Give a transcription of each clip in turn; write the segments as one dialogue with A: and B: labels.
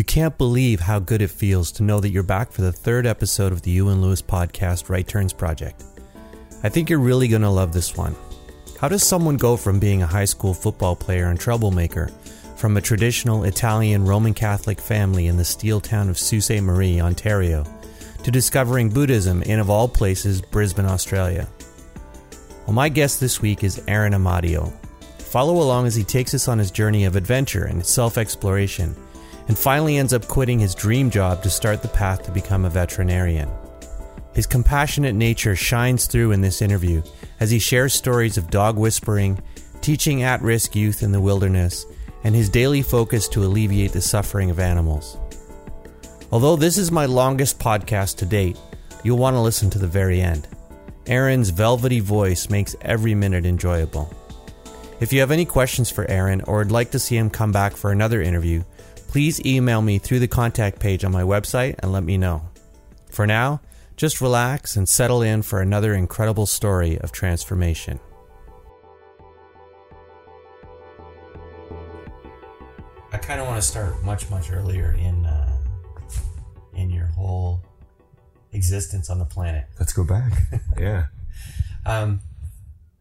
A: You can't believe how good it feels to know that you're back for the third episode of the Ewen Lewis podcast, Right Turns Project. I think you're really going to love this one. How does someone go from being a high school football player and troublemaker, from a traditional Italian Roman Catholic family in the steel town of Sault Ste. Marie, Ontario, to discovering Buddhism in, of all places, Brisbane, Australia? Well, my guest this week is Aaron Amadio. Follow along as he takes us on his journey of adventure and self exploration, and finally ends up quitting his dream job to start the path to become a veterinarian. His compassionate nature shines through in this interview as he shares stories of dog whispering, teaching at risk youth in the wilderness, and his daily focus to alleviate the suffering of animals. Although this is my longest podcast to date, you'll want to listen to the very end. Aaron's velvety voice makes every minute enjoyable. If you have any questions for Aaron or would like to see him come back for another interview, please email me through the contact page on my website and let me know. For now, just relax and settle in for another incredible story of transformation. I kind of want to start much, much earlier in uh, in your whole existence on the planet.
B: Let's go back. yeah.
A: Um,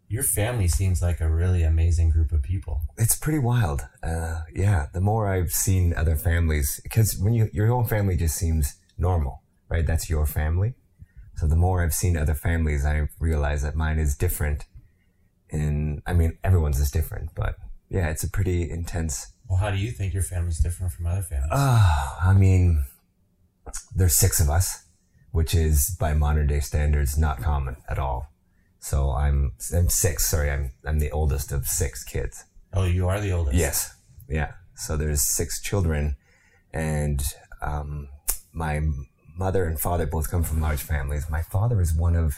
A: your family seems like a really amazing group of people.
B: It's pretty wild. Uh, yeah. The more I've seen other families, because when you, your own family just seems normal, right? That's your family. So the more I've seen other families, I realize that mine is different. And I mean, everyone's is different, but yeah, it's a pretty intense.
A: Well, how do you think your family's different from other families?
B: Oh, I mean, there's six of us, which is by modern day standards not common at all. So I'm I'm six. Sorry, I'm I'm the oldest of six kids.
A: Oh, you are the oldest.
B: Yes, yeah. So there's six children, and um, my mother and father both come from large families. My father is one of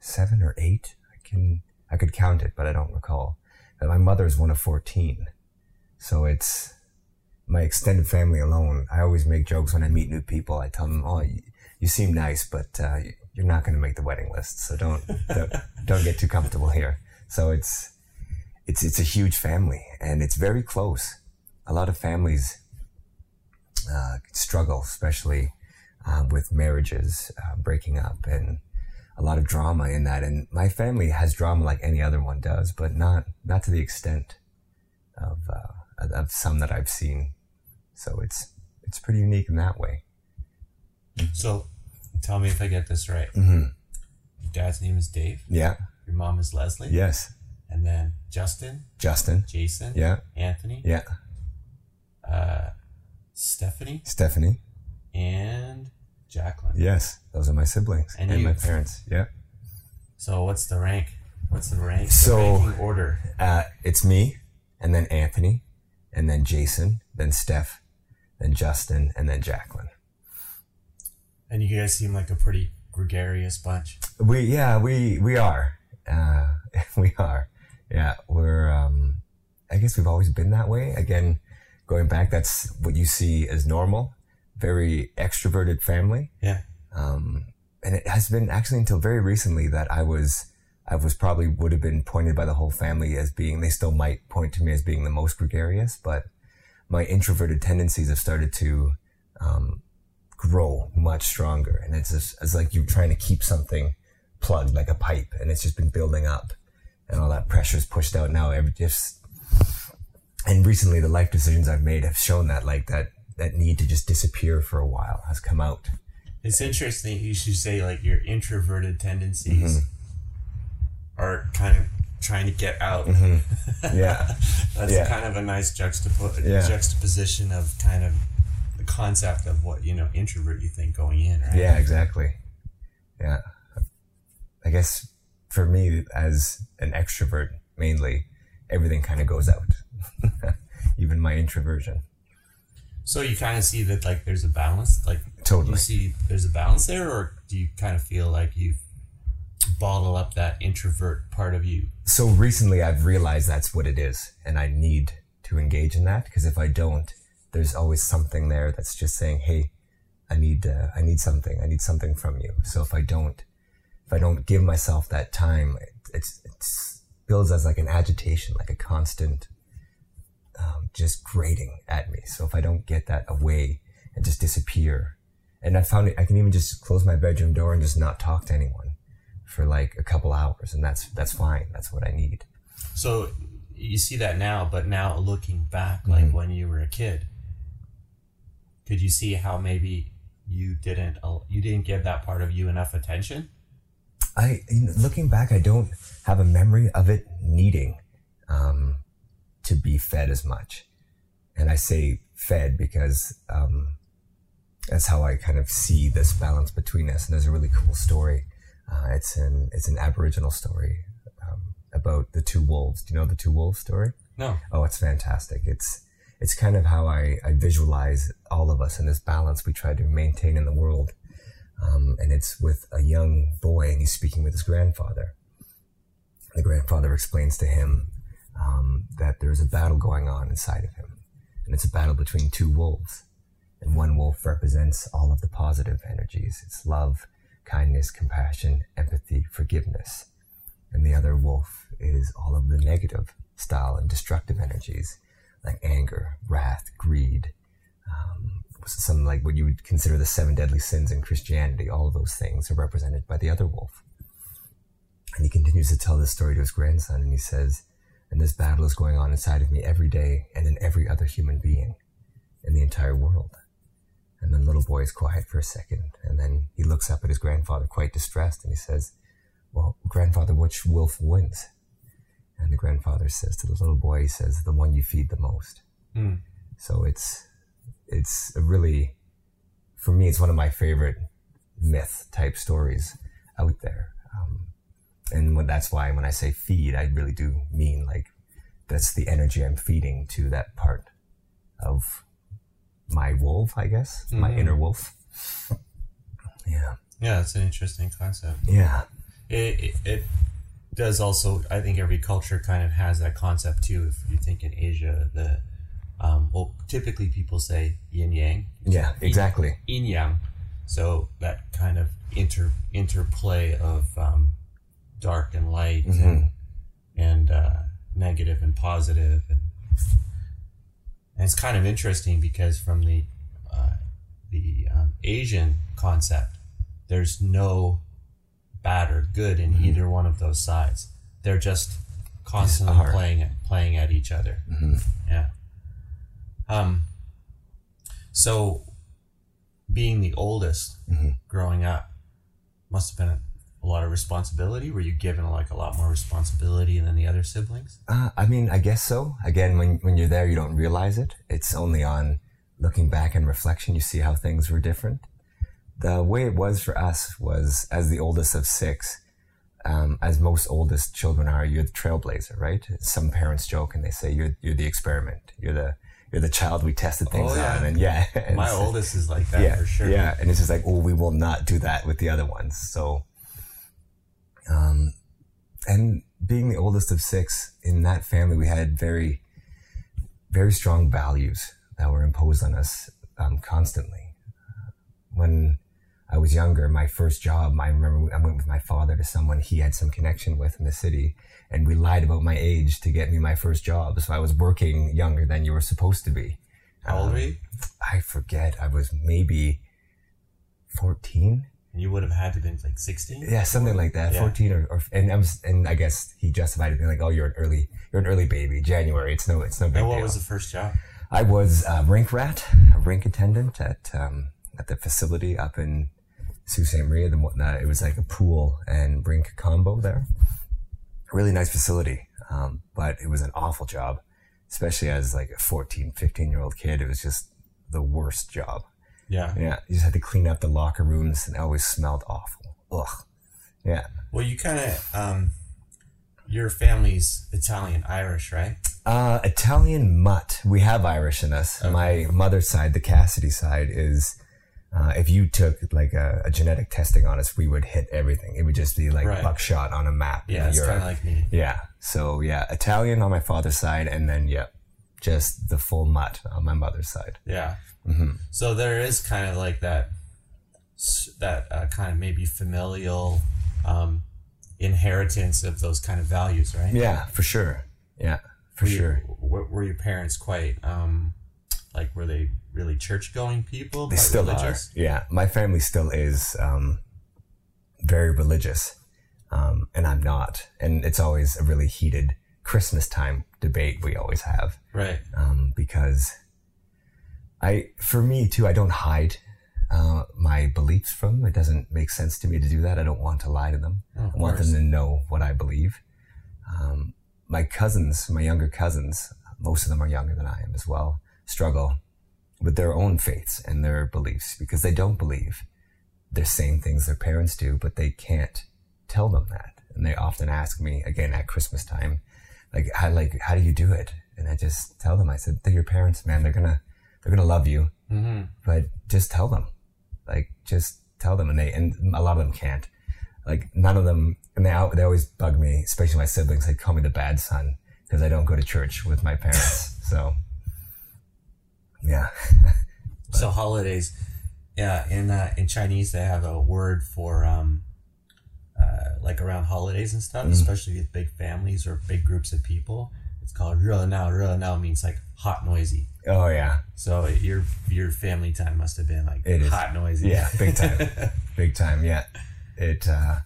B: seven or eight. I can I could count it, but I don't recall. But my mother is one of fourteen. So it's my extended family alone. I always make jokes when I meet new people. I tell them, "Oh, you, you seem nice, but uh, you're not going to make the wedding list, so don't, don't don't get too comfortable here." So it's it's it's a huge family, and it's very close. A lot of families uh, struggle, especially uh, with marriages uh, breaking up, and a lot of drama in that. And my family has drama like any other one does, but not not to the extent of uh, of some that I've seen. So it's it's pretty unique in that way.
A: So, tell me if I get this right.
B: Mm-hmm.
A: Your dad's name is Dave.
B: Yeah.
A: Your mom is Leslie.
B: Yes.
A: And then Justin,
B: Justin.
A: Jason,
B: Yeah.
A: Anthony,
B: Yeah.
A: uh, Stephanie,
B: Stephanie.
A: and Jacqueline.
B: Yes. Those are my siblings
A: And
B: and, my parents. Yeah.
A: So, what's the rank? What's the rank?
B: So-
A: the order.
B: Uh, it's me, and then Anthony, and then Jason, then Steph, then Justin, and then Jacqueline.
A: And you guys seem like a pretty gregarious bunch.
B: We yeah we we are uh, we are yeah we're um, I guess we've always been that way. Again, going back, that's what you see as normal. Very extroverted family,
A: Yeah.
B: um, and it has been actually until very recently that I was I was probably would have been pointed by the whole family as being they still might point to me as being the most gregarious, but my introverted tendencies have started to um, grow much stronger, and it's just, it's like you're trying to keep something plugged like a pipe, and it's just been building up, and all that pressure is pushed out now. Every just and recently the life decisions I've made have shown that like that that need to just disappear for a while has come out.
A: It's interesting you should say like your introverted tendencies mm-hmm. are kind of trying to get out. Mm-hmm.
B: Yeah.
A: That's
B: Yeah.
A: kind of a nice juxtapo-
B: Yeah.
A: juxtaposition of kind of concept of what, you know, introvert you think going in, right?
B: Yeah, exactly. Yeah. I guess for me, as an extrovert mainly, everything kind of goes out, even my introversion.
A: So you kind of see that like there's a balance, like
B: Totally.
A: you see there's a balance there, or do you kind of feel like you bottle up that introvert part of you?
B: So recently I've realized that's what it is, and I need to engage in that because if I don't, there's always something there that's just saying, "Hey, I need, uh, I need something. I need something from you." So if I don't, if I don't give myself that time, it, it's it's builds as like an agitation, like a constant, um, just grating at me. So if I don't get that away, and just disappear. And I found it, I can even just close my bedroom door and just not talk to anyone for like a couple hours. And that's, that's fine. That's what I need.
A: So you see that now, but now looking back, like
B: Mhm.
A: when you were a kid, could you see how maybe you didn't uh, you didn't give that part of you enough attention?
B: I, you know, looking back, I don't have a memory of it needing um, to be fed as much. And I say fed because um, that's how I kind of see this balance between us. And there's a really cool story. Uh, it's an it's an Aboriginal story um, about the two wolves. Do you know the two wolves story?
A: No.
B: Oh, it's fantastic. It's it's kind of how I, I visualize all of us in this balance we try to maintain in the world. Um, and it's with a young boy, and he's speaking with his grandfather. The grandfather explains to him um, that there's a battle going on inside of him, and it's a battle between two wolves. And one wolf represents all of the positive energies. It's love, kindness, compassion, empathy, forgiveness. And the other wolf is all of the negative style and destructive energies like anger, wrath, greed, um, some like what you would consider the seven deadly sins in Christianity. All of those things are represented by the other wolf. And he continues to tell this story to his grandson, and he says, And this battle is going on inside of me every day and in every other human being in the entire world. And then the little boy is quiet for a second, and then he looks up at his grandfather, quite distressed, and he says, Well, grandfather, which wolf wins? And the grandfather says to the little boy, he says, The one you feed the most.
A: Hmm.
B: So it's it's a really for me it's one of my favorite myth type stories out there. Um, and when, that's why when I say feed, I really do mean like that's the energy I'm feeding to that part of my wolf, I guess, my
A: Mhm.
B: inner wolf. Yeah,
A: Yeah, it's an interesting concept.
B: yeah,
A: It, it, it does also. I think every culture kind of has that concept too. If you think in Asia, the um, well, typically people say yin yang.
B: yeah, exactly.
A: yin yang. So that kind of inter interplay of um, dark and light and,
B: Mhm.
A: and uh, negative and positive and and it's kind of interesting because from the uh, the um, Asian concept, there's no bad or good in either one of those sides. They're just constantly
B: are.
A: playing at playing at each other.
B: Mhm.
A: Yeah. Um. So, being the oldest,
B: Mhm.
A: growing up, must have been a, a lot of responsibility. Were you given like a lot more responsibility than the other siblings?
B: Uh, I mean, I guess so. Again, when when you're there, you don't realize it. It's only on looking back and reflection you see how things were different. The way it was for us was as the oldest of six. Um, as most oldest children are, you're the trailblazer, right? Some parents joke and they say you're you're the experiment. You're the you're the child we tested things
A: Oh, yeah.
B: on, and yeah, and
A: My oldest is like that
B: yeah,
A: for sure.
B: Yeah, and it's just like, oh, we will not do that with the other ones. So, um, and being the oldest of six in that family, we had very, very strong values that were imposed on us um, constantly. When I was younger, my first job, I remember I went with my father to someone he had some connection with in the city, and we lied about my age to get me my first job. So I was working younger than you were supposed to be.
A: How old
B: Um,
A: were you?
B: I forget. I was maybe 14.
A: You would have had to been like sixteen.
B: Yeah, something like that.
A: Yeah.
B: 14 or, or and I was, and I guess he justified it being like, "Oh, you're an early, you're an early baby. January. It's no, it's no big deal."
A: And what
B: deal."
A: was the first job?
B: I was a rink rat, a rink attendant at um, at the facility up in Sault Ste. Marie. The, one- uh, it was like a pool and rink combo there. Really nice facility, um, but it was an awful job, especially as like a 14, 15 year old kid. It was just the worst job.
A: Yeah.
B: Yeah, you just had to clean up the locker rooms, and it always smelled awful. Ugh. Yeah.
A: Well, you kind of um, your family's Italian Irish, right?
B: Uh, Italian mutt. We have Irish in us.
A: Okay.
B: My mother's side, the Cassidy side, is uh, if you took like a, a genetic testing on us, we would hit everything. It would just be like
A: Right.
B: buckshot on a map.
A: Yeah, it's kind of like me.
B: yeah. So yeah, Italian on my father's side, and then yeah, just the full mutt on my mother's side.
A: Yeah.
B: hmm
A: So there is kind of like that, that uh, kind of maybe familial um, inheritance of those kind of values, right?
B: Yeah, for sure. Yeah, for
A: Were
B: sure.
A: Were, were your parents quite um, like were they really church going people?
B: They still
A: religious?
B: are. Yeah, my family still is um, very religious, um, and I'm not. And it's always a really heated Christmas time debate we always have
A: Right.
B: um, because I, for me too, I don't hide uh, my beliefs from them. It doesn't make sense to me to do that. I don't want to lie to them.
A: Oh,
B: I want
A: course.
B: them to know what I believe. Um, my cousins, my younger cousins, most of them are younger than I am as well, struggle with their own faiths and their beliefs because they don't believe the same things their parents do, but they can't tell them that. And they often ask me again at Christmas time, like, how, like, how do you do it? And I just tell them, I said, they're your parents, man. They're gonna, they're gonna love you,
A: Mm-hmm.
B: but just tell them, like, just tell them. And they, and a lot of them can't. Like, none of them, and they, they always bug me, especially my siblings. They call me the bad son because I don't go to church with my parents. so, yeah.
A: So holidays, yeah. In uh, in Chinese, they have a word for um, uh, like around holidays and stuff,
B: Mm.
A: especially with big families or big groups of people. It's called 热闹.热闹 means like hot, noisy.
B: Oh, yeah.
A: So your your family time must have been like
B: It is.
A: hot, noisy.
B: Yeah, big time. big time. Yeah. It, uh,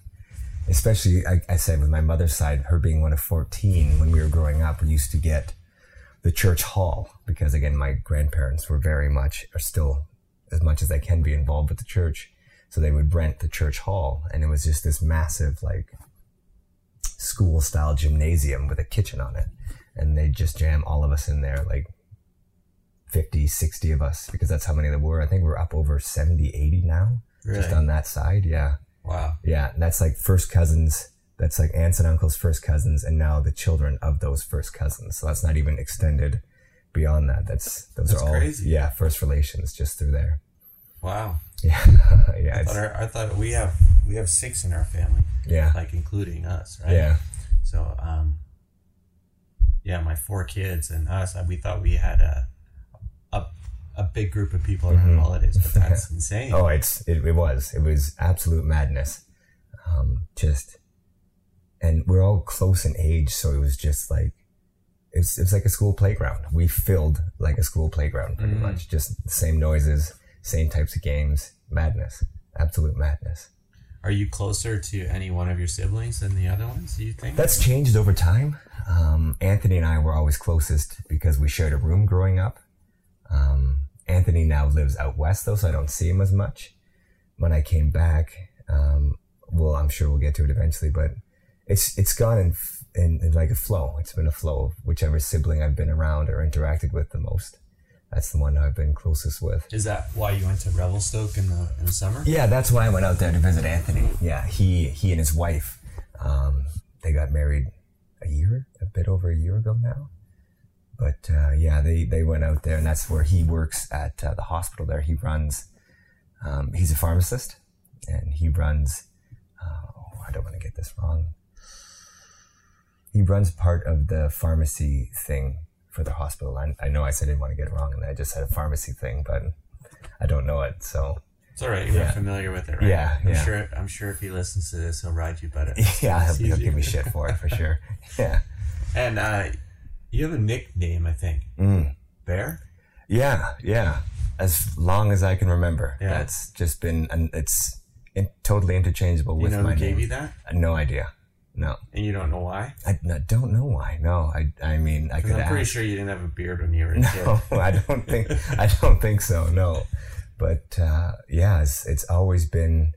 B: especially, I, I said with my mother's side, her being one of 14, when we were growing up, we used to get the church hall because again, my grandparents were very much, are still as much as they can be involved with the church. So they would rent the church hall and it was just this massive, like, school style gymnasium with a kitchen on it. And they'd just jam all of us in there, like 50, 60 of us, because that's how many there were. I think we're up over 70, 80 now
A: Really?
B: just on that side. Yeah.
A: Wow.
B: Yeah. And that's like first cousins. That's like aunts and uncles' first cousins, and now the children of those first cousins. So that's not even extended beyond that. That's those
A: That's
B: are all
A: crazy.
B: yeah first relations just through there.
A: Wow.
B: Yeah, yeah,
A: I thought, our, I thought we have we have six in our family,
B: yeah,
A: like including us, right?
B: yeah,
A: So, um, yeah, my four kids and us, we thought we had a a, a big group of people around
B: Mhm.
A: holidays, but that's insane.
B: Oh, it's it, it was it was absolute madness. Um, just and we're all close in age, so it was just like it was, it was like a school playground. We filled like a school playground pretty
A: Mhm.
B: much, just the same noises, same types of games, madness, absolute madness.
A: Are you closer to any one of your siblings than the other ones? Do you think?
B: That's changed over time. Um, Anthony and I were always closest because we shared a room growing up. Um, Anthony now lives out west though, so I don't see him as much. When I came back, um, well, I'm sure we'll get to it eventually, but it's it's gone in, in in like a flow. It's been a flow of whichever sibling I've been around or interacted with the most. That's the one I've been closest with.
A: Is that why you went to Revelstoke in the in the summer?
B: Yeah, that's why I went out there to visit Anthony. Yeah, he he and his wife, um, they got married a year, a bit over a year ago now. But uh, yeah, they they went out there, and that's where he works at uh, the hospital. There, he runs. Um, he's a pharmacist, and he runs. Oh, I don't want to get this wrong. He runs part of the pharmacy thing for the hospital. I, I know I said I didn't want to get it wrong, and I just said a pharmacy thing, but I don't know it. So
A: It's all right. You're
B: Yeah.
A: not familiar with it, right?
B: Yeah,
A: I'm
B: yeah.
A: sure. I'm sure if he listens to this, he'll ride you better.
B: Yeah, he'll, he'll give me shit for it for sure. Yeah.
A: And uh, you have a nickname, I think.
B: Mm.
A: Bear.
B: Yeah, yeah. As long as I can remember.
A: Yeah.
B: That's just been, and it's in, totally interchangeable
A: You
B: with
A: know
B: my
A: who gave
B: name.
A: you that,
B: No idea. No.
A: and you don't know why.
B: I don't know why. No, I, I mean, I could
A: I'm pretty
B: ask.
A: sure you didn't have a beard when you were a kid.
B: No, I don't think, I don't think so. No. But, uh, yeah, it's, it's always been,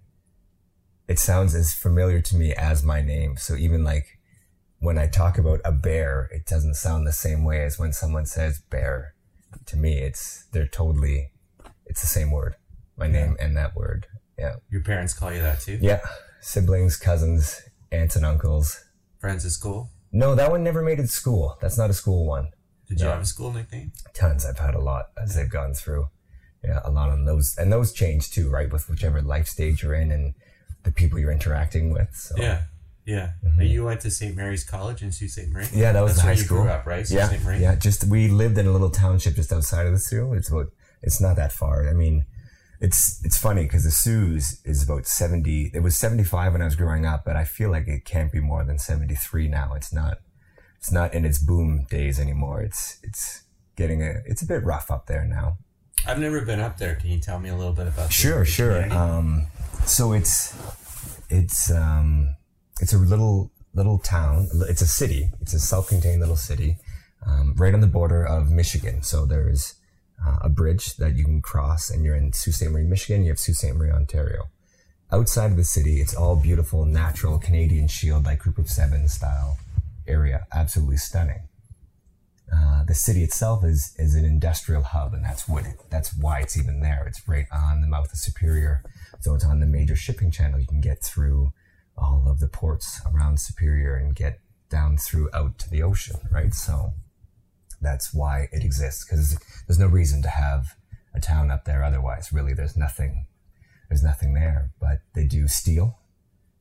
B: it sounds as familiar to me as my name. So even like when I talk about a bear, it doesn't sound the same way as when someone says bear. To me, it's, they're totally, it's the same word. My name and that word. Yeah.
A: Your parents call you that too.
B: Yeah. Siblings, cousins, aunts and uncles.
A: Friends at school.
B: No, that one never made it to school. That's not a school one.
A: Did you have a school nickname?
B: Tons. I've had a lot as they've gone through. Yeah, a lot on those, and those change too, right? With whichever life stage you're in and the people you're interacting with. So
A: Yeah, yeah. You went to St. Mary's College in Sault Ste. Marie.
B: Mm-hmm. Yeah, that was
A: That's
B: the
A: where
B: high
A: you
B: school.
A: grew up, right? Sault
B: yeah,
A: Ste. Marie.
B: yeah. Just we lived in a little township just outside of the Soo. It's about. It's not that far. I mean, it's it's funny because the Soo is about seventy. It was seventy five when I was growing up, but I feel like it can't be more than seventy three now. It's not. It's not in its boom days anymore. It's it's getting a. It's a bit rough up there now.
A: I've never been up there. Can you tell me a little bit about?
B: Sure, sure. Um, so it's it's um, it's a little little town. It's a city. It's a self-contained little city, um, right on the border of Michigan. So there's uh, a bridge that you can cross, and you're in Sault Ste. Marie, Michigan. You have Sault Ste. Marie, Ontario. Outside of the city, it's all beautiful, natural Canadian Shield, like Group of Seven style area. Absolutely stunning. Uh, the city itself is is an industrial hub, and that's what it, that's why it's even there. It's right on the mouth of Superior, so it's on the major shipping channel. You can get through all of the ports around Superior and get down through out to the ocean, right? So that's why it exists because there's no reason to have a town up there otherwise. Really, there's nothing there's nothing there, but they do steel,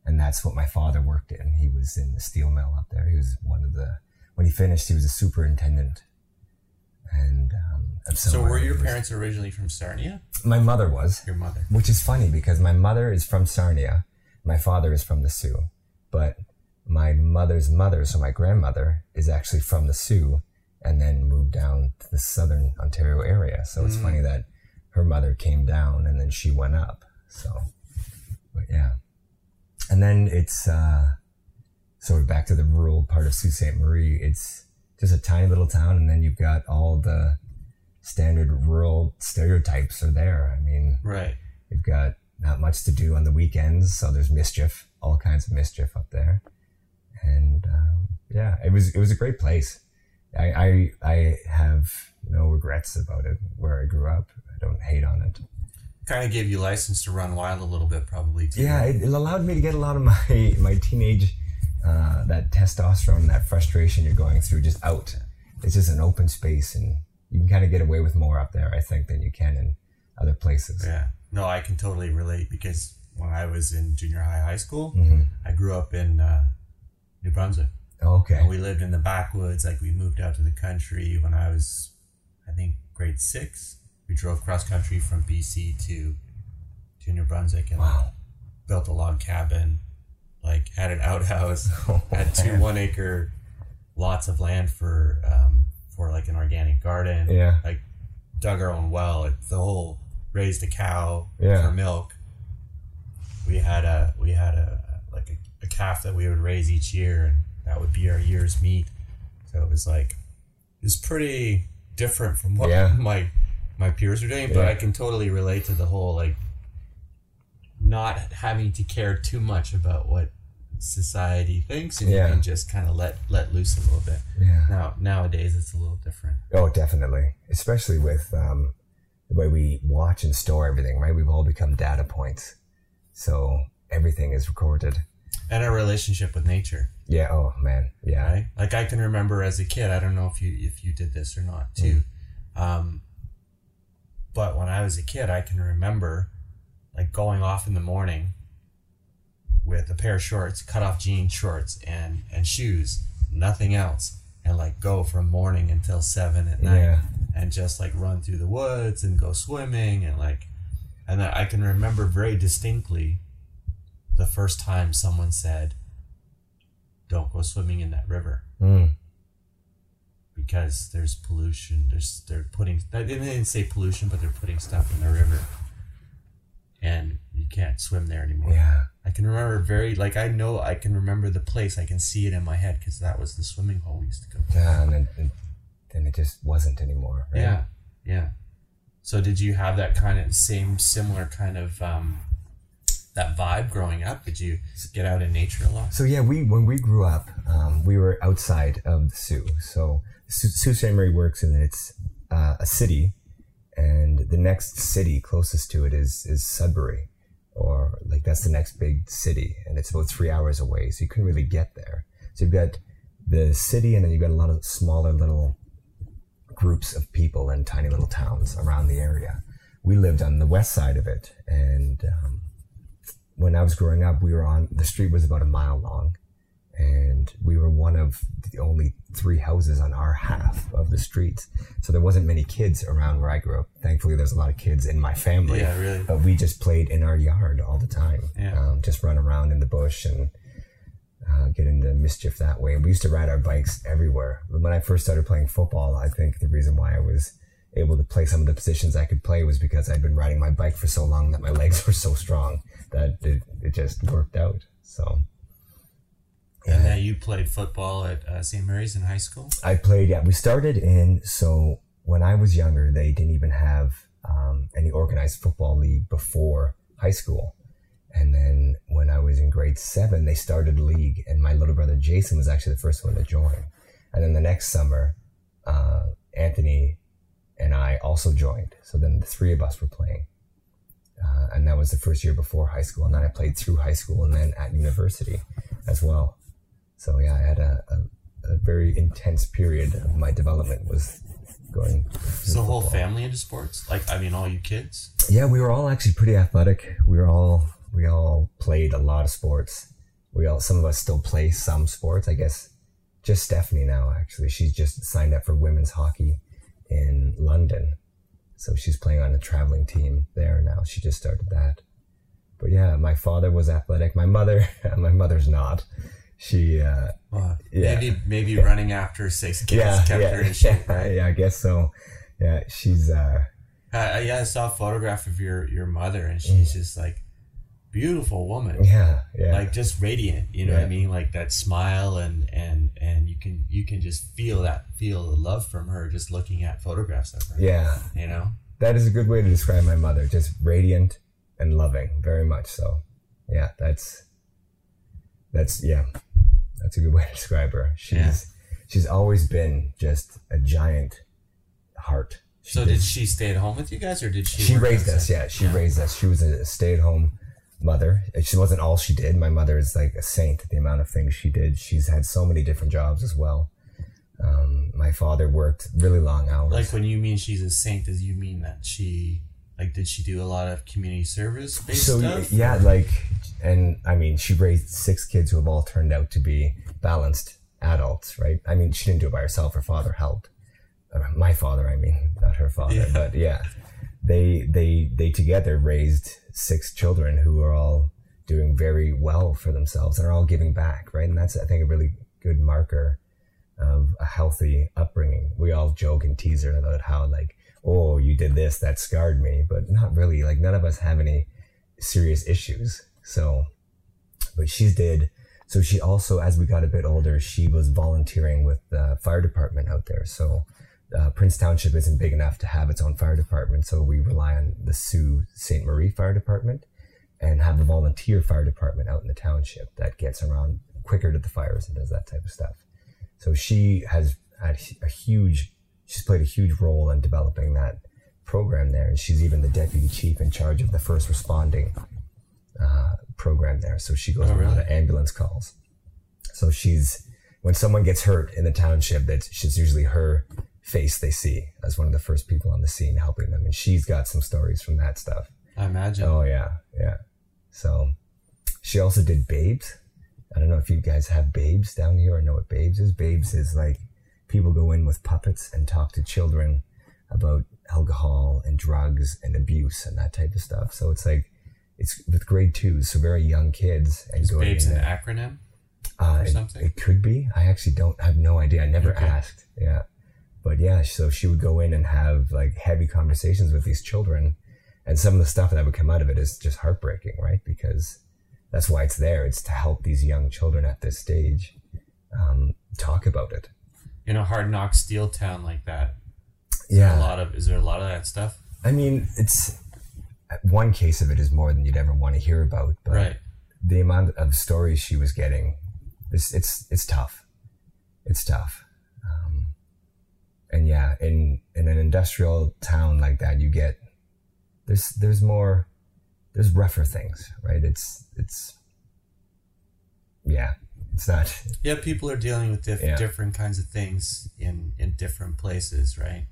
B: and that's what my father worked in. He was in the steel mill up there. He was one of the when he finished, he was a superintendent. And um,
A: So were your parents originally from Sarnia?
B: My mother was,
A: Your mother.
B: which is funny because my mother is from Sarnia, my father is from the Soo, but my mother's mother, so my grandmother, is actually from the Soo, and then moved down to the southern Ontario area. So it's funny that her mother came down and then she went up. So, but yeah, and then it's uh, so we're back to the rural part of Sault Ste. Marie. It's just a tiny little town, and then you've got all the standard rural stereotypes are there. I mean,
A: Right.
B: you've got not much to do on the weekends, so there's mischief, all kinds of mischief up there, and um, yeah, it was it was a great place. I, I I have no regrets about it where I grew up. I don't hate on it.
A: Kind of gave you license to run wild a little bit, probably. Too.
B: Yeah, it, it allowed me to get a lot of my my teenage uh, that testosterone, that frustration you're going through, just out. It's just an open space, and you can kind of get away with more up there, I think, than you can in other places.
A: Yeah. No, I can totally relate because when I was in junior high, high school,
B: hmm
A: I grew up in uh, New Brunswick.
B: Okay.
A: And we lived in the backwoods. Like we moved out to the country when I was, I think, grade six. We drove cross country from BC to to New Brunswick and
B: Wow.
A: built a log cabin. Like had an outhouse,
B: Oh,
A: had two
B: man.
A: one acre lots of land for um, for like an organic garden.
B: Yeah.
A: Like dug our own well. Like the whole raised a cow
B: Yeah.
A: for milk. We had a we had a like a, a calf that we would raise each year, and that would be our year's meat. So it was like it was pretty different from what
B: Yeah.
A: my my peers were doing, but I can totally relate to the whole like not having to care too much about what society thinks and
B: Yeah.
A: you can just kind of let let loose a little bit.
B: Yeah.
A: Now nowadays it's a little different.
B: Oh, definitely. Especially with um, the way we watch and store everything, right? We've all become data points. So everything is recorded.
A: And our relationship with nature,
B: Yeah. Oh, man. Yeah.
A: right? Like I can remember as a kid, I don't know if you if you did this or not too. Um, but when I was a kid, I can remember like going off in the morning with a pair of shorts, cut off jean shorts and and shoes, nothing else, and like go from morning until seven at night,
B: Yeah.
A: and just like run through the woods and go swimming and like, and I can remember very distinctly the first time someone said, "Don't go swimming in that river."
B: Mm.
A: because there's pollution. There's they're putting they didn't say pollution, but they're putting stuff in the river, and you can't swim there anymore.
B: Yeah.
A: I can remember very like I know I can remember the place. I can see it in my head because that was the swimming hole we used to go. to.
B: Yeah. And then, and then it just wasn't anymore. Right?
A: Yeah, yeah. So did you have that kind of same similar kind of um, that vibe growing up? Did you get out in nature a lot?
B: So yeah, we when we grew up, um, we were outside of the Soo. So Sault Ste. Marie works and it's uh, a city, and the next city closest to it is is Sudbury, or like that's the next big city, and it's about three hours away. So you couldn't really get there. So you've got the city, and then you've got a lot of smaller little groups of people and tiny little towns around the area. We lived on the west side of it, and um, when I was growing up, we were on the street was about a mile long, and we were one of the only three houses on our half of the street. So there wasn't many kids around where I grew up. Thankfully, there's a lot of kids in my family.
A: Yeah, really.
B: But we just played in our yard all the time.
A: Yeah.
B: Um, just run around in the bush and uh, get into mischief that way. We used to ride our bikes everywhere. When I first started playing football, I think the reason why I was able to play some of the positions I could play was because I'd been riding my bike for so long that my legs were so strong that it, it just worked out. So.
A: And then you played football at uh, St. Mary's in high school?
B: I played, yeah. We started in, so when I was younger, they didn't even have um, any organized football league before high school. And then when I was in grade seven, they started a league, and my little brother Jason was actually the first one to join. And then the next summer, uh, Anthony and I also joined. So then the three of us were playing. Uh, and that was the first year before high school. And then I played through high school and then at university as well. So yeah, I had a, a, a very intense period of my development was going.
A: Is the whole family into sports? Like, I mean, all you kids?
B: Yeah, we were all actually pretty athletic. We were all we all played a lot of sports. We all some of us still play some sports. I guess just Stephanie now actually. She's just signed up for women's hockey in London. So she's playing on a traveling team there now. She just started that. But yeah, my father was athletic. My mother, my mother's not. She, uh,
A: well, yeah. maybe, maybe running after six kids
B: yeah,
A: kept
B: yeah,
A: her in shape.
B: Right? Yeah, I guess so. Yeah, she's, uh,
A: uh, yeah, I saw a photograph of your, your mother and she's mm. just like beautiful woman.
B: Yeah, yeah.
A: Like just radiant, you know yeah. what I mean? Like that smile and and and you can you can just feel that feel the love from her just looking at photographs of her.
B: Yeah.
A: You know?
B: That is a good way to describe my mother. Just radiant and loving, very much so. Yeah, that's that's yeah. That's a good way to describe her. She's yeah. she's always been just a giant heart.
A: She so did, did, she stay at home with you guys, or did she?
B: She raised us. Yeah, she yeah. raised us. She was a stay at home mother. She wasn't all she did. My mother is like a saint. at The amount of things she did. She's had so many different jobs as well. Um, my father worked really long hours.
A: Like when you mean she's a saint, does you mean that she like did she do a lot of community service based so, stuff?
B: Yeah, like and I mean she raised six kids who have all turned out to be balanced adults, right? I mean she didn't do it by herself. Her father helped. Uh, my father, I mean, not her father, yeah. but yeah they they they together raised six children who are all doing very well for themselves and are all giving back, right? And that's I think a really good marker of a healthy upbringing. We all joke and tease her about how like, oh, you did this, that scarred me, but not really. Like none of us have any serious issues. So, but she did. So she also, as we got a bit older, she was volunteering with the fire department out there. So uh, Prince Township isn't big enough to have its own fire department, so we rely on the Sault Ste. Marie Fire Department and have a volunteer fire department out in the township that gets around quicker to the fires and does that type of stuff. So she has had a huge, she's played a huge role in developing that program there, and she's even the deputy chief in charge of the first responding uh, program there. So she goes oh, really? a lot of ambulance calls. So she's when someone gets hurt in the township, that's she's usually her face they see as one of the first people on the scene helping them. And she's got some stories from that stuff.
A: I imagine.
B: Oh yeah, yeah. So she also did Babes. I don't know if you guys have Babes down here or know what Babes is. Babes is like people go in with puppets and talk to children about alcohol and drugs and abuse and that type of stuff. So it's like it's with grade twos, so very young kids.
A: And is Babes an acronym?
B: Uh, or something? It, it, could be. I actually don't have no idea. I never okay. asked. Yeah but yeah, so she would go in and have like heavy conversations with these children. And some of the stuff that would come out of it is just heartbreaking, right? Because that's why it's there. It's to help these young children at this stage um, talk about it.
A: In a hard knock steel town like that,
B: yeah,
A: a lot of is there a lot of that stuff?
B: I mean, it's one case of it is more than you'd ever want to hear about, but
A: right.
B: the amount of stories she was getting, it's it's it's tough. It's tough and yeah, in in an industrial town like that, you get there's there's more there's rougher things, right? It's it's yeah, it's not.
A: Yeah, people are dealing with diff- yeah. different kinds of things in in different places, right?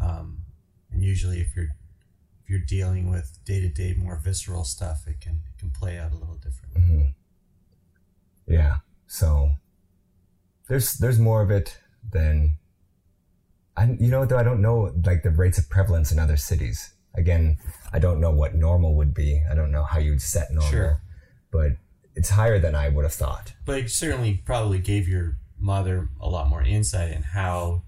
A: Um, and usually, if you're if you're dealing with day to day more visceral stuff, it can it can play out a little differently.
B: Mm-hmm. Yeah. So there's there's more of it than I, you know, though I don't know like the rates of prevalence in other cities. Again, I don't know what normal would be. I don't know how you'd set normal,
A: sure.
B: but it's higher than I would have thought.
A: But it certainly probably gave your mother a lot more insight in how,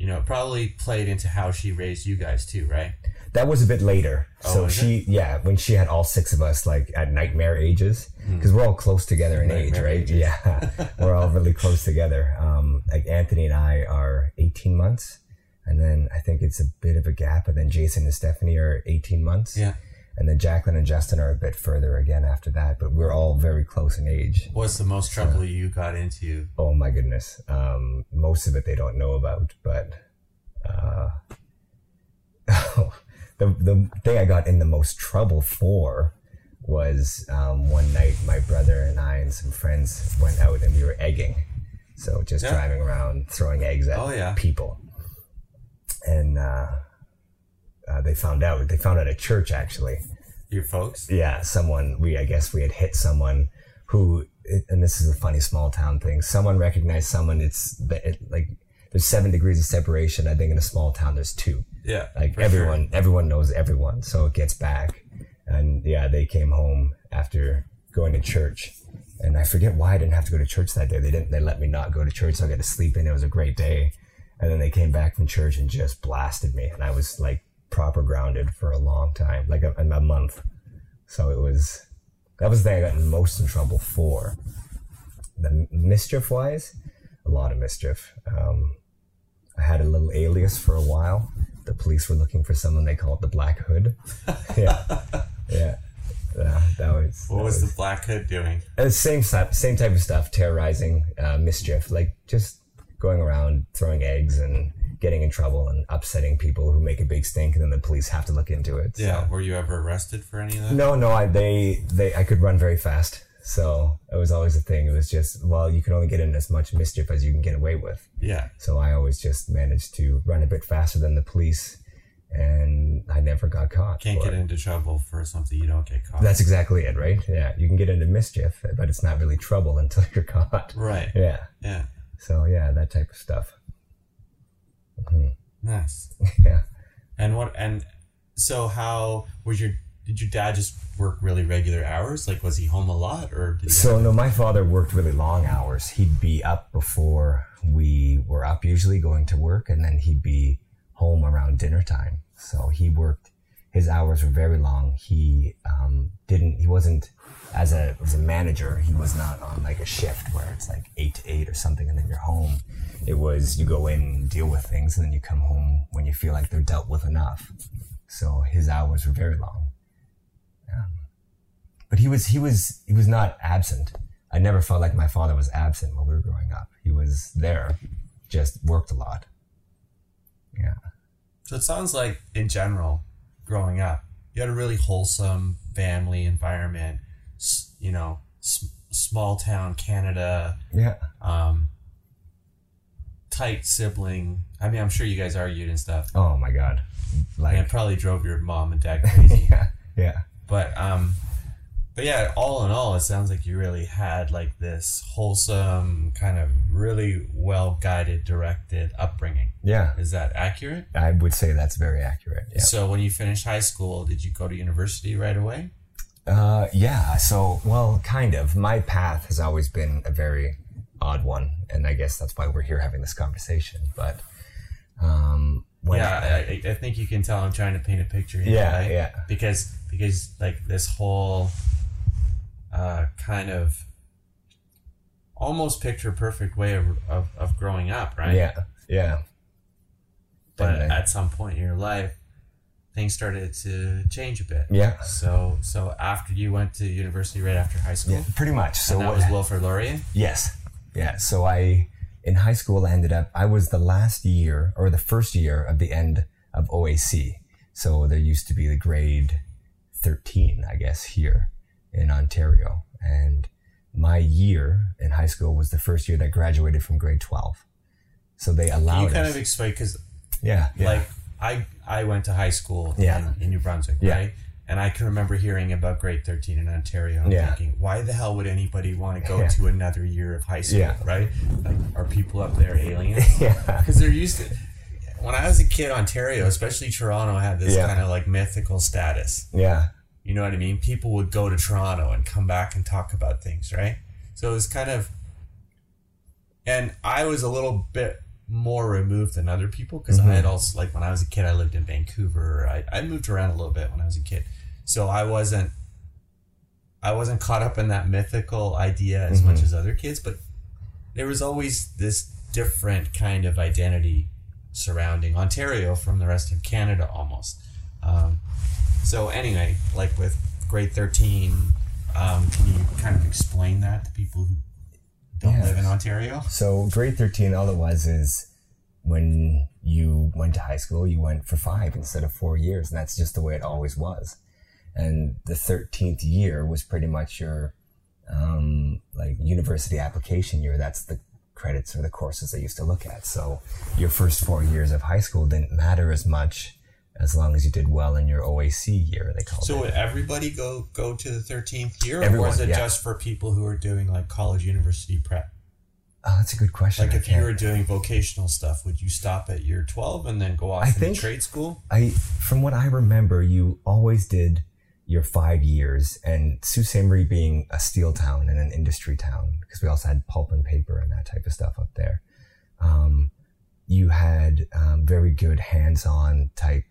A: you know, it probably played into how she raised you guys too, right?
B: That was a bit later.
A: Oh,
B: so she, yeah, when she had all six of us, like at nightmare ages, because we're all close together in age,
A: Hmm.
B: Right?
A: ages.
B: Yeah, we're all really close together. Um, like Anthony and I are 18 months, and then I think it's a bit of a gap, and then Jason and Stephanie are 18 months.
A: Yeah.
B: And then Jacqueline and Justin are a bit further again after that, but we're all very close in age.
A: What's the most trouble you got into?
B: Oh my goodness. Um, most of it they don't know about, but uh, the the thing I got in the most trouble for was um, one night my brother and I and some friends went out and we were egging, so just
A: Yeah.
B: driving around throwing eggs at
A: Oh, yeah.
B: people, and uh, uh, they found out. They found out at church actually
A: Your folks?
B: yeah, someone we I guess we had hit someone who, and this is a funny small town thing. Someone recognized someone. It's it, like there's seven degrees of separation. I think in a small town there's two.
A: Yeah.
B: Like everyone,
A: sure.
B: everyone knows everyone, so it gets back. And yeah, they came home after going to church, and I forget why I didn't have to go to church that day. They didn't. They let me not go to church, so I got to sleep in. It was a great day, and then they came back from church and just blasted me, and I was like proper grounded for a long time, like a, a month. So it was that was the thing I got most in trouble for. The mischief wise, a lot of mischief. Um, I had a little alias for a while. The police were looking for someone they called the Black Hood. yeah, yeah. Yeah, that was
A: What
B: that
A: was the Black Hood doing?
B: uh, same type, same type of stuff, terrorizing, uh, mischief, like just going around throwing eggs and getting in trouble and upsetting people who make a big stink, and then the police have to look into it. so-
A: Yeah. Were you ever arrested for any of that?
B: No, no, I they they I could run very fast, so it was always a thing. It was just well, you can only get in as much mischief as you can get away with.
A: Yeah.
B: So I always just managed to run a bit faster than the police, and I never got caught.
A: Can't get
B: it.
A: into trouble for something you don't get caught.
B: That's exactly it, right? Yeah, you can get into mischief, but it's not really trouble until you're caught.
A: right.
B: Yeah.
A: Yeah.
B: So yeah, that type of stuff.
A: Nice.
B: Yeah.
A: And what? And so, how was your? Did your dad just work really regular hours? Like, was he home a lot, or?
B: So no, my father worked really long hours. He'd be up before we were up, usually going to work, and then he'd be home around dinner time. So he worked. His hours were very long. He um, didn't. He wasn't as a as a manager. He was not on like a shift where it's like eight to eight or something, and then you're home. It was you go in, deal with things, and then you come home when you feel like they're dealt with enough. So his hours were very long um, but he was he was he was not absent. I never felt like my father was absent while we were growing up. He was there, just worked a lot. Yeah,
A: So it sounds like, in general, growing up, you had a really wholesome family environment. You know, s- small town Canada,
B: yeah,
A: um, tight sibling. I mean, I'm sure you guys argued and stuff.
B: Oh my god,
A: And
B: like
A: it probably drove your mom and dad crazy.
B: yeah, yeah,
A: but um, but yeah, all in all, it sounds like you really had like this wholesome, kind of really well guided, directed upbringing.
B: yeah.
A: Is that accurate?
B: I would say that's very accurate. Yeah,
A: So when you finished high school, did you go to university right away?
B: Uh, yeah. So well, kind of. My path has always been a very odd one, and I guess that's why we're here having this conversation. But um, when
A: yeah, I, I think you can tell I'm trying to paint a picture. Here,
B: Yeah,
A: right?
B: yeah.
A: Because because like this whole uh, kind of almost picture perfect way of, of, of growing up, right?
B: yeah, yeah,
A: But
B: Definitely.
A: at some point in your life, things started to change a bit.
B: yeah,
A: So so after you went to university right after high school,
B: yeah. Pretty much. So
A: that
B: what-
A: was Wilfrid Laurier.
B: Yes. Yeah. So I, in high school, I ended up, I was the last year or the first year of the end of OAC. So there used to be the grade 13, I guess, here in Ontario. And my year in high school was the first year that graduated from grade 12. So they
A: Can
B: allowed
A: you kind
B: us.
A: of explain because
B: yeah, yeah.
A: like I I went to high school
B: Yeah.
A: in, in New Brunswick,
B: Yeah.
A: right? And I can remember hearing about grade thirteen in Ontario and
B: Yeah.
A: thinking, why the hell would anybody want to go
B: Yeah.
A: to another year of high school,
B: Yeah.
A: right? Like, are people up there aliens?
B: yeah.
A: Because they're used to. When I was a kid, Ontario, especially Toronto, had this kind of like mythical status.
B: Yeah.
A: You know what I mean? People would go to Toronto and come back and talk about things, right? So it was kind of, and I was a little bit more removed than other people because
B: Mm-hmm.
A: I had also like when I was a kid, I lived in Vancouver. I, I moved around a little bit when I was a kid, so I wasn't I wasn't caught up in that mythical idea as
B: Mm-hmm.
A: much as other kids, but there was always this different kind of identity surrounding Ontario from the rest of Canada almost. Um, so anyway, like with grade thirteen, um, can you kind of explain that to people who don't
B: Yeah.
A: live in Ontario?
B: So grade 13, all it was is when you went to high school, you went for five instead of four years. And that's just the way it always was. And the 13th year was pretty much your, um, like university application year. That's the credits or the courses they used to look at. So your first four years of high school didn't matter as much as long as you did well in your OAC year, they called
A: So
B: it.
A: So would everybody go go to the thirteenth year, or was it
B: yeah.
A: just for people who are doing like college university prep?
B: Oh, that's a good question.
A: Like
B: I
A: if you
B: can't-
A: were doing vocational stuff, would you stop at year twelve and then go off
B: I think-
A: trade school?
B: I, from what I remember, you always did your five years, and Sault Ste. Marie being a steel town and an industry town, because we also had pulp and paper and that type of stuff up there. Um, you had um, very good hands-on type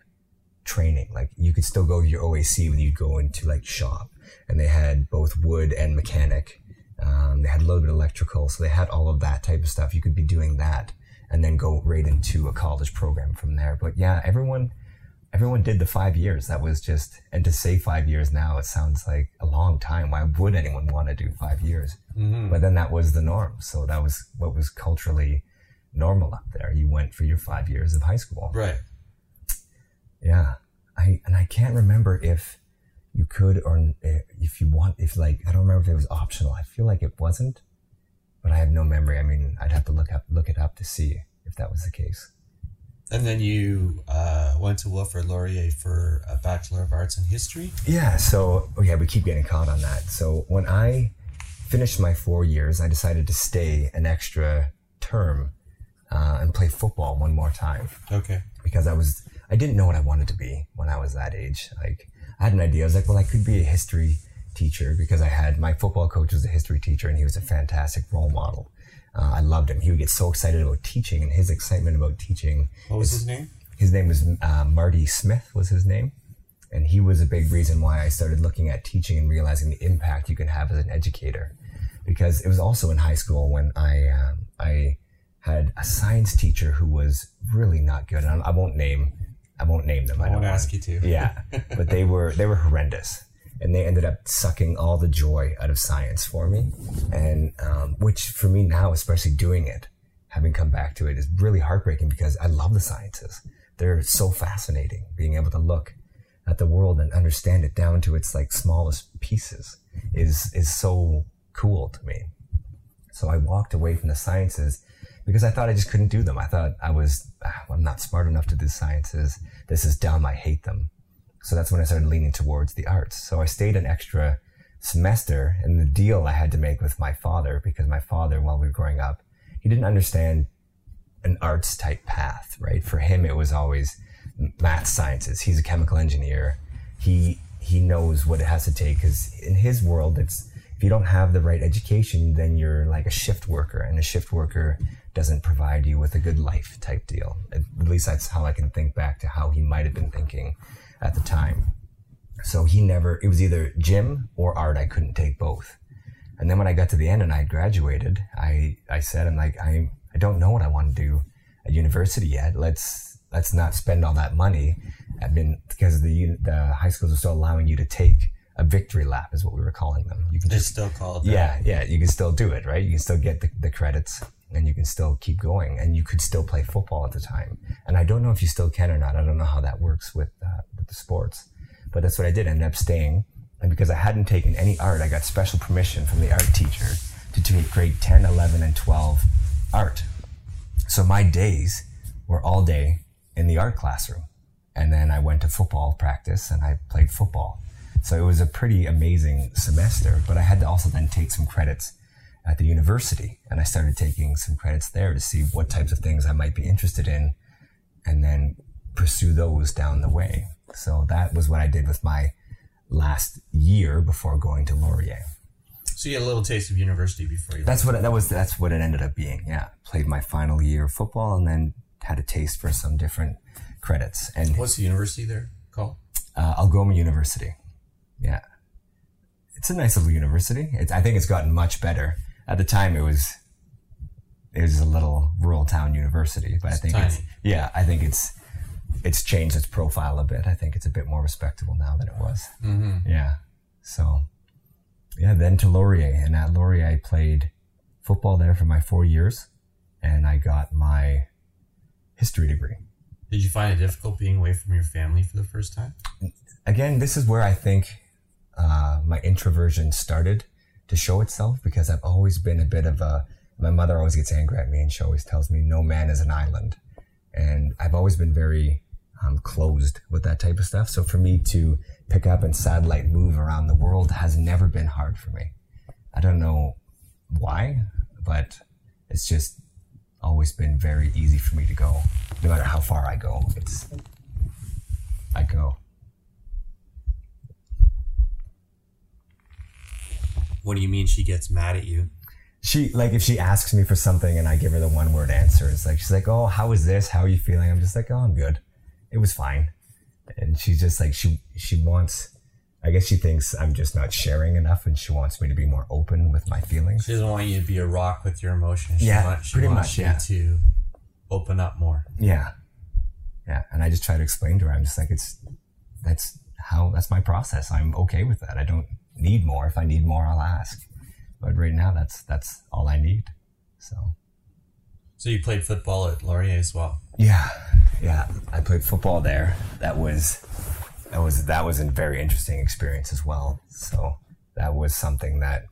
B: training. Like you could still go to your OAC when you'd go into like shop, and they had both wood and mechanic. Um, they had a little bit of electrical, so they had all of that type of stuff. You could be doing that and then go right into a college program from there. But yeah, everyone, everyone did the five years. That was just, and to say five years now, it sounds like a long time. Why would anyone want to do five years?
A: Mm-hmm.
B: But then that was the norm. So that was what was culturally normal up there. You went for your five years of high school.
A: Right.
B: Yeah. I, and I can't remember if you could or if you want, if like, I don't remember if it was optional. I feel like it wasn't, but I have no memory. I mean, I'd have to look up, look it up to see if that was the case.
A: And then you uh, went to Wilfrid Laurier for a Bachelor of Arts in History.
B: Yeah. So, oh yeah, we keep getting caught on that. So when I finished my four years, I decided to stay an extra term uh, and play football one more time.
A: Okay.
B: because I was I didn't know what I wanted to be when I was that age. Like I had an idea. I was like, well, I could be a history teacher because I had my football coach was a history teacher and he was a fantastic role model. Uh, I loved him. He would get so excited about teaching, and his excitement about teaching.
A: What was his name?
B: His name was uh, Marty Smith. Was his name, and he was a big reason why I started looking at teaching and realizing the impact you can have as an educator. Because it was also in high school when I um, I had a science teacher who was really not good. And I won't name I won't name them. I,
A: I
B: don't
A: won't
B: want-
A: ask you to.
B: yeah, but they were they were horrendous, and they ended up sucking all the joy out of science for me, and um, which for me now, especially doing it, having come back to it, is really heartbreaking because I love the sciences. They're so fascinating. Being able to look at the world and understand it down to its like smallest pieces is is so cool to me. So I walked away from the sciences because I thought I just couldn't do them. I thought I was, ah, I'm not smart enough to do sciences. This is dumb. I hate them. So that's when I started leaning towards the arts. So I stayed an extra semester and the deal I had to make with my father because my father, while we were growing up, he didn't understand an arts type path, right? For him, it was always math sciences. He's a chemical engineer. He, he knows what it has to take because in his world, it's, if you don't have the right education, then you're like a shift worker and a shift worker doesn't provide you with a good life type deal. At least that's how I can think back to how he might have been thinking at the time. So he never, it was either gym or art. I couldn't take both. And then when I got to the end and I had graduated, I, I said, I'm like, I, I don't know what I want to do at university yet. Let's, let's not spend all that money. I've been, because the, the high schools are still allowing you to take a victory lap is what we were calling them. You can just,
A: still called. that.
B: yeah, yeah, you can still do it, right? You can still get the, the credits and you can still keep going and you could still play football at the time. And I don't know if you still can or not. I don't know how that works with, uh, with the sports, but that's what I did. I ended up staying. And because I hadn't taken any art, I got special permission from the art teacher to take grade 10, 11, and 12 art. So my days were all day in the art classroom. And then I went to football practice and I played football. So it was a pretty amazing semester, but I had to also then take some credits at the university. And I started taking some credits there to see what types of things I might be interested in and then pursue those down the way. So that was what I did with my last year before going to Laurier.
A: So you had a little taste of university before you.
B: That's what it, that was. That's what it ended up being. Yeah, played my final year of football and then had a taste for some different credits. And
A: what's the university there called?
B: Uh, Algoma University. Yeah, it's a nice little university. It's, I think it's gotten much better. At the time, it was it was a little rural town university, but it's I think tiny. it's yeah, I think it's it's changed its profile a bit. I think it's a bit more respectable now than it was. Mm-hmm. Yeah. So yeah, then to Laurier, and at Laurier I played football there for my four years, and I got my history degree.
A: Did you find it difficult being away from your family for the first time?
B: Again, this is where I think uh, my introversion started to show itself because I've always been a bit of a. My mother always gets angry at me, and she always tells me, "No man is an island," and I've always been very um, closed with that type of stuff. So for me to pick up and satellite move around the world has never been hard for me. I don't know why, but it's just always been very easy for me to go. No matter how far I go, it's I go.
A: What do you mean she gets mad at you?
B: She like if she asks me for something and I give her the one word answer, it's like she's like, "Oh, how is this? How are you feeling?" I'm just like, "Oh, I'm good." It was fine, and she's just like she she wants. I guess she thinks I'm just not sharing enough, and she wants me to be more open with my feelings.
A: She doesn't want you to be a rock with your emotions.
B: She yeah, wants, she pretty
A: wants
B: much. You yeah,
A: to open up more.
B: Yeah, yeah, and I just try to explain to her. I'm just like, it's that's how that's my process. I'm okay with that. I don't need more. If I need more, I'll ask. But right now, that's that's all I need. So.
A: So you played football at Laurier as well.
B: Yeah, yeah. I played football there. That was that was that was a very interesting experience as well. So that was something that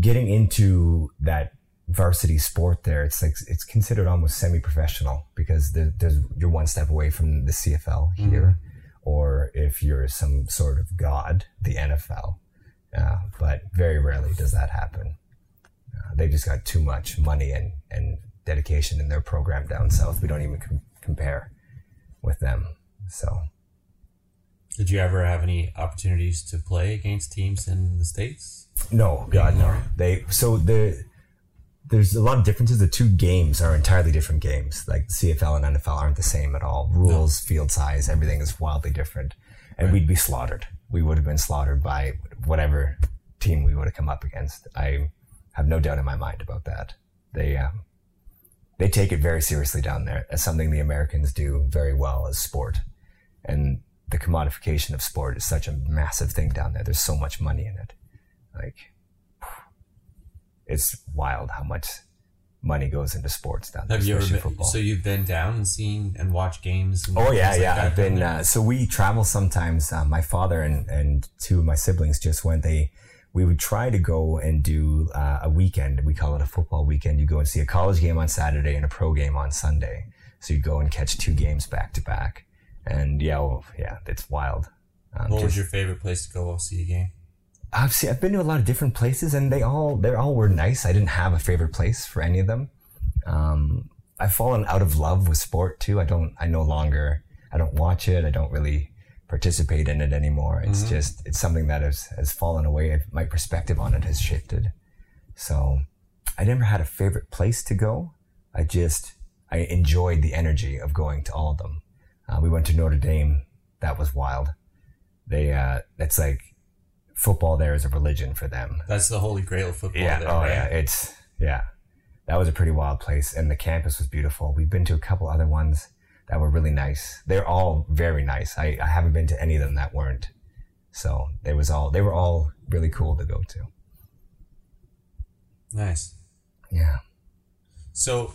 B: getting into that varsity sport there, it's like it's considered almost semi-professional because there's you're one step away from the CFL here. Mm-hmm. Or if you're some sort of god, the NFL. Uh, but very rarely does that happen. Uh, they just got too much money and, and dedication in their program down south. We don't even com- compare with them. So,
A: did you ever have any opportunities to play against teams in the states?
B: No, God, no. They so the there's a lot of differences. The two games are entirely different games. Like CFL and NFL aren't the same at all. Rules, no. field size, everything is wildly different. And right. we'd be slaughtered. We would have been slaughtered by whatever team we would have come up against. I have no doubt in my mind about that. They um, they take it very seriously down there as something the Americans do very well as sport. And the commodification of sport is such a massive thing down there. There's so much money in it. Like it's wild how much money goes into sports down there. Have you ever
A: been,
B: football.
A: So you've been down and seen and watched games.
B: And oh yeah, yeah. I've been. Uh, so we travel sometimes. Uh, my father and and two of my siblings just went. They we would try to go and do uh, a weekend. We call it a football weekend. You go and see a college game on Saturday and a pro game on Sunday. So you go and catch two games back to back. And yeah, well, yeah, it's wild.
A: Um, what just, was your favorite place to go see a game?
B: I've seen, I've been to a lot of different places, and they all they all were nice. I didn't have a favorite place for any of them. Um, I've fallen out of love with sport too. I don't. I no longer. I don't watch it. I don't really participate in it anymore. It's mm-hmm. just it's something that has has fallen away. My perspective on it has shifted. So I never had a favorite place to go. I just I enjoyed the energy of going to all of them. Uh, we went to Notre Dame. That was wild. They uh, it's like football there is a religion for them.
A: That's the holy grail of football.
B: Yeah.
A: There,
B: oh
A: right?
B: yeah. It's yeah. That was a pretty wild place, and the campus was beautiful. We've been to a couple other ones that were really nice. They're all very nice. I, I haven't been to any of them that weren't. So they was all they were all really cool to go to.
A: Nice.
B: Yeah.
A: So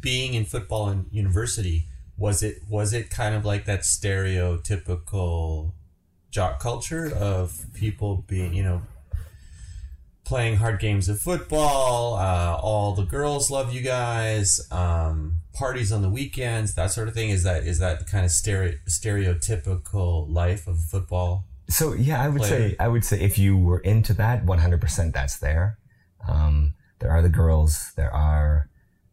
A: being in football in university, was it was it kind of like that stereotypical jock culture of people being, you know, playing hard games of football. Uh, all the girls love you guys. Um, parties on the weekends, that sort of thing. Is that is that kind of stere- stereotypical life of football?
B: So yeah, I would player? say I would say if you were into that, one hundred percent, that's there. Um, there are the girls. There are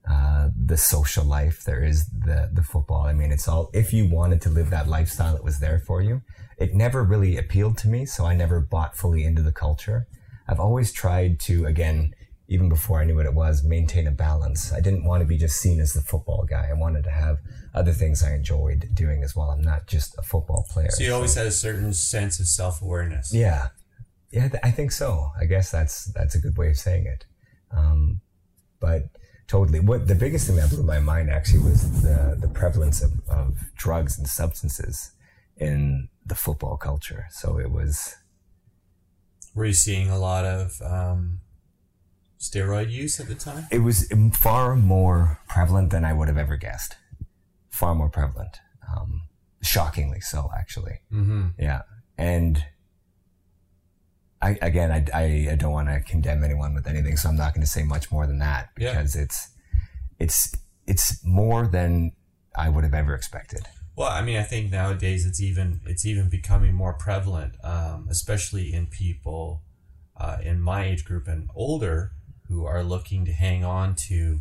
B: uh, the social life. There is the the football. I mean, it's all. If you wanted to live that lifestyle, it was there for you. It never really appealed to me, so I never bought fully into the culture. I've always tried to, again, even before I knew what it was, maintain a balance. I didn't want to be just seen as the football guy. I wanted to have other things I enjoyed doing as well. I'm not just a football player.
A: So you always had a certain sense of self awareness.
B: Yeah, yeah, I think so. I guess that's that's a good way of saying it. Um, but totally, what the biggest thing that blew my mind actually was the the prevalence of, of drugs and substances in the football culture. So it was.
A: Were you seeing a lot of um, steroid use at the time?
B: It was far more prevalent than I would have ever guessed. Far more prevalent. Um, shockingly so, actually.
A: Mm-hmm.
B: Yeah. And I, again, I, I, I don't want to condemn anyone with anything, so I'm not going to say much more than that because yeah. it's, it's, it's more than I would have ever expected.
A: Well, I mean, I think nowadays it's even it's even becoming more prevalent, um, especially in people uh, in my age group and older who are looking to hang on to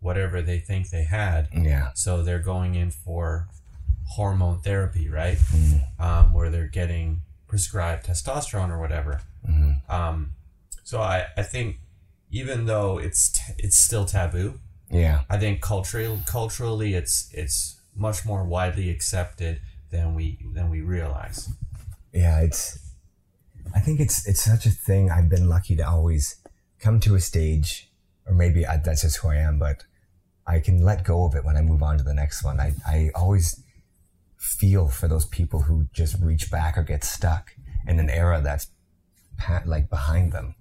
A: whatever they think they had.
B: Yeah.
A: So they're going in for hormone therapy, right? Mm. Um, where they're getting prescribed testosterone or whatever. Mm-hmm. Um, so I, I think even though it's t- it's still taboo,
B: yeah,
A: I think culturally culturally it's it's much more widely accepted than we than we realize.
B: Yeah, it's. I think it's it's such a thing. I've been lucky to always come to a stage, or maybe I, that's just who I am, but I can let go of it when I move on to the next one. I I always feel for those people who just reach back or get stuck in an era that's like behind them.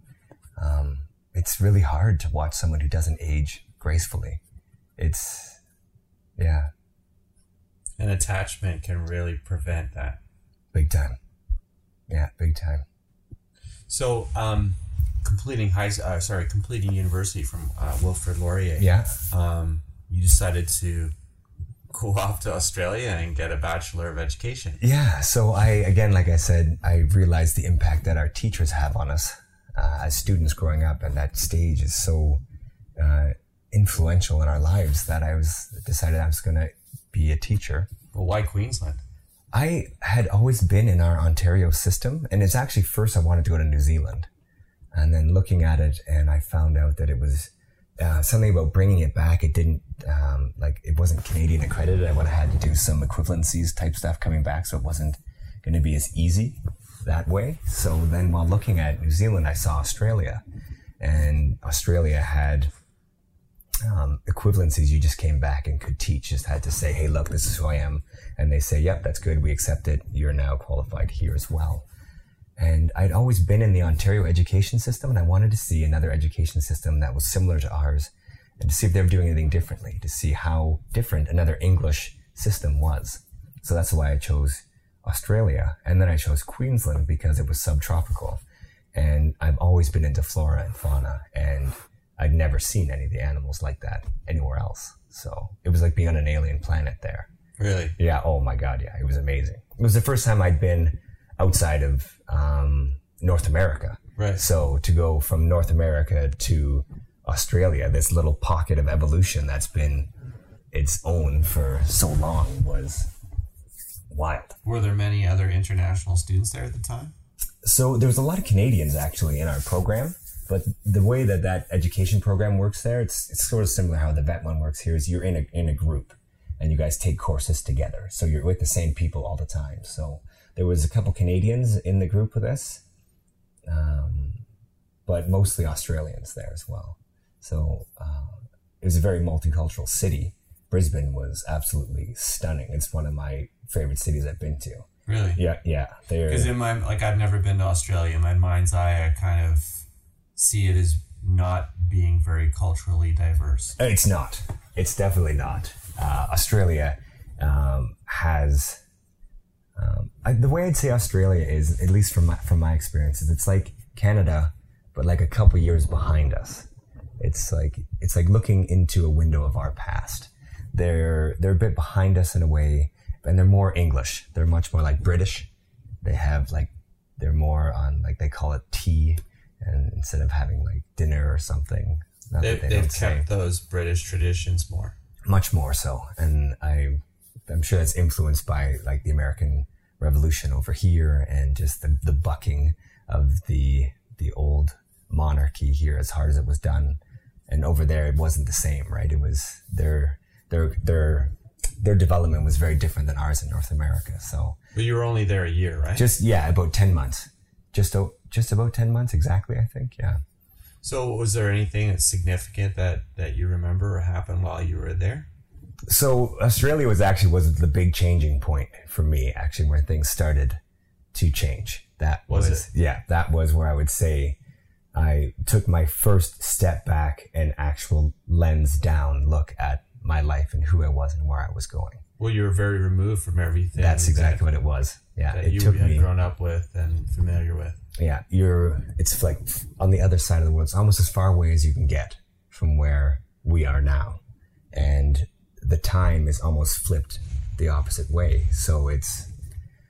B: Um, it's really hard to watch someone who doesn't age gracefully. It's, yeah.
A: An attachment can really prevent that.
B: Big time. Yeah, big time.
A: So, um, completing high, uh, sorry, completing university from uh, Wilfrid Laurier.
B: Yeah.
A: Um, you decided to go off to Australia and get a Bachelor of Education.
B: Yeah. So I, again, like I said, I realized the impact that our teachers have on us uh, as students growing up, and that stage is so uh, influential in our lives that I was decided I was going to be a teacher.
A: Why Queensland?
B: I had always been in our Ontario system, and it's actually first I wanted to go to New Zealand, and then looking at it, and I found out that it was uh, something about bringing it back. It didn't um, like it wasn't Canadian accredited. I would have had to do some equivalencies type stuff coming back, so it wasn't going to be as easy that way. So then, while looking at New Zealand, I saw Australia, and Australia had um, equivalencies. You just came back and could teach. Just had to say, "Hey, look, this is who I am," and they say, "Yep, that's good. We accept it. You're now qualified here as well." And I'd always been in the Ontario education system and I wanted to see another education system that was similar to ours and to see if they were doing anything differently, to see how different another English system was. So that's why I chose Australia. And then I chose Queensland because it was subtropical. And I've always been into flora and fauna and I'd never seen any of the animals like that anywhere else. So it was like being on an alien planet there.
A: Really?
B: Yeah. Oh my God. Yeah. It was amazing. It was the first time I'd been outside of um, North America.
A: Right.
B: So to go from North America to Australia, this little pocket of evolution that's been its own for so long was wild.
A: Were there many other international students there at the time?
B: So there was a lot of Canadians actually in our program, but the way that that education program works there, it's, it's sort of similar how the vet one works here is you're in a, in a group and you guys take courses together. So you're with the same people all the time. So there was a couple Canadians in the group with us, um, but mostly Australians there as well. So uh, it was a very multicultural city. Brisbane was absolutely stunning. It's one of my favorite cities I've been to.
A: Really?
B: Yeah, yeah.
A: Because in my like, I've never been to Australia. In my mind's eye, I kind of see it as not being very culturally diverse.
B: It's not. It's definitely not. Uh, Australia um, has um, I, the way I'd say Australia is, at least from my, from my experiences, it's like Canada, but like a couple years behind us. It's like it's like looking into a window of our past. They're they're a bit behind us in a way, and they're more English. They're much more like British. They have like they're more on like they call it tea, and instead of having like dinner or something,
A: They've, they have
B: don't say.
A: kept those British traditions more.
B: much more so and i i'm sure that's influenced by like the american revolution over here and just the, the bucking of the the old monarchy here as hard as it was done and over there it wasn't the same right it was their their their their development was very different than ours in north america so
A: But you were only there a year, right?
B: just yeah about 10 months just o- just about 10 months exactly i think yeah
A: so was there anything that's significant that that you remember or happened while you were there?
B: so Australia was actually was the big changing point for me, actually, where things started to change. That
A: Was
B: was, yeah, that was where I would say I took my first step back and actual lens down look at my life and who I was and where I was going.
A: Well, you were very removed from everything.
B: That's exactly
A: that,
B: what it was. Yeah,
A: that
B: it
A: you
B: took
A: had
B: me.
A: grown up with and familiar with.
B: Yeah, you're. It's like on the other side of the world. It's almost as far away as you can get from where we are now, and the time is almost flipped the opposite way. So it's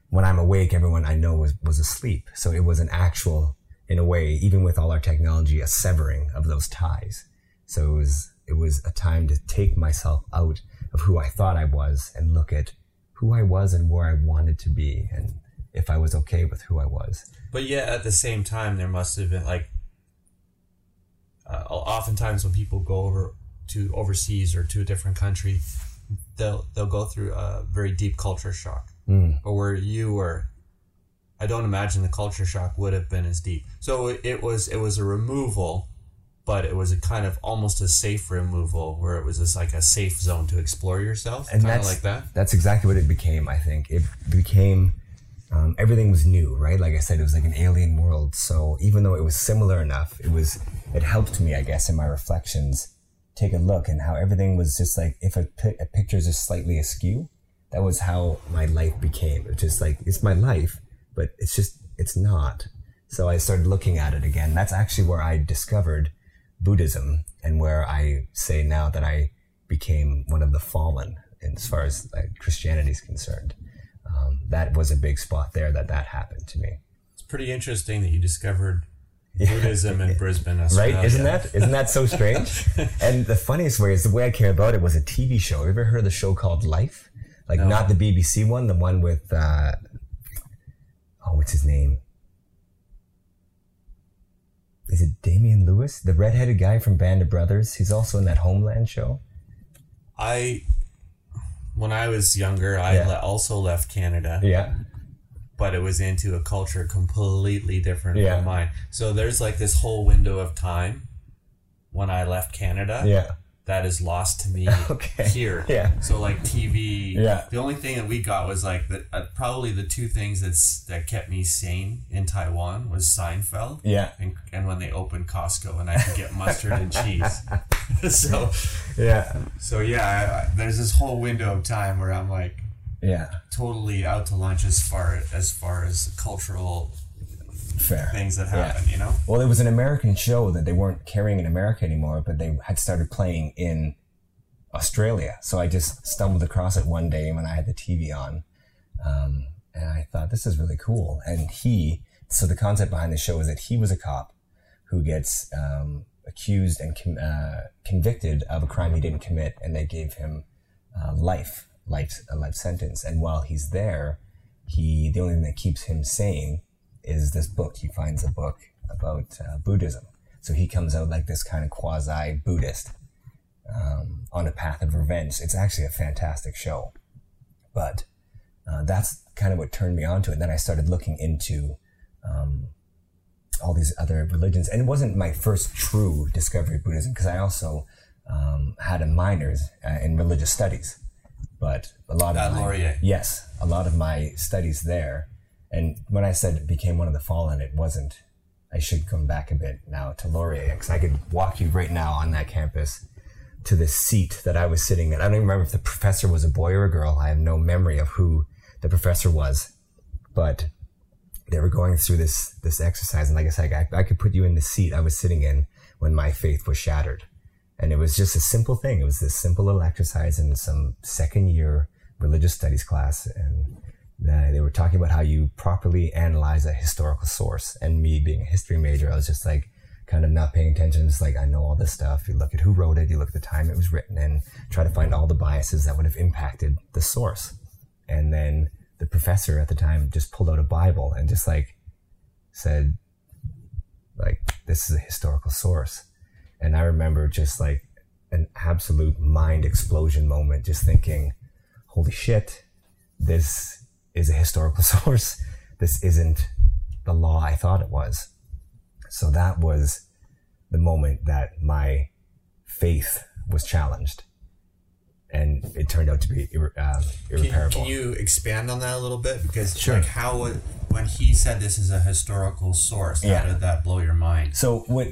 B: when I'm awake, everyone I know was was asleep. So it was an actual, in a way, even with all our technology, a severing of those ties. So it was it was a time to take myself out of who I thought I was and look at who I was and where I wanted to be and if I was okay with who I was.
A: But yet, at the same time, there must have been like. Uh, oftentimes, when people go over to overseas or to a different country, they'll they'll go through a very deep culture shock.
B: Mm.
A: But where you were, I don't imagine the culture shock would have been as deep. So it, it was it was a removal, but it was a kind of almost a safe removal where it was just like a safe zone to explore yourself,
B: and
A: kind of
B: that's
A: like that.
B: That's exactly what it became. I think it became um, everything was new, right? Like I said, it was like an alien world. So even though it was similar enough, it was it helped me, I guess, in my reflections. Take a look and how everything was just like if a, a picture is just slightly askew, that was how my life became. It was just like it's my life, but it's just it's not. So I started looking at it again. That's actually where I discovered Buddhism and where I say now that I became one of the fallen as far as like, Christianity is concerned. Um, that was a big spot there that that happened to me.
A: It's pretty interesting that you discovered Buddhism in Brisbane, Australia.
B: Right? Isn't that isn't that so strange? and the funniest way is the way I came about it was a TV show. Have you ever heard of the show called Life? Like
A: No.
B: not the BBC one, the one with uh, oh, what's his name? Is it Damian Lewis, the redheaded guy from Band of Brothers? He's also in that Homeland show.
A: I when I was younger, I
B: Yeah.
A: le- also left Canada,
B: Yeah.
A: but it was into a culture completely different
B: Yeah.
A: from mine. So there's like this whole window of time when I left Canada
B: Yeah.
A: That is lost to me
B: Okay.
A: here.
B: Yeah.
A: So like TV.
B: Yeah.
A: The only thing that we got was like the, uh, probably the two things that's that kept me sane in Taiwan was Seinfeld.
B: Yeah.
A: And, and when they opened Costco and I could get mustard and cheese. so
B: Yeah.
A: so yeah, I, I, there's this whole window of time where I'm like
B: Yeah.
A: totally out to lunch as far as far as cultural
B: Fair.
A: things that
B: Yeah.
A: happen. You know.
B: Well, it was an American show that they weren't carrying in America anymore, but they had started playing in Australia. So I just stumbled across it one day when I had the TV on. Um, and I thought, this is really cool. And he, so the concept behind the show is that he was a cop who gets um, accused and con- uh, convicted of a crime he didn't commit, and they gave him uh, life, life, a life sentence. And while he's there, he the only thing that keeps him sane is this book. He finds a book about uh, Buddhism. So he comes out like this kind of quasi Buddhist um, on a path of revenge. It's actually a fantastic show, but uh, that's kind of what turned me onto it. Then I started looking into um, all these other religions, and it wasn't my first true discovery of Buddhism because I also um, had a minors uh, in religious studies, but a lot of
A: At
B: my,
A: Laurier.
B: yes, a lot of my studies there. And when I said became one of the fallen, it wasn't. I should come back a bit now to Laurier because I could walk you right now on that campus to the seat that I was sitting at. I don't even remember if the professor was a boy or a girl. I have no memory of who the professor was, but they were going through this this exercise, and like I said, I, I could put you in the seat I was sitting in when my faith was shattered, and it was just a simple thing. It was this simple little exercise in some second year religious studies class, and they were talking about how you properly analyze a historical source. And me being a history major, I was just like, kind of not paying attention. Just like, I know all this stuff. You look at who wrote it, you look at the time it was written in, try to find all the biases that would have impacted the source. And then the professor at the time just pulled out a Bible and just like said, like, this is a historical source. And I remember just like an absolute mind explosion moment, just thinking, holy shit, this is a historical source. This isn't the law I thought it was. So that was the moment that my faith was challenged. And it turned out to be irre- um, irreparable.
A: Can, can, you expand on that a little bit? Because sure. like how would, when he said this is a historical source, how yeah. did that blow your mind?
B: So what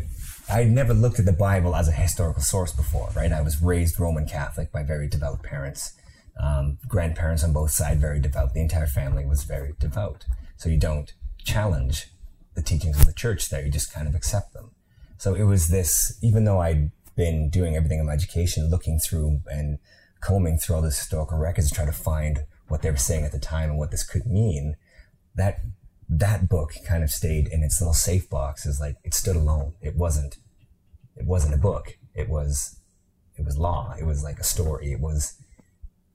B: I never looked at the Bible as a historical source before, right? I was raised Roman Catholic by very devout parents. Um, grandparents on both sides very devout. The entire family was very devout. So you don't challenge the teachings of the church there. You just kind of accept them. So it was this, even though I'd been doing everything in my education, looking through and combing through all this historical records to try to find what they were saying at the time and what this could mean, that that book kind of stayed in its little safe box as like it stood alone. It wasn't it wasn't a book. It was it was law. It was like a story. It was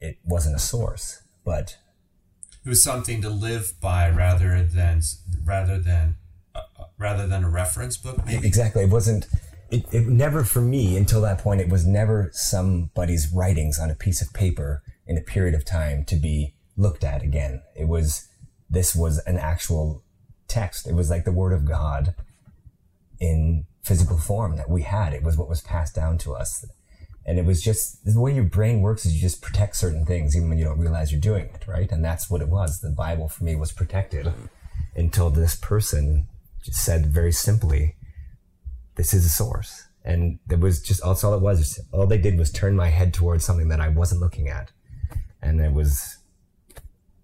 B: it wasn't a source, but
A: it was something to live by rather than rather than uh, uh, rather than a reference book. Maybe?
B: Exactly. It wasn't. It, it never for me until that point. It was never somebody's writings on a piece of paper in a period of time to be looked at again. It was this was an actual text. It was like the word of God in physical form that we had. It was what was passed down to us. And it was just the way your brain works is you just protect certain things even when you don't realize you're doing it, right? And that's what it was. The Bible for me was protected until this person just said very simply, this is a source. And it was just, that's all it was. All they did was turn my head towards something that I wasn't looking at. And it was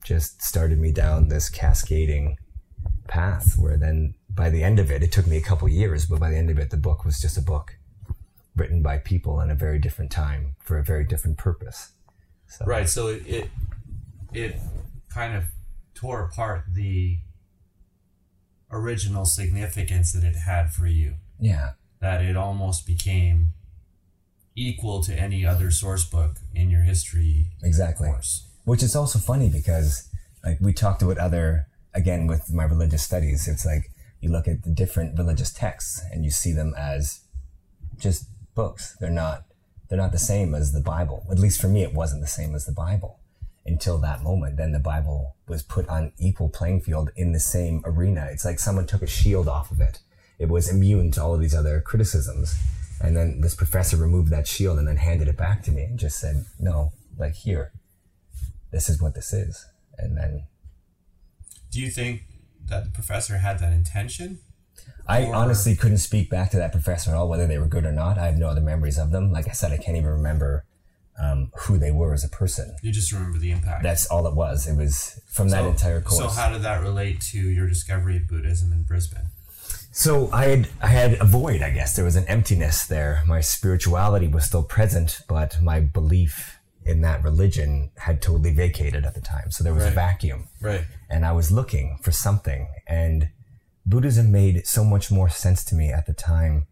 B: just started me down this cascading path where then by the end of it, it took me a couple years, but by the end of it, the book was just a book written by people in a very different time for a very different purpose.
A: So. Right. So it, it it kind of tore apart the original significance that it had for you.
B: Yeah.
A: That it almost became equal to any other source book in your history.
B: Exactly. Course. Which is also funny because like we talked about other again with my religious studies, it's like you look at the different religious texts and you see them as just books. They're not they're not the same as the Bible. At least for me, it wasn't the same as the Bible until that moment. Then the Bible was put on equal playing field in the same arena. It's like someone took a shield off of it. It was immune to all of these other criticisms. And then this professor removed that shield and then handed it back to me and just said, no, like here, this is what this is. And then.
A: Do you think that the professor had that intention?
B: I or... honestly couldn't speak back to that professor at all, whether they were good or not. I have no other memories of them. Like I said, I can't even remember um, who they were as a person.
A: You just remember the impact.
B: That's all it was. It was from so, that entire course.
A: So how did that relate to your discovery of Buddhism in Brisbane?
B: So I had I had a void, I guess. There was an emptiness there. My spirituality was still present, but my belief in that religion had totally vacated at the time. So there was
A: right.
B: a vacuum.
A: Right.
B: And I was looking for something. And Buddhism made so much more sense to me at the time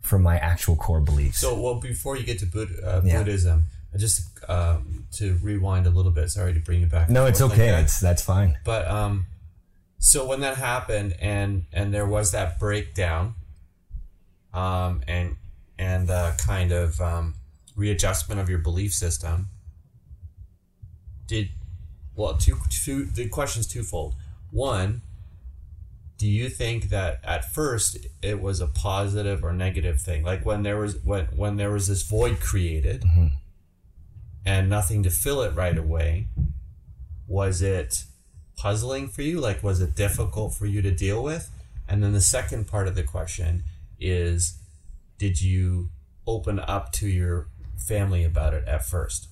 B: for my actual core beliefs.
A: So, well, before you get to uh, yeah. Buddhism, just um, to rewind a little bit. Sorry to bring you back.
B: No, it's okay. Like that. It's that's fine.
A: But um, so when that happened, and and there was that breakdown, um, and and uh, kind of um, readjustment of your belief system. Did well two two the question's twofold. One, do you think that at first it was a positive or negative thing? Like when there was when when there was this void created mm-hmm. and nothing to fill it right away was it puzzling for you? Like was it difficult for you to deal with? And then the second part of the question is did you open up to your family about it at first?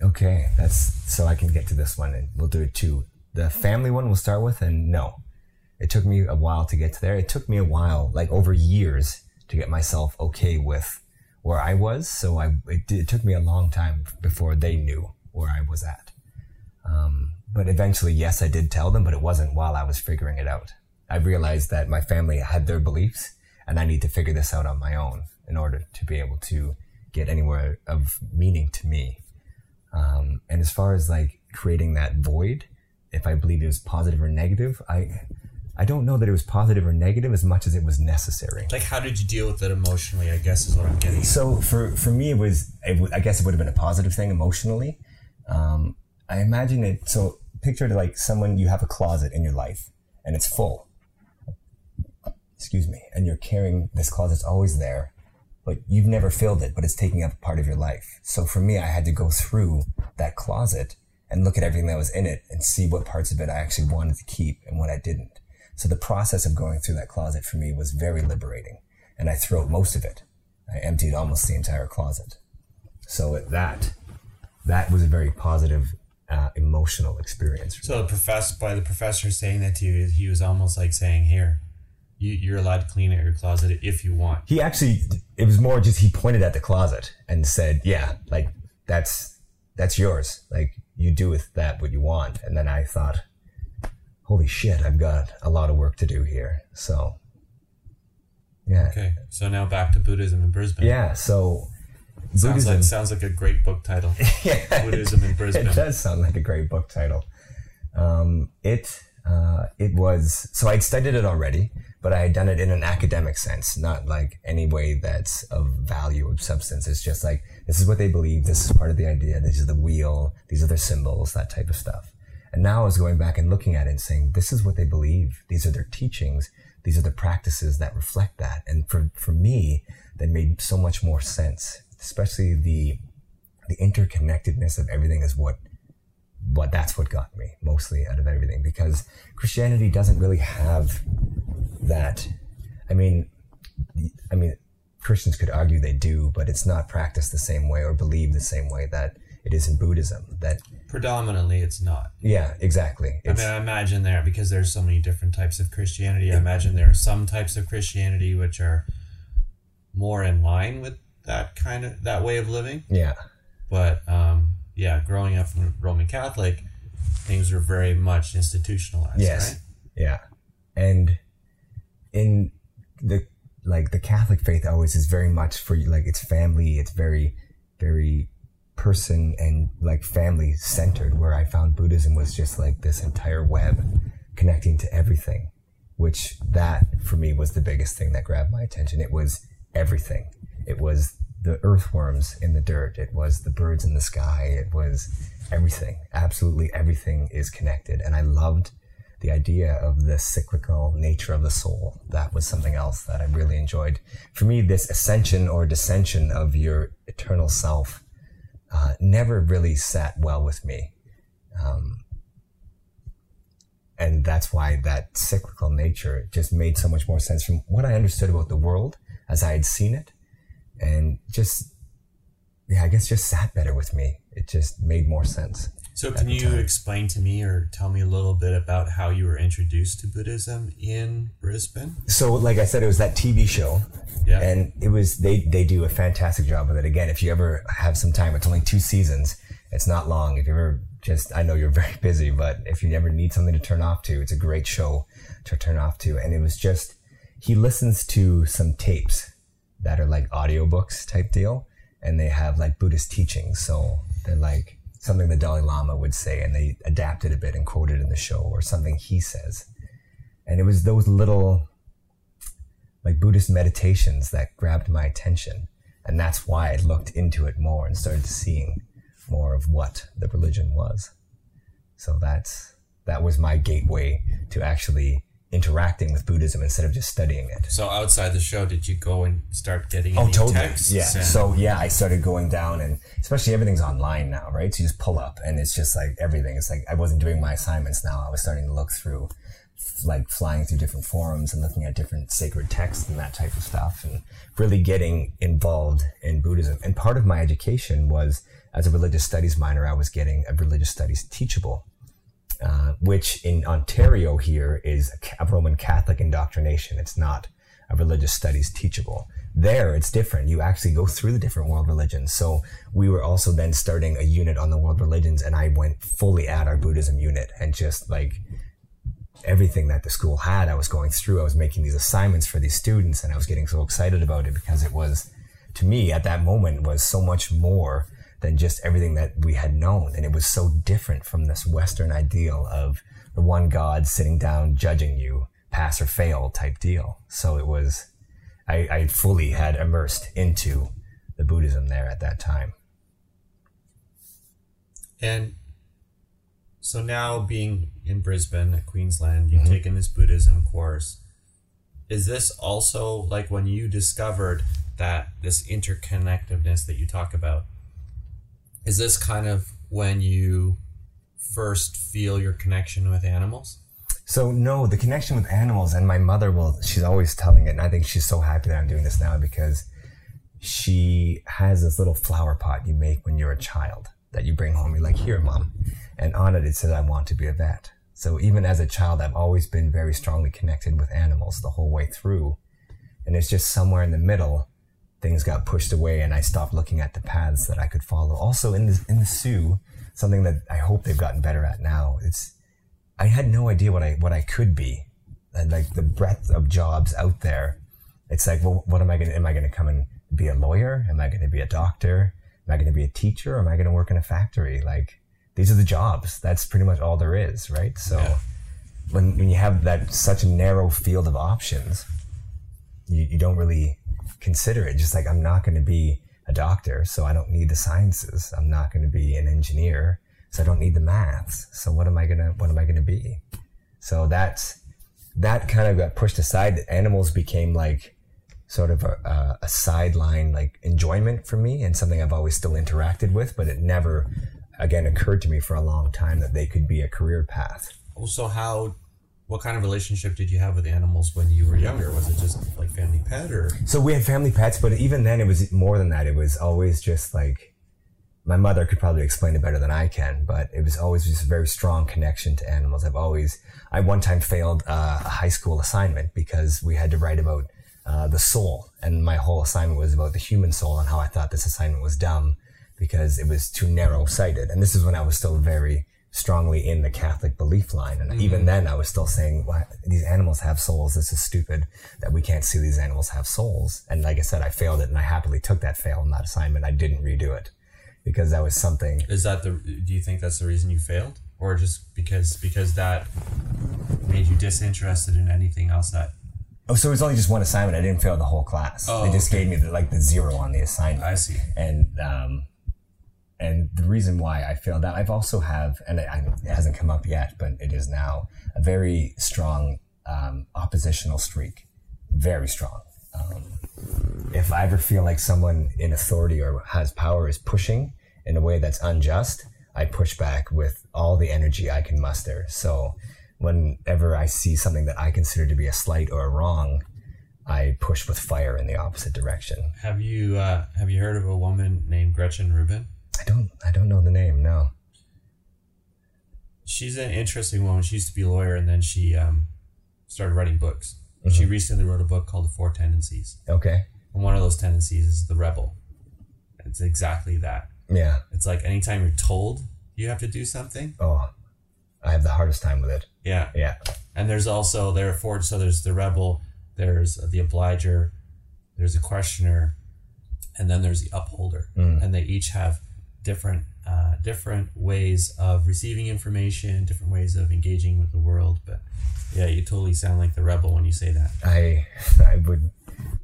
B: Okay that's so i can get to this one and we'll do it too. The family one we'll start with and no it took me a while to get to there. It took me a while, like over years, to get myself okay with where I was. So I, it, it took me a long time before they knew where I was at. Um, but eventually, yes, I did tell them, but it wasn't while I was figuring it out. I realized that my family had their beliefs and I need to figure this out on my own in order to be able to get anywhere of meaning to me. Um, and as far as like creating that void, if I believe it was positive or negative, I I don't know that it was positive or negative as much as it was necessary.
A: Like, how did you deal with it emotionally? I guess is what I'm getting.
B: So for for me, it was it, I guess it would have been a positive thing emotionally. Um, I imagine it. So picture it like someone you have a closet in your life and it's full. Excuse me, and you're carrying this closet's always there, but you've never filled it, but it's taking up part of your life. So for me, I had to go through that closet and look at everything that was in it and see what parts of it I actually wanted to keep and what I didn't. So the process of going through that closet for me was very liberating. And I threw most of it. I emptied almost the entire closet. So at that, that was a very positive uh, emotional experience.
A: So the professor, by the professor saying that to you, he was almost like saying, "Here, you, you're allowed to clean out your closet if you want."
B: He actually, it was more just he pointed at the closet and said, "Yeah, like that's that's yours. Like you do with that what you want." And then I thought, holy shit, I've got a lot of work to do here. So, yeah.
A: Okay. So now back to Buddhism in Brisbane.
B: Yeah. So,
A: sounds Buddhism, like sounds like a great book title. yeah, Buddhism in Brisbane.
B: It does sound like a great book title. Um, it uh, it was so I'd studied it already, but I had done it in an academic sense, not like any way that's of value of substance. It's just like this is what they believe. This is part of the idea. This is the wheel. These are their symbols. That type of stuff. And now I was going back and looking at it and saying, this is what they believe. These are their teachings. These are the practices that reflect that. And for, for me, that made so much more sense, especially the, the interconnectedness of everything is what, what that's what got me mostly out of everything because Christianity doesn't really have that. I mean, I mean, Christians could argue they do, but it's not practiced the same way or believed the same way that it is in Buddhism. That
A: predominantly it's not.
B: Yeah, exactly.
A: It's, I mean, I imagine there because there's so many different types of Christianity. I imagine there are some types of Christianity which are more in line with that kind of that way of living.
B: Yeah.
A: But um, yeah, growing up Roman Catholic, things were very much institutionalized. Yes. Right?
B: Yeah, and in the like the Catholic faith always is very much for you. like it's family. It's very very person and like family centered where I found Buddhism was just like this entire web connecting to everything, which that for me was the biggest thing that grabbed my attention. It was everything. It was the earthworms in the dirt. It was the birds in the sky. It was everything. Absolutely everything is connected. And I loved the idea of the cyclical nature of the soul. That was something else that I really enjoyed. For me, this ascension or descension of your eternal self uh, never really sat well with me. Um, and that's why that cyclical nature just made so much more sense from what I understood about the world as I had seen it. And just, yeah, I guess just sat better with me. It just made more sense.
A: So, can you time. explain to me or tell me a little bit about how you were introduced to Buddhism in Brisbane?
B: So, like I said, it was that TV show. Yeah. And it was, they, they do a fantastic job with it. Again, if you ever have some time, it's only two seasons. It's not long. If you ever just, I know you're very busy, but if you ever need something to turn off to, it's a great show to turn off to. And it was just, he listens to some tapes that are like audiobooks type deal. And they have like Buddhist teachings. So they're like, something the Dalai Lama would say, and they adapted a bit and quoted in the show, or something he says. And it was those little, like Buddhist meditations that grabbed my attention. And that's why I looked into it more and started seeing more of what the religion was. So that's, that was my gateway to actually interacting with Buddhism instead of just studying it.
A: So outside the show, did you go and start getting oh totally texts?
B: Yeah. So yeah, I started going down and especially everything's online now, right? So you just pull up and it's just like everything. It's like I wasn't doing my assignments now. I was starting to look through like flying through different forums and looking at different sacred texts and that type of stuff and really getting involved in Buddhism. And part of my education was as a religious studies minor, I was getting a religious studies teachable uh, which in Ontario here is a Roman Catholic indoctrination. It's not a religious studies teachable. There, it's different. You actually go through the different world religions. So we were also then starting a unit on the world religions, and I went fully at our Buddhism unit and just like everything that the school had. I was going through. I was making these assignments for these students, and I was getting so excited about it because it was, to me, at that moment, was so much more than just everything that we had known, and it was so different from this Western ideal of the one God sitting down judging you, pass or fail type deal. So it was, I, I fully had immersed into the Buddhism there at that time.
A: And so now being in Brisbane at Queensland, you've mm-hmm. taken this Buddhism course. Is this also like when you discovered that this interconnectedness that you talk about? Is this kind of when you first feel your connection with animals?
B: So no, the connection with animals and my mother will she's always telling it and I think she's so happy that I'm doing this now because she has this little flower pot you make when you're a child that you bring home. You're like, here, mom. And on it, it says, I want to be a vet. So even as a child, I've always been very strongly connected with animals the whole way through. And it's just somewhere in the middle, things got pushed away and I stopped looking at the paths that I could follow. Also in the, in the Soo, something that I hope they've gotten better at now, it's, I had no idea what I, what I could be. And like the breadth of jobs out there. It's like, well, what am I going to, am I going to come and be a lawyer? Am I going to be a doctor? Am I going to be a teacher am I going to work in a factory? Like, these are the jobs. That's pretty much all there is, right? So yeah. when, when you have that such a narrow field of options, you, you don't really consider it. Just like, I'm not going to be a doctor, so I don't need the sciences. I'm not going to be an engineer, so I don't need the maths. So what am I going to, what am I going to be? So that's, that kind of got pushed aside. Animals became like, sort of a, a, sideline like enjoyment for me and something I've always still interacted with, but it never again occurred to me for a long time that they could be a career path.
A: Also, how what kind of relationship did you have with animals when you were younger? Was it just like family pet or?
B: So we had family pets, but even then it was more than that. It was always just like my mother could probably explain it better than I can, but it was always just a very strong connection to animals. I've always, I one time failed uh, a high school assignment because we had to write about uh, the soul. And my whole assignment was about the human soul and how I thought this assignment was dumb because it was too narrow sighted. And this is when I was still very strongly in the Catholic belief line. And mm-hmm. even then I was still saying, well, these animals have souls. This is stupid that we can't see these animals have souls. And like I said, I failed it and I happily took that fail in that assignment. I didn't redo it because that was something.
A: Is that the, do you think that's the reason you failed? Or just because, because that made you disinterested in anything else that
B: Oh, so it was only just one assignment. I didn't fail the whole class. Oh, they just okay. gave me the, like the zero on the assignment.
A: I see.
B: And um, and the reason why I feel that, I've also have, and it, it hasn't come up yet, but it is now a very strong um, oppositional streak, very strong. Um, if I ever feel like someone in authority or has power is pushing in a way that's unjust, I push back with all the energy I can muster. So whenever I see something that I consider to be a slight or a wrong, I push with fire in the opposite direction.
A: Have you uh, have you heard of a woman named Gretchen Rubin?
B: I don't I don't know the name. No.
A: She's an interesting woman. She used to be a lawyer, and then she um, started writing books. Mm-hmm. She recently wrote a book called The Four Tendencies.
B: Okay.
A: And one of those tendencies is the rebel. It's exactly that.
B: Yeah.
A: It's like anytime you're told you have to do something.
B: Oh, I have the hardest time with it.
A: Yeah.
B: Yeah.
A: And there's also there are four. So there's the rebel, there's the obliger, there's a questioner, and then there's the upholder. Mm. And they each have different uh, different ways of receiving information, different ways of engaging with the world. But yeah, you totally sound like the rebel when you say that.
B: I I would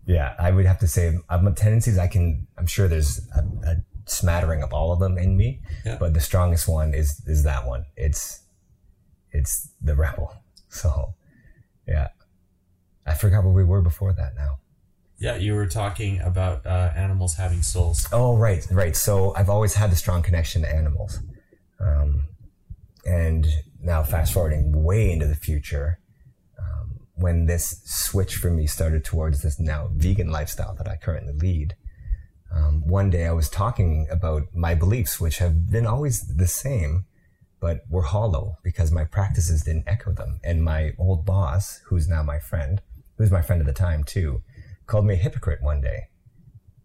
B: yeah I would have to say um, tendencies I can I'm sure there's a, a smattering of all of them in me, yeah. but the strongest one is is that one. It's it's the rebel. So, yeah, I forgot where we were before that now.
A: Yeah, you were talking about uh, animals having souls.
B: Oh, right, right. So I've always had a strong connection to animals. Um, and now, fast forwarding way into the future, um, when this switch for me started towards this now vegan lifestyle that I currently lead, um, one day I was talking about my beliefs, which have been always the same, but were hollow because my practices didn't echo them. And my old boss, who's now my friend, who's my friend at the time too, called me a hypocrite one day.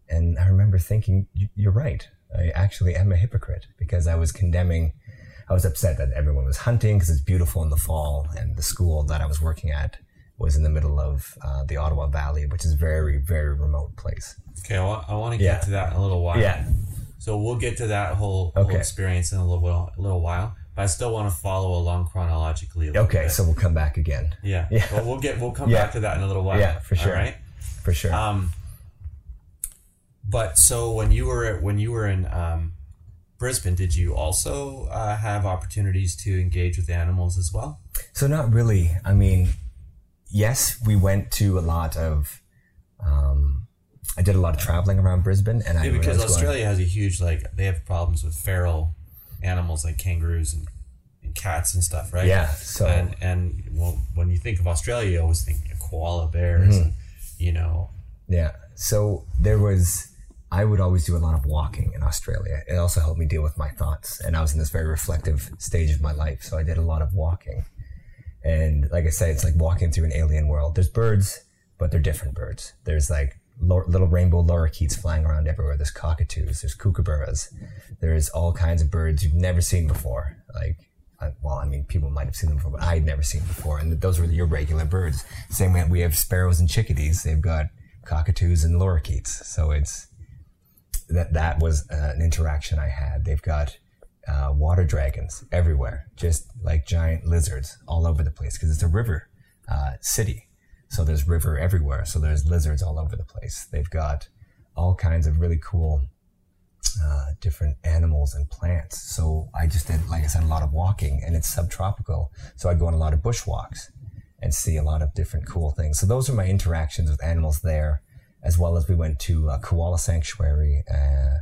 B: And I remember thinking, you're right. I actually am a hypocrite because I was condemning I was upset that everyone was hunting because it's beautiful in the fall, and the school that I was working at was in the middle of uh, the Ottawa Valley, which is a very, very remote place.
A: Okay, I want, I want to get
B: Yeah.
A: to that in a little while.
B: Yeah.
A: So we'll get to that whole, whole
B: Okay.
A: experience in a little while, a little while. But I still want to follow along chronologically. A
B: Okay,
A: bit.
B: so we'll come back again
A: yeah,
B: Yeah.
A: Well, we'll get we'll come
B: Yeah.
A: back to that in a little while.
B: Yeah, for sure.
A: All right.
B: For sure.
A: Um, but so when you were when you were in um, Brisbane, did you also uh, have opportunities to engage with animals as well?
B: So not really. I mean, yes, we went to a lot of. Um, I did a lot of traveling around Brisbane, and I
A: because
B: going-
A: Australia has a huge like they have problems with feral animals like kangaroos and, and cats and stuff, right?
B: Yeah, so-
A: and and well, when you think of Australia, you always think of koala bears,
B: Mm-hmm.
A: and, you know.
B: Yeah. So there was, I would always do a lot of walking in Australia. It also helped me deal with my thoughts. And I was in this very reflective stage of my life. So I did a lot of walking. And like I said, it's like walking through an alien world. There's birds, but they're different birds. There's like little rainbow lorikeets flying around everywhere. There's cockatoos, there's kookaburras. There's all kinds of birds you've never seen before. Like, well, I mean, people might have seen them before, but I had never seen before. And those were your regular birds. Same way we have sparrows and chickadees. They've got cockatoos and lorikeets. So it's that that was uh, an interaction I had. They've got uh, water dragons everywhere, just like giant lizards all over the place because it's a river uh, city. So there's river everywhere. So there's lizards all over the place. They've got all kinds of really cool uh, different animals and plants. So I just did, like I said, a lot of walking, and it's subtropical. So I'd go on a lot of bushwalks and see a lot of different cool things. So those are my interactions with animals there, as well as we went to a koala sanctuary, uh,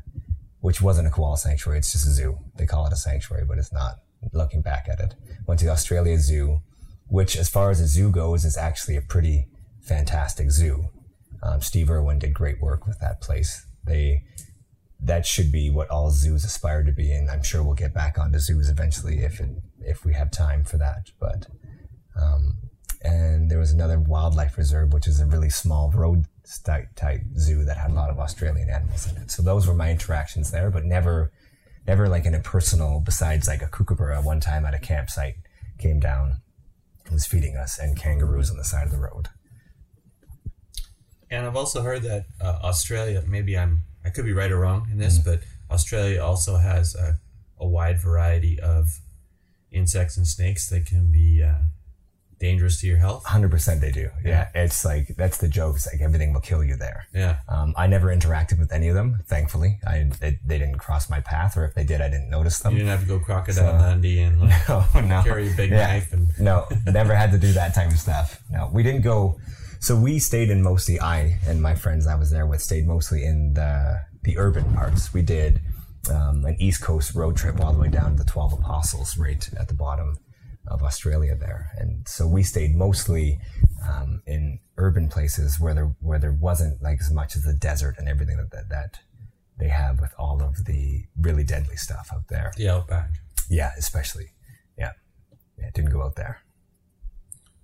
B: which wasn't a koala sanctuary. It's just a zoo. They call it a sanctuary, but it's not. Looking back at it, went to the Australia Zoo, which, as far as a zoo goes, is actually a pretty fantastic zoo. Um, Steve Irwin did great work with that place. They that should be what all zoos aspire to be, and I'm sure we'll get back onto zoos eventually if it, if we have time for that. But um, and there was another wildlife reserve, which is a really small road type zoo that had a lot of Australian animals in it. So those were my interactions there, but never never like in a personal. Besides like a kookaburra one time at a campsite came down, was feeding us, and kangaroos on the side of the road.
A: And I've also heard that uh, Australia, maybe I'm, I could be right or wrong in this, but Australia also has a, a wide variety of insects and snakes that can be uh, dangerous to your health.
B: Hundred percent, they do. Yeah. it's like that's the joke. It's like everything will kill you there.
A: Yeah.
B: Um, I never interacted with any of them. Thankfully, I they, they didn't cross my path, or if they did, I didn't notice them.
A: You didn't have to go crocodile Dundee and like,
B: Oh no,
A: carry a big
B: Yeah.
A: knife and
B: no, never had to do that type of stuff. No, we didn't go. So we stayed in mostly. I and my friends I was there with stayed mostly in the the urban parts. We did um, an East Coast road trip all the way down to the Twelve Apostles, right at the bottom of Australia there, and so we stayed mostly um, in urban places where there where there wasn't like as much as the desert and everything that that, that they have with all of the really deadly stuff out there.
A: the outback.
B: Yeah, especially. Yeah, yeah, didn't go out there.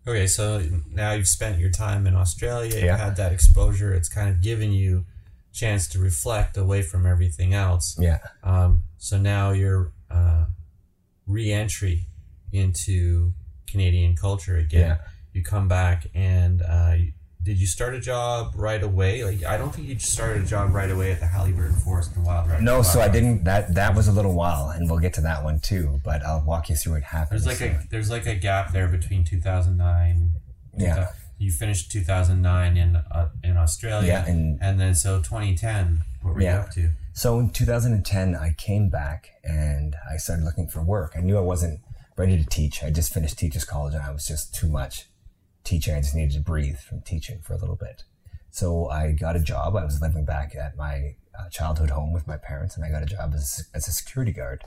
A: Okay, so now you've spent your time in Australia, you've had that exposure, it's kind of given you chance to reflect away from everything else.
B: Yeah.
A: Um, so now your uh, re-entry into Canadian culture again.
B: Yeah.
A: You come back and uh, you- did you start a job right away? Like I don't think you started a job right away at the Haliburton Forest and Wildlife.
B: No, so I didn't. That that was a little while, and we'll get to that one too. But I'll walk you through what happened.
A: There's like a there's like a gap there between 2009.
B: Yeah.
A: You finished 2009 in uh, in Australia.
B: Yeah, and-
A: and then so 2010. What were you up to?
B: So in 2010, I came back and I started looking for work. I knew I wasn't ready to teach. I just finished teachers college, and I was just too much teaching. I just needed to breathe from teaching for a little bit. So I got a job. I was living back at my uh, childhood home with my parents, and I got a job as, as a security guard,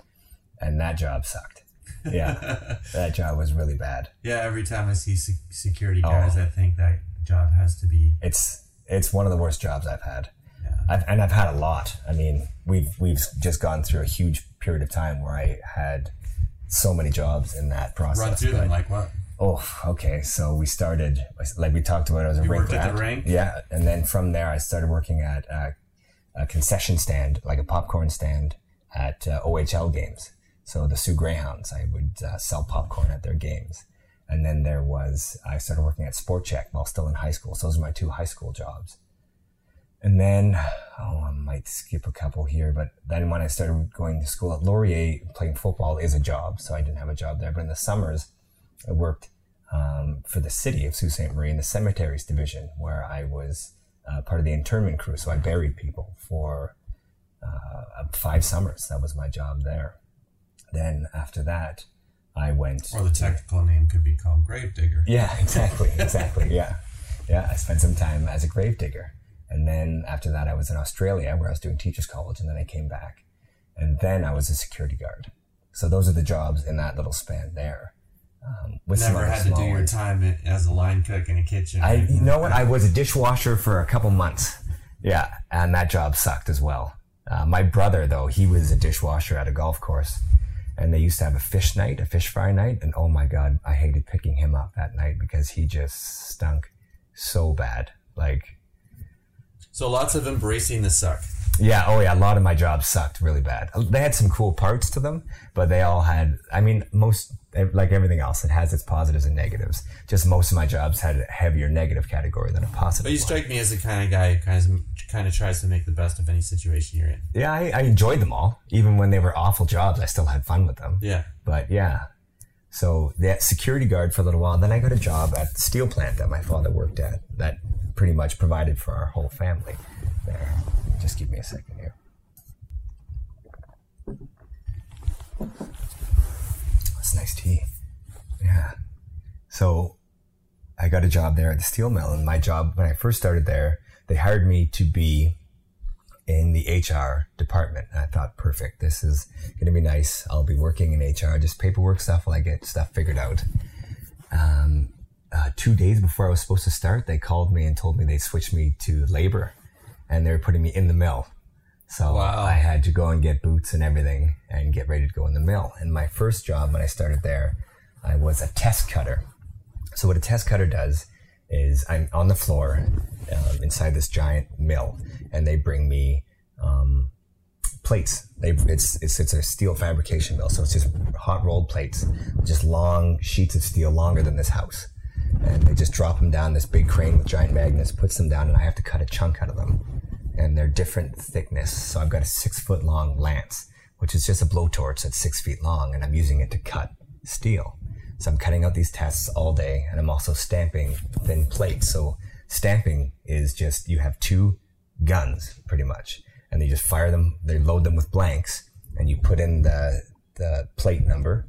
B: and that job sucked. Yeah, that job was really bad.
A: Yeah, every time I see se- security
B: Oh.
A: I think that job has to be.
B: It's it's one of the worst jobs I've had.
A: Yeah.
B: I've, and I've had a lot. I mean, we've we've just gone through a huge period of time where I had so many jobs in that process.
A: Run through them like what?
B: Oh, okay. So we started, like we talked about, I was a
A: You
B: rink
A: worked at the rink?
B: Yeah, and then from there, I started working at a, a concession stand, like a popcorn stand at uh, OHL games. So the Soo Greyhounds, I would uh, sell popcorn at their games. And then there was, I started working at Sport Chek while still in high school. So those are my two high school jobs. And then, oh, I might skip a couple here, but then when I started going to school at Laurier, playing football is a job. So I didn't have a job there. But in the summers, I worked um, for the city of Sault Ste. Marie in the cemeteries division, where I was uh, part of the internment crew. So I buried people for uh, five summers. That was my job there. Then after that, I went.
C: Or the technical name could be called gravedigger.
B: Yeah, exactly, exactly. yeah, yeah. I spent some time as a gravedigger, and then after that, I was in Australia where I was doing teachers college, and then I came back, and then I was a security guard. So those are the jobs in that little span there.
C: Um, with Never had to do your time as a line cook in a kitchen.
B: I, you know what? I was a dishwasher for a couple months. Yeah, and that job sucked as well. Uh, my brother, though, he was a dishwasher at a golf course, and they used to have a fish night, a fish fry night, and oh my god, I hated picking him up that night because he just stunk so bad. Like,
C: so lots of embracing the suck.
B: Yeah. Oh, yeah. A lot of my jobs sucked really bad. They had some cool parts to them, but they all had. I mean, most like everything else, it has its positives and negatives. Just most of my jobs had a heavier negative category than a positive.
C: But you strike me as the kind of guy who kind of kind of tries to make the best of any situation you're in.
B: Yeah, I, I enjoyed them all, even when they were awful jobs. I still had fun with them.
C: Yeah.
B: But yeah, so that security guard for a little while. Then I got a job at the steel plant that my father worked at. That pretty much provided for our whole family. There. Just give me a second here. That's nice tea. Yeah. So I got a job there at the steel mill, and my job when I first started there, they hired me to be in the HR department. And I thought, perfect, this is going to be nice. I'll be working in HR, just paperwork stuff while I get stuff figured out. Um, uh, two days before I was supposed to start, they called me and told me they'd switch me to labor and they were putting me in the mill. So wow. I had to go and get boots and everything and get ready to go in the mill. And my first job when I started there, I was a test cutter. So what a test cutter does is I'm on the floor um, inside this giant mill, and they bring me um, plates. They it's, it's it's a steel fabrication mill, so it's just hot rolled plates, just long sheets of steel longer than this house and they just drop them down this big crane with giant magnets, puts them down, and I have to cut a chunk out of them. And they're different thickness. So I've got a six foot long lance, which is just a blowtorch that's six feet long, and I'm using it to cut steel. So I'm cutting out these tests all day, and I'm also stamping thin plates. So stamping is just you have two guns pretty much, and you just fire them. They load them with blanks, and you put in the the plate number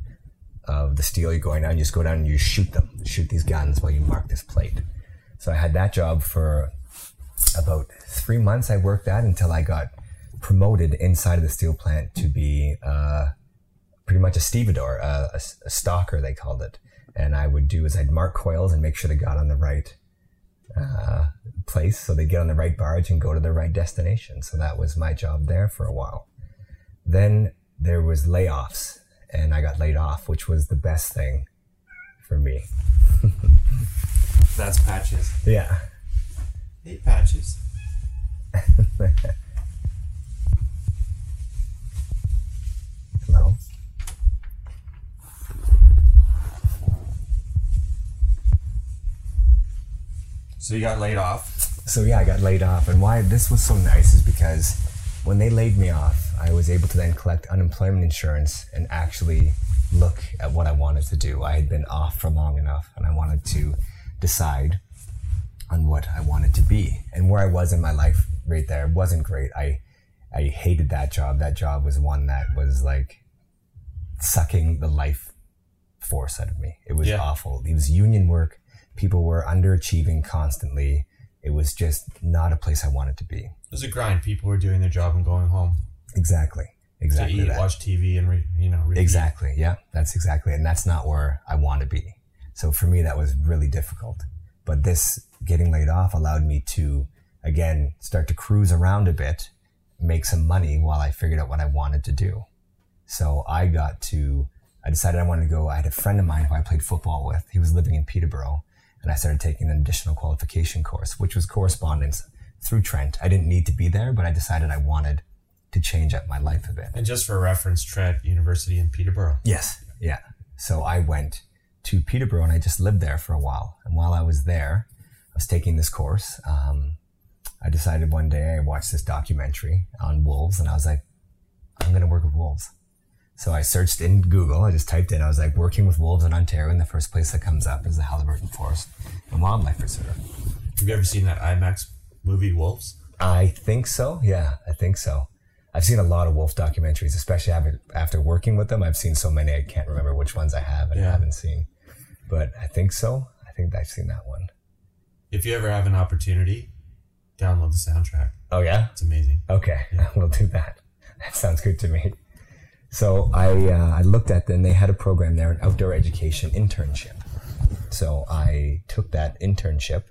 B: of the steel you're going down. You just go down and you shoot them, shoot these guns while you mark this plate. So I had that job for about three months. I worked that until I got promoted inside of the steel plant to be uh, pretty much a stevedore, uh, a, a, stalker they called it. And I would do is I'd mark coils and make sure they got on the right uh, place, so they get on the right barge and go to the right destination. So that was my job there for a while. Then there was layoffs and I got laid off, which was the best thing for me.
C: That's patches.
B: Yeah.
C: Hey, patches.
B: Hello.
C: So you got laid off.
B: So yeah, I got laid off, and why this was so nice is because when they laid me off, I was able to then collect unemployment insurance and actually look at what I wanted to do. I had been off for long enough and I wanted to decide on what I wanted to be. And where I was in my life right there wasn't great. I I hated that job. That job was one that was like sucking the life force out of me. It was yeah. awful. It was union work. People were underachieving constantly. It was just not a place I wanted to be. It
C: was a grind. People were doing their job and going home.
B: Exactly. Exactly.
C: To eat, that. watch TV, and re, you know.
B: Repeat. Exactly. Yeah, that's exactly, and that's not where I want to be. So for me, that was really difficult. But this getting laid off allowed me to again start to cruise around a bit, make some money while I figured out what I wanted to do. So I got to. I decided I wanted to go. I had a friend of mine who I played football with. He was living in Peterborough, and I started taking an additional qualification course, which was correspondence through Trent. I didn't need to be there, but I decided I wanted to change up my life a bit.
C: And just for reference, Trent University in Peterborough.
B: Yes. Yeah. So I went to Peterborough and I just lived there for a while. And while I was there, was taking this course. Um, I decided one day I watched this documentary on wolves and I was like, I'm going to work with wolves. So I searched in Google. I just typed in, I was like, working with wolves in Ontario. And the first place that comes up is the Haliburton Forest and Wildlife Reserve.
C: Have you ever seen that IMAX movie Wolves?
B: I think so. Yeah, I think so. I've seen a lot of wolf documentaries, especially after, after working with them. I've seen so many, I can't remember which ones I have and
C: Yeah.
B: haven't seen. But I think so. I think I've seen that one.
C: If you ever have an opportunity, download the soundtrack.
B: Oh, yeah?
C: It's amazing.
B: Okay, yeah. we'll do that. That sounds good to me. So I, uh, I looked at them. They had a program there, an outdoor education internship. So I took that internship,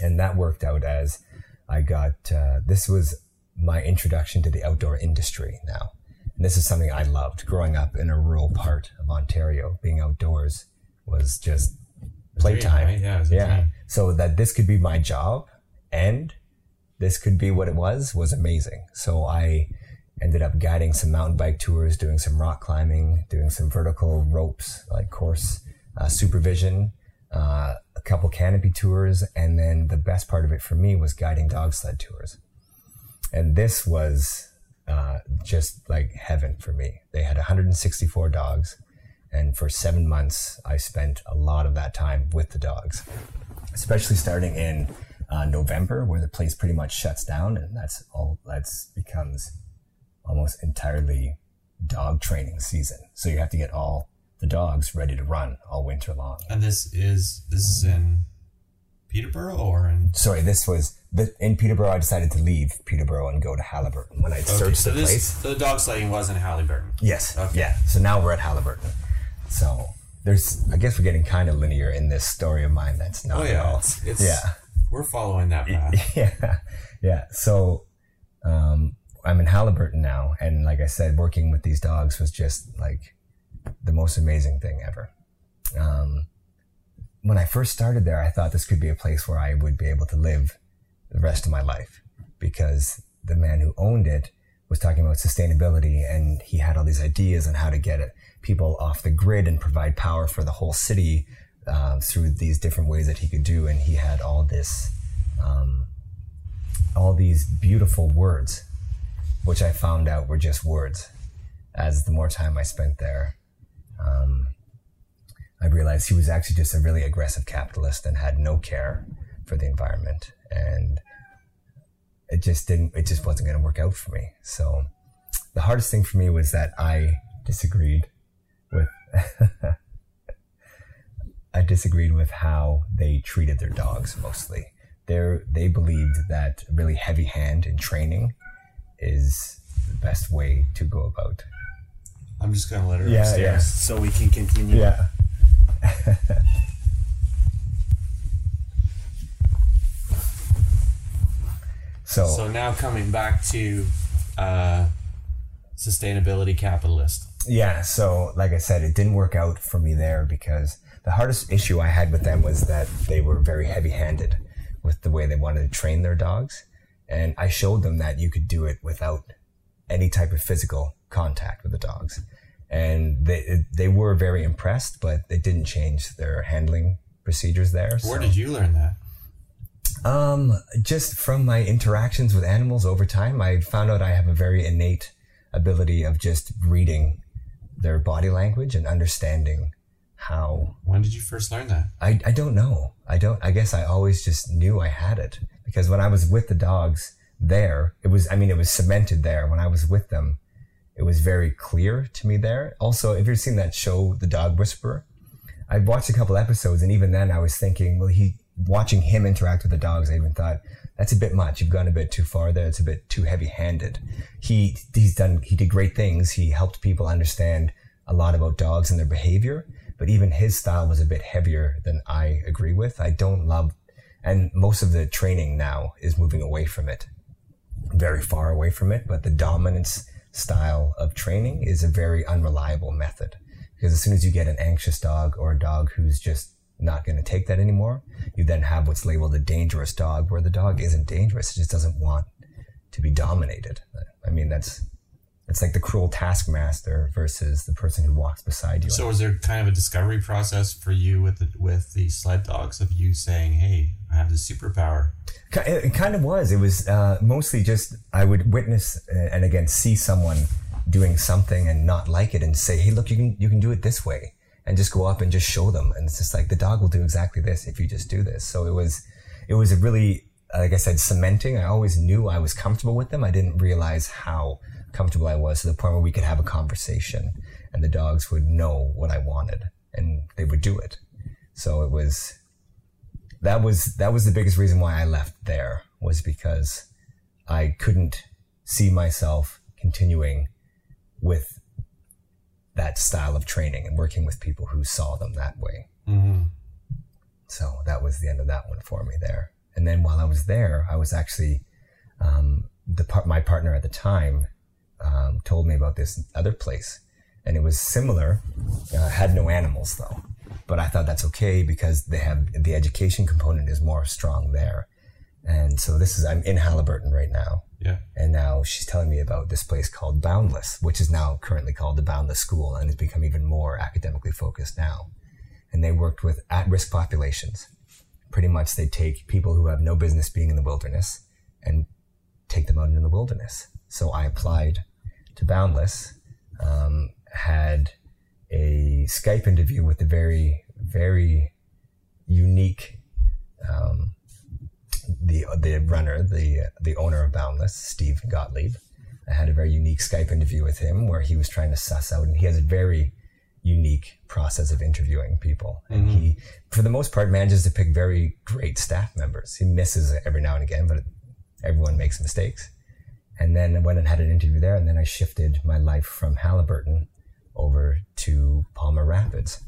B: and that worked out as I got. Uh, this was my introduction to the outdoor industry. Now, and this is something I loved. Growing up in a rural part of Ontario, being outdoors was just playtime.
C: right? Yeah, it was a
B: yeah. So that this could be my job and this could be what it was was amazing. So I ended up guiding some mountain bike tours, doing some rock climbing, doing some vertical ropes, like course uh, supervision, uh, a couple canopy tours, and then the best part of it for me was guiding dog sled tours. And this was uh, just like heaven for me. They had 164 dogs, and for seven months, I spent a lot of that time with the dogs especially starting in uh, November, where the place pretty much shuts down, and that's all. That's becomes almost entirely dog training season. So you have to get all the dogs ready to run all winter long.
C: And this is this is in Peterborough or in
B: Sorry, this was in Peterborough. I decided to leave Peterborough and go to Haliburton when I
C: Okay,
B: searched
C: so
B: the
C: this
B: place.
C: so the dog sledding was in Haliburton.
B: Yes.
C: Okay.
B: Yeah. So now we're at Haliburton. So there's, I guess we're getting kind of linear in this story of mine. That's not
C: Oh
B: at
C: yeah,
B: all.
C: it's, it's
B: yeah.
C: We're following that path.
B: yeah, yeah. So um, I'm in Haliburton now, and like I said, working with these dogs was just like the most amazing thing ever. Um, when I first started there, I thought this could be a place where I would be able to live the rest of my life because the man who owned it was talking about sustainability and he had all these ideas on how to get it people off the grid and provide power for the whole city uh, through these different ways that he could do. And he had all this um, all these beautiful words which i found out were just words. As the more time i spent there um, i realized he was actually just a really aggressive capitalist and had no care for the environment. And it just didn't it just wasn't going to work out for me. So the hardest thing for me was that i disagreed i disagreed with how they treated their dogs mostly they they believed that a really heavy hand in training is the best way to go about
C: I'm just gonna let her
B: Yeah,
C: upstairs
B: yeah.
C: so we can continue.
B: yeah so,
C: So now coming back to uh, sustainability capitalist.
B: Yeah, so like I said, it didn't work out for me there because the hardest issue I had with them was that they were very heavy handed with the way they wanted to train their dogs. And I showed them that you could do it without any type of physical contact with the dogs. And they, they were very impressed, but they didn't change their handling procedures there.
C: Where
B: so-
C: did you learn that?
B: um, just from my interactions with animals over time, I found out I have a very innate ability of just reading their body language and understanding how
C: When did you first learn that?
B: I, I don't know. I don't, I guess I always just knew I had it because when I was with the dogs there, it was, I mean, it was cemented there. When I was with them, it was very clear to me there. Also, if you've seen that show, The Dog Whisperer, I watched a couple episodes and even then I was thinking, well, he, watching him interact with the dogs, I even thought, that's a bit much. You've gone a bit too far there. It's a bit too heavy handed. He, he's done, he did great things. He helped people understand a lot about dogs and their behavior, but even his style was a bit heavier than I agree with. I don't love, and most of the training now is moving away from it, very far away from it, but the dominance style of training is a very unreliable method because as soon as you get an anxious dog or a dog who's just not going to take that anymore, you then have what's labeled a dangerous dog where the dog isn't dangerous. It just doesn't want to be dominated. I mean, that's it's like the cruel taskmaster versus the person who walks beside you.
A: So was there kind of a discovery process for you with the with the sled dogs of you saying, "Hey, I have this superpower"?
B: It kind of was. It was uh, mostly just I would witness uh, and again see someone doing something and not like it and say, "Hey, look, you can you can do it this way," and just go up and just show them. And it's just like the dog will do exactly this if you just do this. So it was it was a really like I said cementing. I always knew I was comfortable with them. I didn't realize how comfortable I was to the point where we could have a conversation and the dogs would know what I wanted and they would do it. So it was that was that was the biggest reason why I left there was because I couldn't see myself continuing with that style of training and working with people who saw them that way.
A: Mm-hmm.
B: So that was the end of that one for me there. And then while I was there, I was actually um, the part my partner at the time um, told me about this other place, and it was similar. Uh, had no animals though, but I thought that's okay because they have the education component is more strong there. And so this is I'm in Haliburton right now, And now she's telling me about this place called Boundless, which is now currently called the Boundless School, and has become even more academically focused now. And they worked with at-risk populations. Pretty much, they take people who have no business being in the wilderness and take them out into the wilderness. So I applied to Boundless, um, had a Skype interview with the very, very unique, um, the the runner, the the owner of Boundless, Steve Gottlieb. I had a very unique Skype interview with him where he was trying to suss out, and he has a very unique process of interviewing people. And mm-hmm. he, for the most part, manages to pick very great staff members. He misses it every now and again, but everyone makes mistakes. And then I went and had an interview there, and then I shifted my life from Haliburton over to Palmer Rapids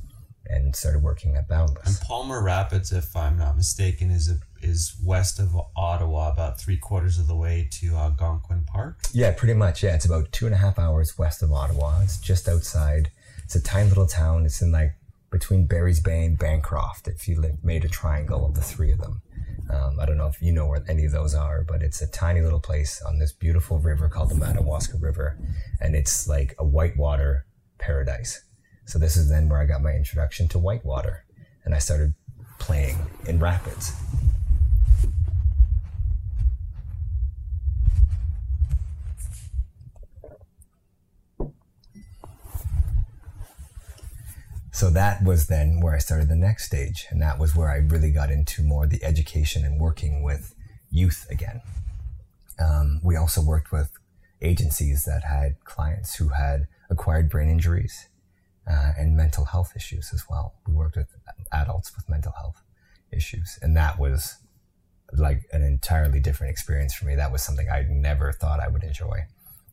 B: and started working at Boundless.
A: And Palmer Rapids, if I'm not mistaken, is a, is west of Ottawa, about three quarters of the way to Algonquin Park.
B: Yeah, pretty much. Yeah, it's about two and a half hours west of Ottawa. It's just outside. It's a tiny little town. It's in like between Barry's Bay and Bancroft. If you like, made a triangle of the three of them, um, I don't know if you know where any of those are, but it's a tiny little place on this beautiful river called the Madawaska River, and it's like a whitewater paradise. So this is then where I got my introduction to whitewater, and I started playing in rapids. So that was then where I started the next stage. And that was where I really got into more the education and working with youth again. Um, we also worked with agencies that had clients who had acquired brain injuries uh, and mental health issues as well. We worked with adults with mental health issues. And that was like an entirely different experience for me. That was something I never thought I would enjoy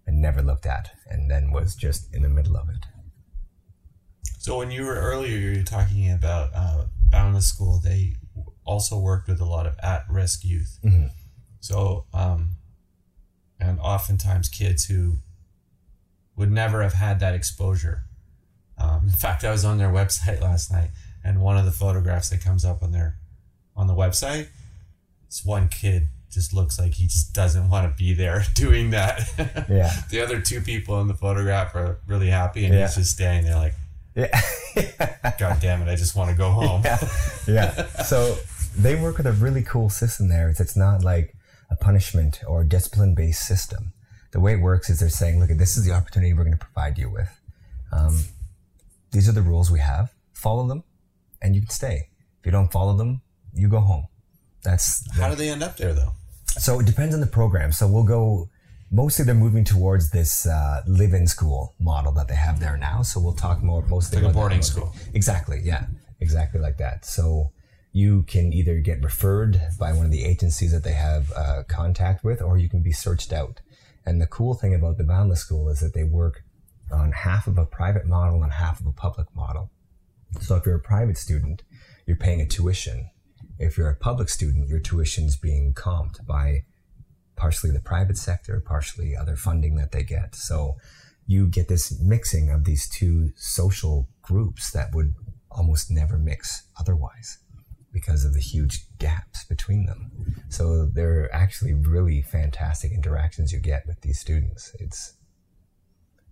B: and never looked at, and then was just in the middle of it.
A: So when you were earlier, you were talking about uh, Boundless School. They also worked with a lot of at-risk youth.
B: Mhm.
A: So, um, and oftentimes kids who would never have had that exposure. Um, in fact, I was on their website last night, and one of the photographs that comes up on their on the website, this one kid just looks like he just doesn't want to be there doing that.
B: Yeah.
A: the other two people in the photograph are really happy, and
B: Yeah.
A: he's just standing there like,
B: Yeah.
A: God damn it, I just want to go home.
B: yeah. yeah. So they work with a really cool system there. It's, it's not like a punishment or discipline based system. The way it works is they're saying, look, this is the opportunity we're going to provide you with. Um, these are the rules we have. Follow them and you can stay. If you don't follow them, you go home. That's
A: How do they end up there, though?
B: so it depends on the program. So we'll go. Mostly, they're moving towards this uh, live-in school model that they have there now. So we'll talk more mostly
A: Like
B: about that
A: boarding
B: mostly.
A: school.
B: Exactly. Yeah. Exactly like that. So you can either get referred by one of the agencies that they have uh, contact with, or you can be searched out. And the cool thing about the Boundless School is that they work on half of a private model and half of a public model. So if you're a private student, you're paying a tuition. If you're a public student, your tuition's being comped by partially the private sector, partially other funding that they get. So you get this mixing of these two social groups that would almost never mix otherwise. because of the huge gaps between them. So they're actually really fantastic interactions you get with these students. It's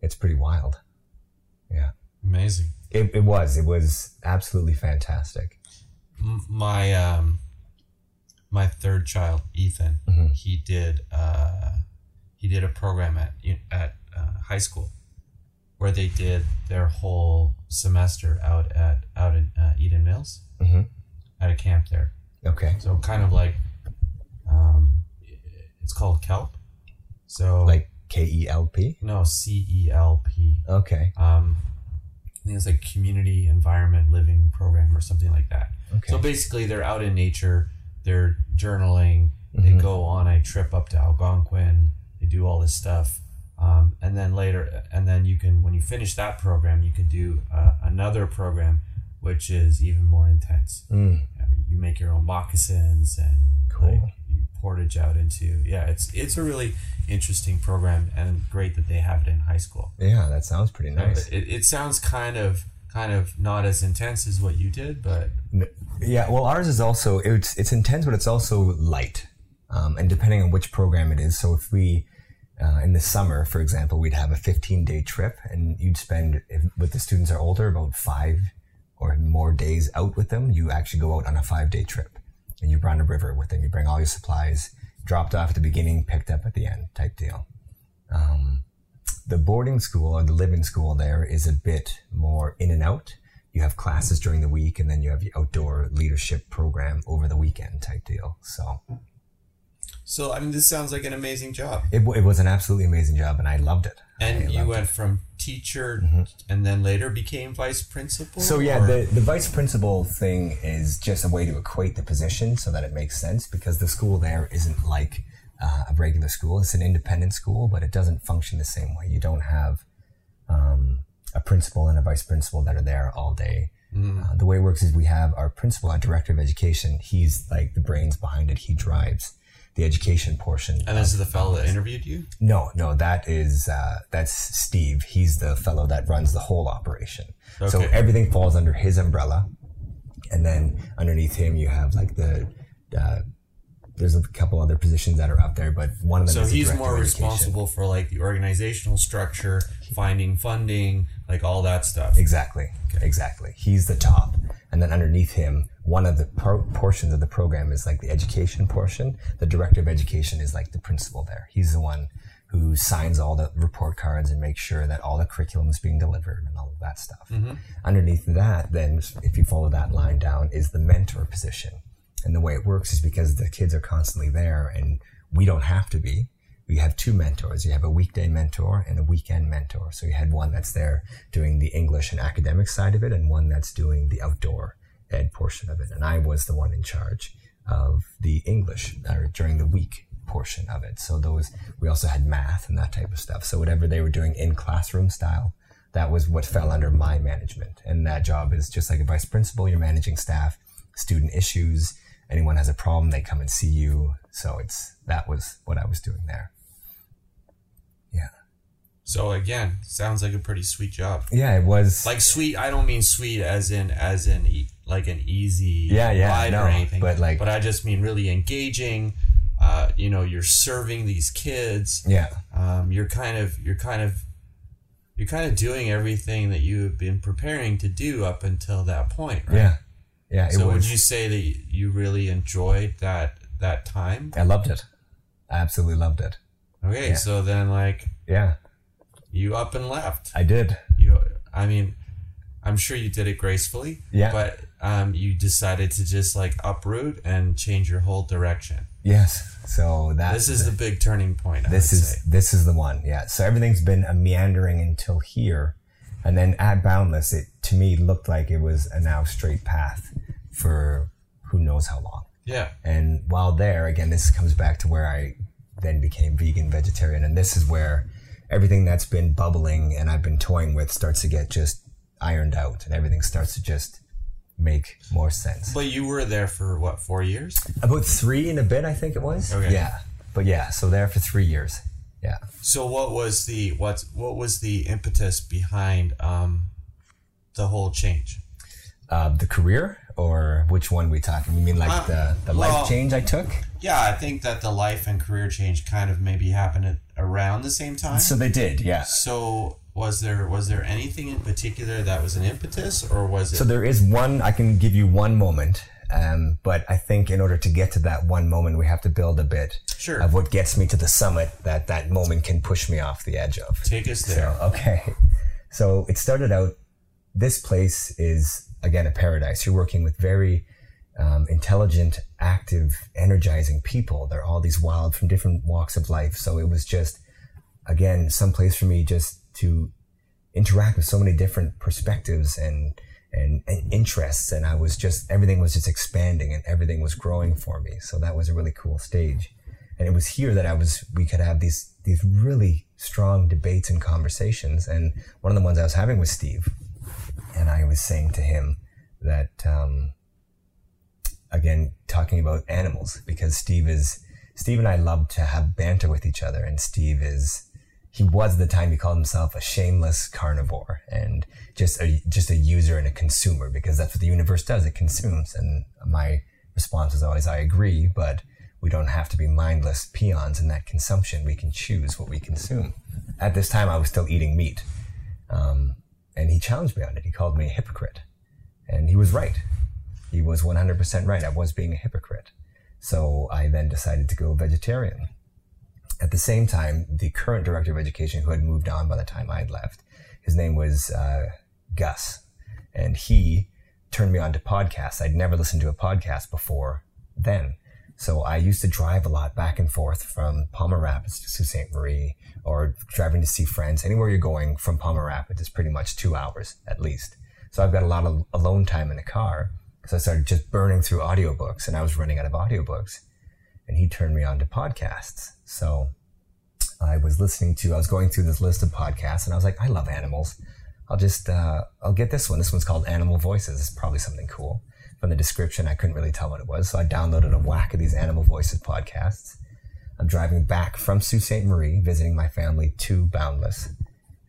B: it's pretty wild. Yeah.
A: Amazing.
B: It, it was. It was absolutely fantastic.
A: My um, my third child, Ethan,
B: Mhm.
A: he did uh, he did a program at at uh, high school where they did their whole semester out at out at uh, Eden Mills
B: hmm
A: at a camp there.
B: Okay.
A: So kind of like um, it's called CELP. So
B: Like K E L P?
A: no C E L P.
B: Okay.
A: Um, I think it's like community environment living program or something like that.
B: Okay.
A: So basically, they're out in nature, they're journaling, they
B: Mhm.
A: go on a trip up to Algonquin, they do all this stuff. Um, and then later, and then you can, when you finish that program, you can do uh, another program, which is even more intense.
B: Mm,
A: You make your own moccasins and
B: Cool.
A: like, you portage out into, yeah, it's, it's a really interesting program and great that they have it in high school.
B: yeah, that sounds pretty nice.
A: It, it sounds kind of, kind of not as intense as what you did, but
B: Yeah, well, ours is also it's it's intense, but it's also light, um, and depending on which program it is. So if we uh, in the summer, for example, we'd have a 15 day trip, and you'd spend if, with the students are older about five or more days out with them. You actually go out on a five day trip, and you run a river with them. You bring all your supplies, dropped off at the beginning, picked up at the end, type deal. Um, the boarding school or the living school there is a bit more in and out. You have classes during the week, and then you have the outdoor leadership program over the weekend type deal. So
A: So I mean, this sounds like an amazing job.
B: it, it was an absolutely amazing job, and I loved it. I
A: And you
B: loved
A: went from teacher and then later became vice principal.
B: So yeah,
A: or-
B: the, the vice principal thing is just a way to equate the position so that it makes sense because the school there isn't like uh, a regular school. It's an independent school, but it doesn't function the same way. You don't have um, a principal and a vice principal that are there all day. Uh, the way it works is we have our principal, our director of education. He's like the brains behind it. He drives the education portion.
A: and this is the fellow that interviewed you.
B: No, no, that is uh, that's Steve. He's the fellow that runs the whole operation. So everything falls under his umbrella, and then underneath him you have like the. Uh, there's a couple other positions that are up there, but one of them.
A: So he's more responsible for like the organizational structure, finding funding, like all that stuff.
B: Exactly, exactly. He's the top, and then underneath him, one of the por- portions of the program is like the education portion. The director of education is like the principal there. He's the one who signs all the report cards and makes sure that all the curriculum is being delivered and all of that stuff. Mm-hmm. Underneath that, then if you follow that line down, is the mentor position. And the way it works is because the kids are constantly there and we don't have to be. We have two mentors. You have a weekday mentor and a weekend mentor. So you had one that's there doing the English and academic side of it and one that's doing the outdoor ed portion of it. And I was the one in charge of the English or during the week portion of it. So those, we also had math and that type of stuff. So whatever they were doing in classroom style, that was what fell under my management. And that job is just like a vice principal, you're managing staff, student issues. Anyone has a problem, they come and see you. So it's, that was what I was doing there. Yeah.
A: So again, sounds like a pretty sweet job.
B: Yeah, it was.
A: Like sweet, I don't mean sweet as in as in like an easy
B: Yeah, yeah,
A: ride
B: no,
A: or anything.
B: but like-
A: but I just mean really engaging. Uh, you know, you're serving these kids.
B: yeah.
A: Um, you're kind of you're kind of you're kind of doing everything that you've been preparing to do up until that point, right?
B: Yeah. Yeah. It
A: So
B: was.
A: would you say that you really enjoyed that that time?
B: I loved it. I absolutely loved it.
A: Okay,
B: Yeah.
A: so then like
B: Yeah,
A: you up and left.
B: I did.
A: You, I mean, I'm sure you did it gracefully.
B: Yeah.
A: But um, you decided to just like uproot and change your whole direction.
B: Yes. So that
A: This is the big turning point. I
B: this
A: would
B: is
A: say.
B: this is the one. Yeah. So everything's been a meandering until here, and then at Boundless, it to me looked like it was a now straight path for who knows how long.
A: yeah.
B: And while there, again, this comes back to where I then became vegan, vegetarian, and this is where everything that's been bubbling and I've been toying with starts to get just ironed out, and everything starts to just make more sense.
A: But you were there for what four years?
B: About three and a bit, I think it was.
A: Okay.
B: Yeah, but yeah, so there for three years. Yeah.
A: So what was the what what was the impetus behind um, the whole change?
B: Uh, the career or which one we talking? You mean like
C: Uh,
B: the the
C: well-
B: life change I took?
C: Yeah, I think that the life and career change kind of maybe happened at around the same time.
B: So they did, yeah.
C: So was there was there anything in particular that was an impetus, or was it?
B: So there is one. I can give you one moment, um, but I think in order to get to that one moment, we have to build a bit
C: Sure.
B: of what gets me to the summit that that moment can push me off the edge of.
C: Take us there.
B: So, okay. So it started out, this place is, again, a paradise. You're working with very um, intelligent, active, energizing people. They're all these wild from different walks of life. So it was just, again, some place for me just to interact with so many different perspectives and, and, and interests. And I was just, everything was just expanding and everything was growing for me. So that was a really cool stage. And it was here that I was, we could have these, these really strong debates and conversations. And one of the ones I was having with Steve, and I was saying to him that, um, again, talking about animals, because Steve is, Steve and I love to have banter with each other. And Steve is, he was at the time he called himself a shameless carnivore and just a, just a user and a consumer because that's what the universe does. It consumes. And my response was always, I agree, but we don't have to be mindless peons in that consumption. We can choose what we consume. At this time, I was still eating meat. Um, and he challenged me on it. He called me a hypocrite. And he was right. He was 100% right. I was being a hypocrite. So I then decided to go vegetarian. At the same time, the current director of education, who had moved on by the time I had left, his name was uh, Gus. And he turned me on to podcasts. I'd never listened to a podcast before then. So I used to drive a lot back and forth from Palmer Rapids to Sault Ste. Marie or driving to see friends. Anywhere you're going from Palmer Rapids is pretty much two hours at least. So I've got a lot of alone time in the car. So I started just burning through audiobooks and I was running out of audiobooks. And he turned me on to podcasts. So I was listening to, I was going through this list of podcasts and I was like, I love animals. I'll just, uh, I'll get this one. This one's called Animal Voices. It's probably something cool. From the description, I couldn't really tell what it was. So I downloaded a whack of these Animal Voices podcasts. I'm driving back from Sault Ste. Marie, visiting my family to Boundless,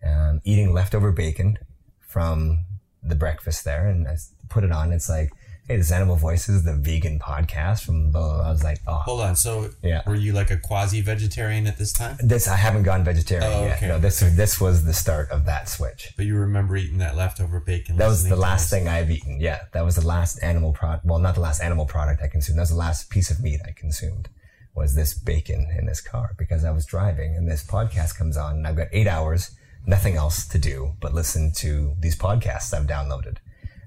B: um, eating leftover bacon from the breakfast there. And I put it on. It's like, this Animal Voices, the vegan podcast from blah, blah, blah. I was like, oh,
C: Hold on. So
B: Yeah.
C: were you like a quasi vegetarian at this time?
B: this, I haven't gone vegetarian
C: Oh,
B: yet. No, this, this was the start of that switch.
C: But you remember eating that leftover bacon?
B: That was the last thing I've eaten. Yeah, that was the last animal product. Well, not the last animal product I consumed. That was the last piece of meat I consumed. Was this bacon in this car because I was driving and this podcast comes on and I've got eight hours, nothing else to do but listen to these podcasts I've downloaded,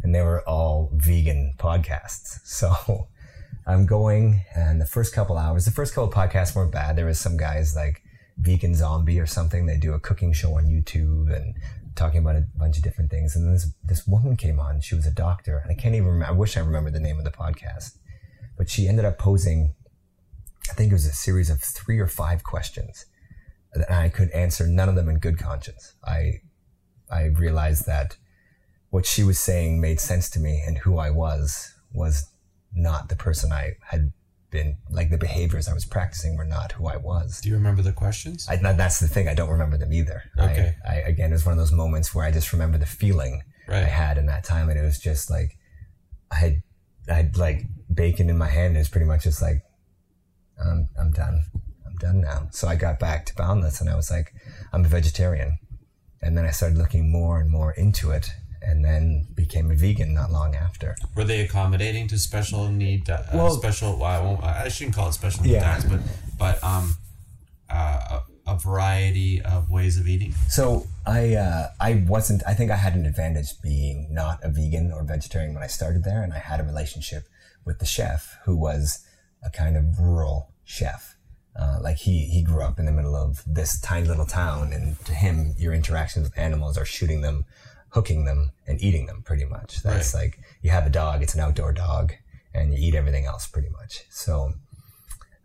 B: and they were all vegan podcasts. So I'm going and the first couple hours, the first couple podcasts weren't bad. There was some guys like Vegan Zombie or something. They do a cooking show on YouTube and talking about a bunch of different things. And then this, this woman came on. She was a doctor. And I can't even remember. I wish I remembered the name of the podcast. But she ended up posing, I think it was a series of three or five questions. And I could answer none of them in good conscience. I, I realized that what she was saying made sense to me and who I was was not the person I had been, like the behaviors I was practicing were not who I was.
C: Do you remember the questions?
B: I, that's the thing. I don't remember them either.
C: Okay.
B: I, I, again, it was one of those moments where I just remember the feeling I had in that time. And it was just like, I had, I had like bacon in my hand. And it was pretty much just like, I'm, I'm done. I'm done now. So I got back to Boundless and I was like, I'm a vegetarian. And then I started looking more and more into it and then became a vegan not long after.
C: Were they accommodating to special need? Uh,
B: Well-
C: special. Well, I, won't, I shouldn't call it special need
B: Yeah.
C: diets, but but um, uh, a, a variety of ways of eating.
B: So I uh, I wasn't. I think I had an advantage being not a vegan or vegetarian when I started there, and I had a relationship with the chef who was a kind of rural chef. Uh, like he he grew up in the middle of this tiny little town, and to him, your interactions with animals are shooting them, hooking them, and eating them. Pretty much. That's like you have a dog; it's an outdoor dog, and you eat everything else. Pretty much. So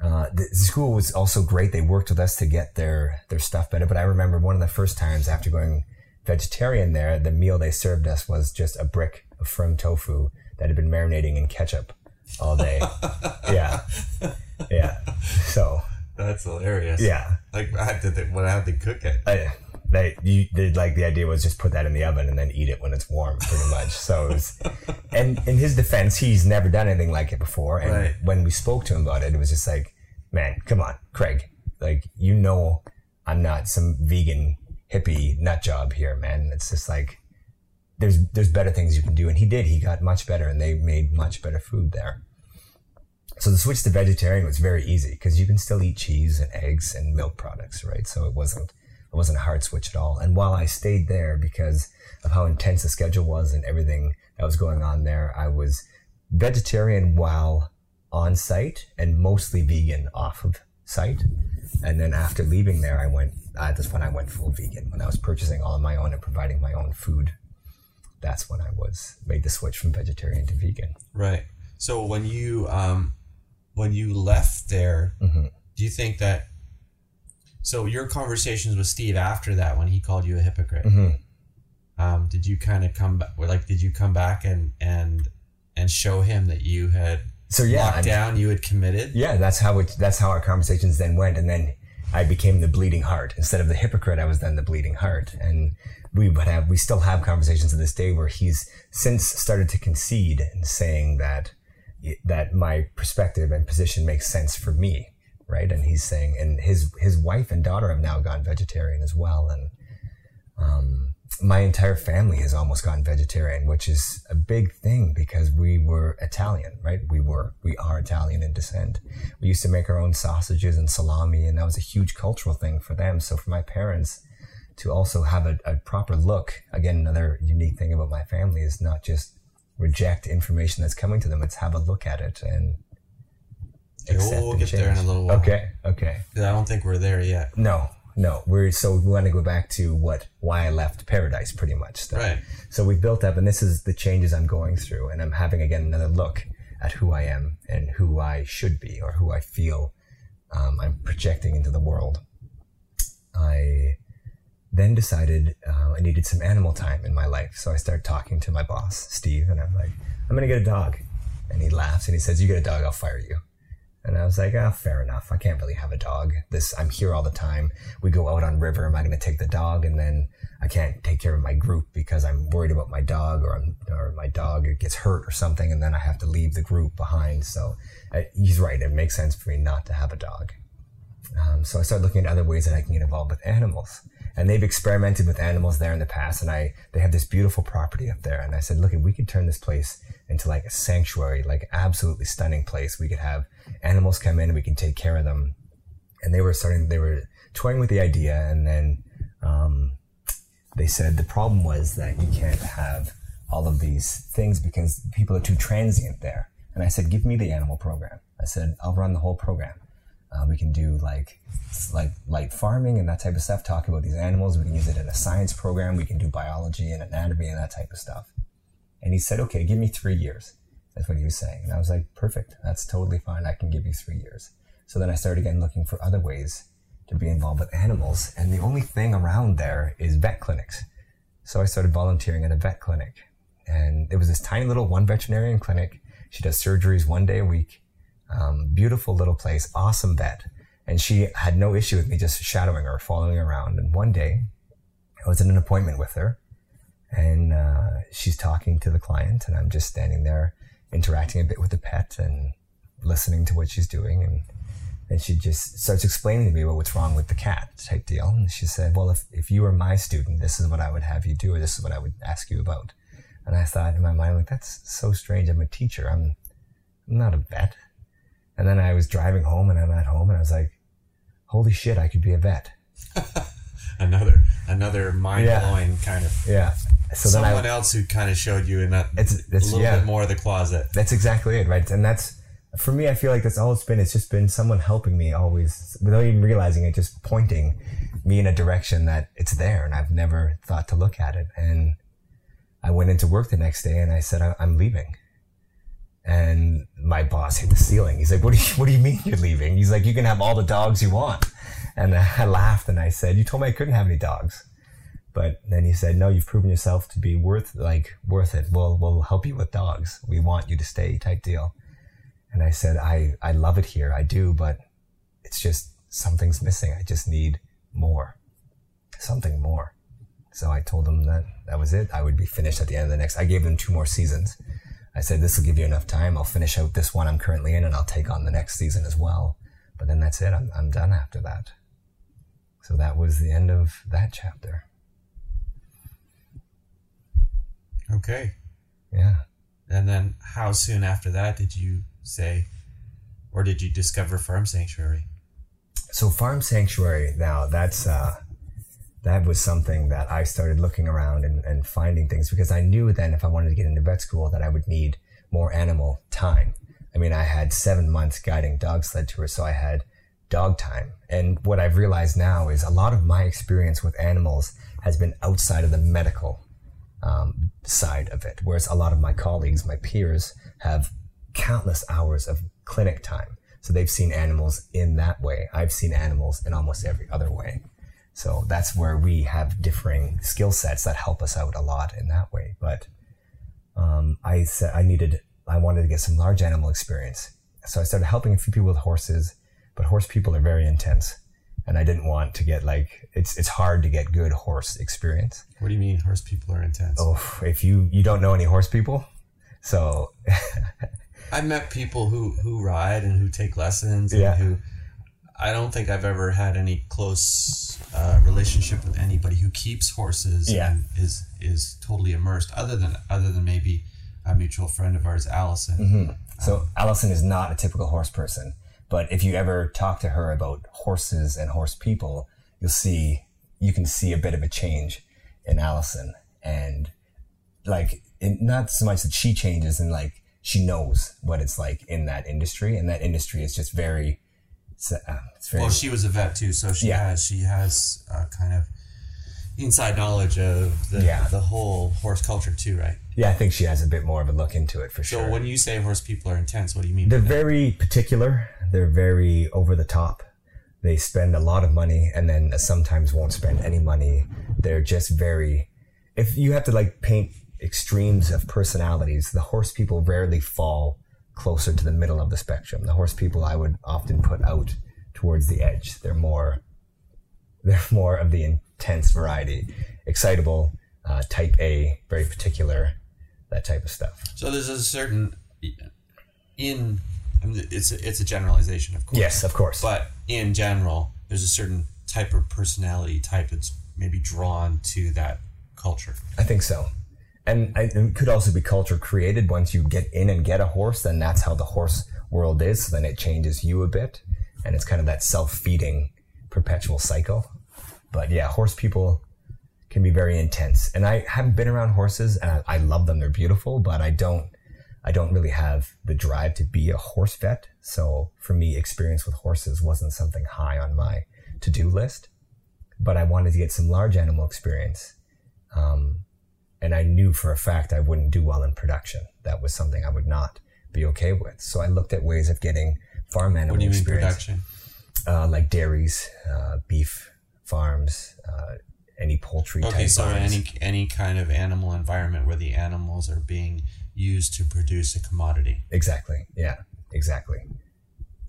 B: uh, the school was also great. They worked with us to get their their stuff better. But I remember one of the first times after going vegetarian there, the meal they served us was just a brick of firm tofu that had been marinating in ketchup all day. yeah, yeah. So
C: That's hilarious.
B: yeah,
C: Like, how did they, what, how'd they cook it?
B: I, they you did like the idea was just put that in the oven and then eat it when it's warm, pretty much. So it was, and in his defense, he's never done anything like it before. And
C: Right.
B: when we spoke to him about it, it was just like, man, come on, Craig, like you know, I'm not some vegan hippie nut job here, man. It's just like there's there's better things you can do, and he did. He got much better, and they made much better food there. So the switch to vegetarian was very easy because you can still eat cheese and eggs and milk products, right? So it wasn't it wasn't a hard switch at all. And while I stayed there because of how intense the schedule was and everything that was going on there, I was vegetarian while on site and mostly vegan off of site. And then after leaving there, I went. at this point, I went full vegan. When I was purchasing all of my own and providing my own food, that's when I was made the switch from vegetarian to vegan.
C: Right. So when you um, when you left there,
B: Mhm.
C: do you think that? So your conversations with Steve after that, when he called you a hypocrite,
B: Mhm.
C: um, did you kind of come back? Like, did you come back and and and show him that you had
B: So yeah,
C: locked
B: and-
C: down, you had committed?
B: yeah, that's how it. That's how our conversations then went, and then I became the bleeding heart instead of the hypocrite. I was then the bleeding heart, and we would have we still have conversations to this day where he's since started to concede and saying that that my perspective and position makes sense for me, right? And he's saying, and his his wife and daughter have now gone vegetarian as well, and um, my entire family has almost gone vegetarian, which is a big thing because we were Italian, right? We were, we are Italian in descent. We used to make our own sausages and salami, and that was a huge cultural thing for them. So for my parents to also have a, a proper look, again, another unique thing about my family is not just reject information that's coming to them, it's have a look at it and
C: we'll-
B: accept
C: we'll
B: and
C: get there in a little while.
B: Okay, okay.
C: 'Cause I don't think we're there yet.
B: No, no. We're so we want to go back to what why I left paradise, pretty much. still.
C: Right.
B: So we've built up, and this is the changes I'm going through, and I'm having again another look at who I am and who I should be, or who I feel um, I'm projecting into the world. I then decided uh, I needed some animal time in my life, so I started talking to my boss, Steve, and I'm like, I'm gonna get a dog, and he laughs and he says, "You get a dog, I'll fire you." And I was like, ah, fair enough. I can't really have a dog. This, I'm here all the time. We go out on river. Am I going to take the dog? And then I can't take care of my group because I'm worried about my dog or, I'm, or my dog gets hurt or something. And then I have to leave the group behind. So he's right. It makes sense for me not to have a dog. Um, so I started looking at other ways that I can get involved with animals. And they've experimented with animals there in the past. And I, they have this beautiful property up there. And I said, look, if we could turn this place into like a sanctuary, like absolutely stunning place, we could have animals come in we can take care of them. And they were starting, they were toying with the idea. And then, um, they said the problem was that you can't have all of these things because people are too transient there. And I said, give me the animal program. I said, I'll run the whole program. Uh, we can do like like light farming and that type of stuff. Talk about these animals. We can use it in a science program. We can do biology and anatomy and that type of stuff. And he said, "Okay, give me three years." That's what he was saying. And I was like, "Perfect. That's totally fine. I can give you three years." So then I started again looking for other ways to be involved with animals. And the only thing around there is vet clinics. So I started volunteering at a vet clinic. And it was this tiny little one veterinarian clinic. She does surgeries one day a week. Um, beautiful little place, awesome vet. And she had no issue with me just shadowing her, following around. And one day I was in an appointment with her and uh, she's talking to the client and I'm just standing there interacting a bit with the pet and listening to what she's doing. And and she just starts explaining to me what what's wrong with the cat type deal. And she said, well, if, if you were my student, this is what I would have you do, or this is what I would ask you about. And I thought in my mind, like, that's so strange. I'm a teacher. I'm, I'm not a vet. And then I was driving home and I'm at home and I was like, holy shit, I could be a vet.
C: Another another mind blowing kind of
B: Yeah. So
C: someone
B: I,
C: else who kind of showed you in that
B: It's- it's-
C: a little
B: yeah.
C: bit more of the closet.
B: that's exactly it, right? And that's, for me, I feel like that's all it's been. It's just been someone helping me always, without even realizing it, just pointing me in a direction that it's there. And I've never thought to look at it. And I went into work the next day and I said, I'm leaving. And my boss hit the ceiling. He's like, what do you, what do you mean you're leaving? He's like, you can have all the dogs you want. And I laughed and I said, you told me I couldn't have any dogs. But then he said, no, you've proven yourself to be worth, like, worth it. We'll, we'll help you with dogs. We want you to stay type deal. And I said, I, I love it here. I do, but it's just something's missing. I just need more. something more. So I told them that that was it. I would be finished at the end of the next. I gave them two more seasons. I said, this will give you enough time. I'll finish out this one I'm currently in and I'll take on the next season as well. But then that's it. I'm, I'm done after that. So that was the end of that chapter.
A: Okay.
B: Yeah.
A: And then how soon after that did you say, or did you discover Farm Sanctuary?
B: So Farm Sanctuary, now that's, uh, that was something that I started looking around and, and finding things because I knew then if I wanted to get into vet school that I would need more animal time. I mean, I had seven months guiding dog sled tours, so I had dog time. And what I've realized now is a lot of my experience with animals has been outside of the medical um, side of it, whereas a lot of my colleagues, my peers, have countless hours of clinic time. So they've seen animals in that way. I've seen animals in almost every other way. So that's where we have differing skill sets that help us out a lot in that way. But um, I said I needed, I wanted to get some large animal experience. So I started helping a few people with horses, but horse people are very intense. And I didn't want to get like, it's, it's hard to get good horse experience.
A: What do you mean horse people are intense?
B: Oh, if you, you don't know any horse people. So
A: I met people who, who ride and who take lessons and
B: Yeah.
A: who, I don't think I've ever had any close uh, relationship with anybody who keeps horses
B: Yeah.
A: and is is totally immersed. Other than other than maybe a mutual friend of ours, Allison.
B: Mm-hmm. So Allison is not a typical horse person, but if you ever talk to her about horses and horse people, you'll see you can see a bit of a change in Allison, and like it, not so much that she changes, and like she knows what it's like in that industry, and that industry is just very, it's, uh, it's very.
A: Well, she was a vet too, so she
B: Yeah.
A: has she has uh, kind of inside knowledge of the
B: Yeah.
A: the whole horse culture too, right?
B: yeah, I think she has a bit more of a look into it for
A: So
B: sure.
A: So when you say horse people are intense, what do you mean?
B: They're
A: by that?
B: very particular. They're very over the top. They spend a lot of money and then sometimes won't spend any money. They're just very, if you have to like paint extremes of personalities, the horse people rarely fall closer to the middle of the spectrum. The horse people I would often put out towards the edge. They're more, they're more of the intense variety. Excitable, uh, type A, very particular, that type of stuff.
A: So there's a certain in I mean, it's a, it's a generalization, of course.
B: Yes, of course.
A: But in general, there's a certain type of personality type that's maybe drawn to that culture.
B: I think so. And I, it could also be culture created once you get in and get a horse, then that's how the horse world is. So then it changes you a bit. And it's kind of that self feeding perpetual cycle. But yeah, horse people can be very intense. And I haven't been around horses and I, I love them. They're beautiful, but I don't, I don't really have the drive to be a horse vet. So for me, experience with horses wasn't something high on my to do list. But I wanted to get some large animal experience. Um, and I knew for a fact I wouldn't do well in production. That was something I would not be okay with. So I looked at ways of getting farm animal
A: What do you mean
B: experience,
A: production?
B: uh, like dairies, uh, beef farms, uh, any poultry
A: Okay,
B: type
A: so
B: farms.
A: any any kind of animal environment where the animals are being used to produce a commodity.
B: Exactly. Yeah, exactly.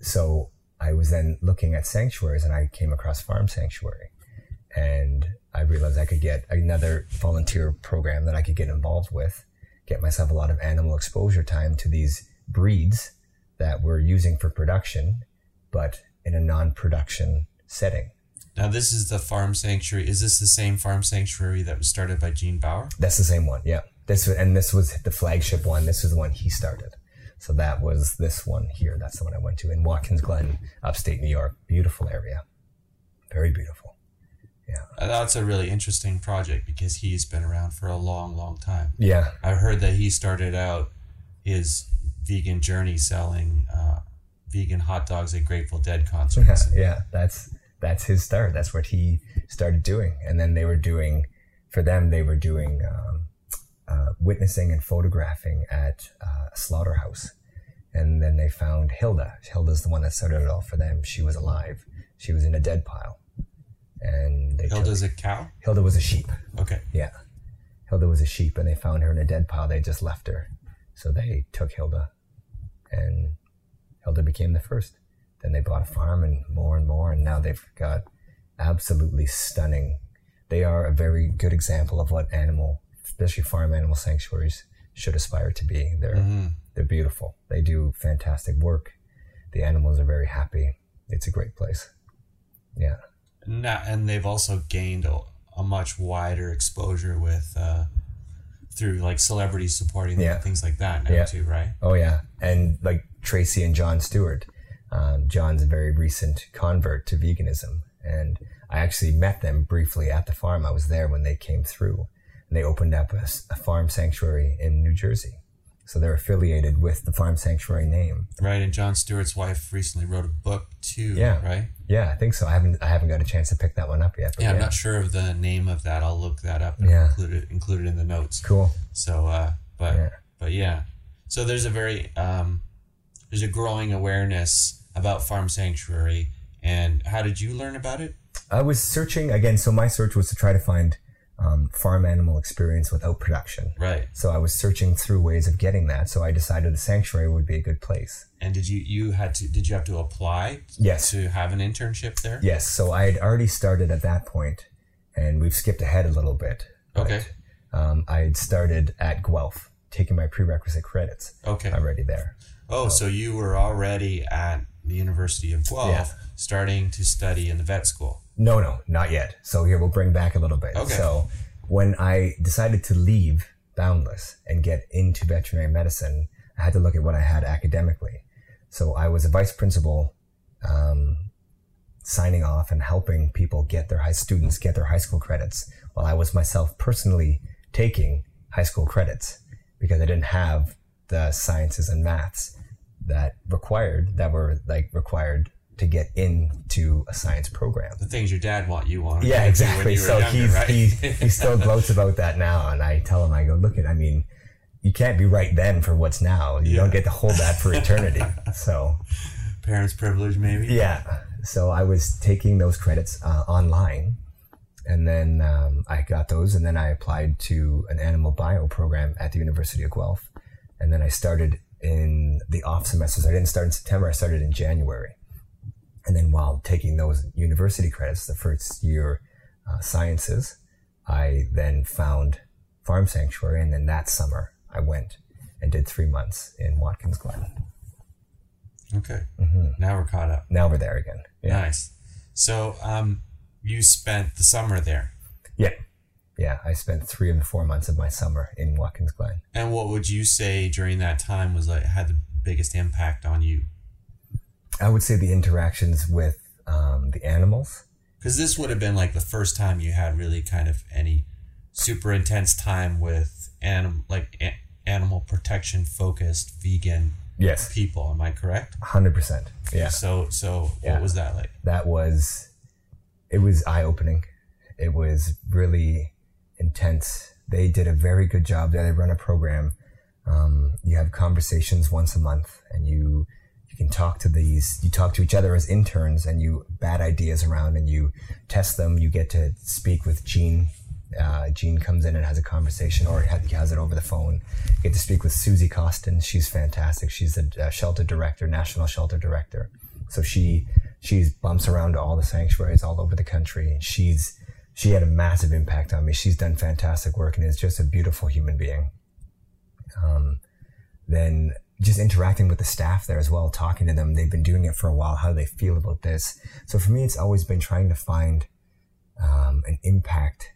B: So I was then looking at sanctuaries and I came across Farm Sanctuary. And I realized I could get another volunteer program that I could get involved with, get myself a lot of animal exposure time to these breeds that we're using for production, but in a non production setting.
A: Now, this is the farm sanctuary. Is this the same farm sanctuary that was started by Gene Baur?
B: That's the same one. Yeah. This and this was the flagship one. This was the one he started. So that was this one here. That's the one I went to in Watkins Glen, upstate New York. Beautiful area. Very beautiful. Yeah.
A: That's a really interesting project because he's been around for a long, long time.
B: Yeah.
A: I've heard that he started out his vegan journey selling uh, vegan hot dogs at Grateful Dead
B: Yeah.
A: concerts.
B: Yeah. That's that's his start. That's what he started doing. And then they were doing for them. They were doing um, uh, witnessing and photographing at uh, a slaughterhouse. And then they found Hilda. Hilda's the one that started it all for them. She was alive. She was in a dead pile. And
A: Hilda's a cow?
B: Hilda was a sheep.
A: Okay.
B: Yeah. Hilda was a sheep and they found her in a dead pile. They just left her. So they took Hilda and Hilda became the first. Then they bought a farm and more and more. And now they've got absolutely stunning. they are a very good example of what animal, especially farm animal sanctuaries, should aspire to be. They're
A: Mm-hmm.
B: they're beautiful. They do fantastic work. The animals are very happy. It's a great place. Yeah.
A: Not, and they've also gained a, a much wider exposure with uh, through like celebrities supporting them
B: Yeah.
A: and things like that now
B: Yeah.
A: too, right?
B: Oh yeah, and like Tracey and Jon Stewart. Um, Jon's a very recent convert to veganism, and I actually met them briefly at the farm. I was there when they came through, and they opened up a farm sanctuary in New Jersey. So they're affiliated with the farm sanctuary name.
A: Right. And Jon Stewart's wife recently wrote a book too.
B: Yeah.
A: Right.
B: Yeah, I think so. I haven't I haven't got a chance to pick that one up yet. But
A: Yeah,
B: yeah,
A: I'm not sure of the name of that. I'll look that up and
B: Yeah.
A: include it include it in the notes.
B: Cool.
A: So, uh, but
B: Yeah.
A: but yeah, so there's a very um, there's a growing awareness about farm sanctuary. And how did you learn about it?
B: I was searching again. So my search was to try to find um, farm animal experience without production.
A: Right.
B: So I was searching through ways of getting that. So I decided the sanctuary would be a good place.
A: And did you you had to did you have to apply
B: Yes.
A: to have an internship there?
B: Yes. So I had already started at that point, and we've skipped ahead a little bit.
A: Okay.
B: Um, I had started at Guelph, taking my prerequisite credits
A: Okay.
B: already there.
A: Oh, so you were already at the University of Guelph,
B: Yeah.
A: starting to study in the vet school.
B: No, no, not yet. So here we'll bring back a little bit.
A: Okay.
B: So when I decided to leave Boundless and get into veterinary medicine, I had to look at what I had academically. So I was a vice principal, um, signing off and helping people get their high students get their high school credits, while I was myself personally taking high school credits because I didn't have the sciences and maths that required that were like required to get into a science program.
A: The things your dad want you want.
B: Yeah, exactly.
A: When you were
B: So
A: younger,
B: he's
A: right?
B: he he still gloats about that now, and I tell him, I go, look at, I mean, you can't be right then for what's now. You don't get to hold that for eternity. so
A: parents' privilege, maybe.
B: yeah, so I was taking those credits uh, online, and then um, I got those, and then I applied to an animal bio program at the University of Guelph, and then I started in the off semesters. I didn't start in September. I started in January, and then while taking those university credits, the first year uh, sciences, I then found Farm Sanctuary, and then that summer I went and did three months in Watkins Glen.
A: Okay.
B: Mm-hmm.
A: Now we're caught up.
B: Now we're there again. Yeah.
A: Nice. So, um, you spent the summer there,
B: Yeah. Yeah. I spent three of the four months of my summer in Watkins Glen.
A: and what would you say during that time was like had the biggest impact on you?
B: I would say the interactions with um, the animals.
A: Because this would have been like the first time you had really kind of any super intense time with anim- like a- animal protection focused vegan
B: Yes.
A: people. Am I correct?
B: 100%. Yeah.
A: So, so
B: Yeah.
A: what was that like?
B: That was, it was eye opening. It was really intense. They did a very good job there. They run a program. Um, you have conversations once a month and you, you can talk to these, you talk to each other as interns and you bat ideas around and you test them. You get to speak with Gene. Uh, Gene comes in and has a conversation or he has it over the phone. You get to speak with Susie Coston. She's fantastic. She's uh, shelter director, national shelter director. So she, she bumps around to all the sanctuaries all over the country. She's, she had a massive impact on me. She's done fantastic work and is just a beautiful human being. Um, then just interacting with the staff there as well, talking to them. They've been doing it for a while. How do they feel about this? So for me, it's always been trying to find um, an impact,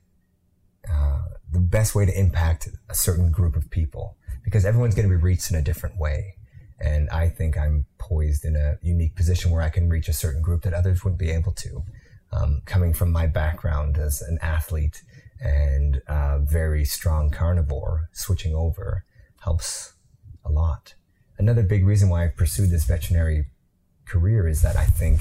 B: uh, the best way to impact a certain group of people, because everyone's going to be reached in a different way. And I think I'm poised in a unique position where I can reach a certain group that others wouldn't be able to. Um, coming from my background as an athlete and uh, very strong carnivore, switching over helps a lot. Another big reason why I've pursued this veterinary career is that I think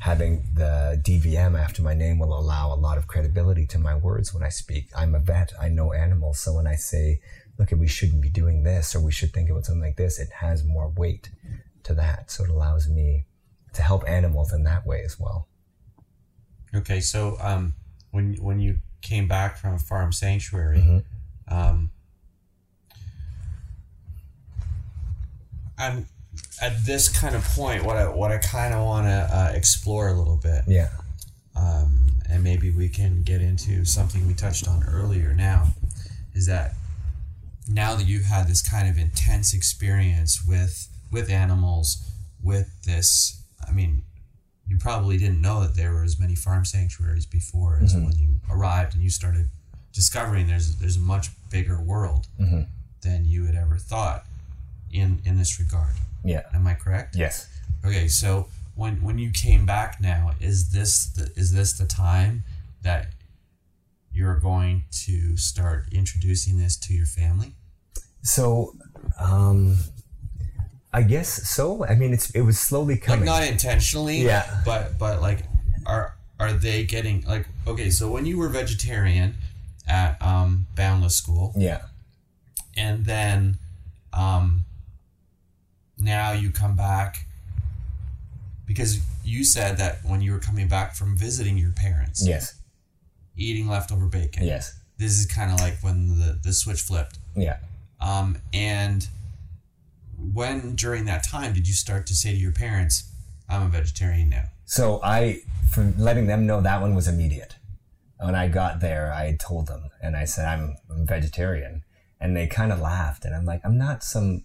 B: having the DVM after my name will allow a lot of credibility to my words when I speak. I'm a vet. I know animals. So when I say, look, we shouldn't be doing this or we should think about something like this, it has more weight to that. So it allows me to help animals in that way as well.
A: Okay, so um, when when you came back from a Farm Sanctuary,
B: Mm-hmm.
A: um, I'm at this kind of point. What I what I kind of want to uh, explore a little bit,
B: Yeah.
A: um, and maybe we can get into something we touched on earlier now is that now that you've had this kind of intense experience with with animals with this i mean you probably didn't know that there were as many farm sanctuaries before as
B: Mm-hmm.
A: when you arrived and you started discovering there's there's a much bigger world
B: Mm-hmm.
A: than you had ever thought in in this regard
B: Yeah.
A: am i correct
B: Yes.
A: Okay, so when when you came back now, is this the, is this the time that you're going to start introducing this to your family?
B: So, um, I guess so. I mean, it's it was slowly
A: Like
B: coming.
A: not intentionally,
B: Yeah.
A: But but like, are are they getting like okay? So when you were vegetarian at um, Boundless School,
B: yeah.
A: and then um, now you come back because you said that when you were coming back from visiting your parents,
B: Yes.
A: eating leftover bacon.
B: Yes.
A: This is kind of like when the, the switch flipped.
B: Yeah.
A: Um, and when during that time did you start to say to your parents, I'm a vegetarian now?
B: So I, for letting them know that one was immediate. When I got there, I had told them, and I said I'm, I'm vegetarian, and they kind of laughed, and I'm like, I'm not some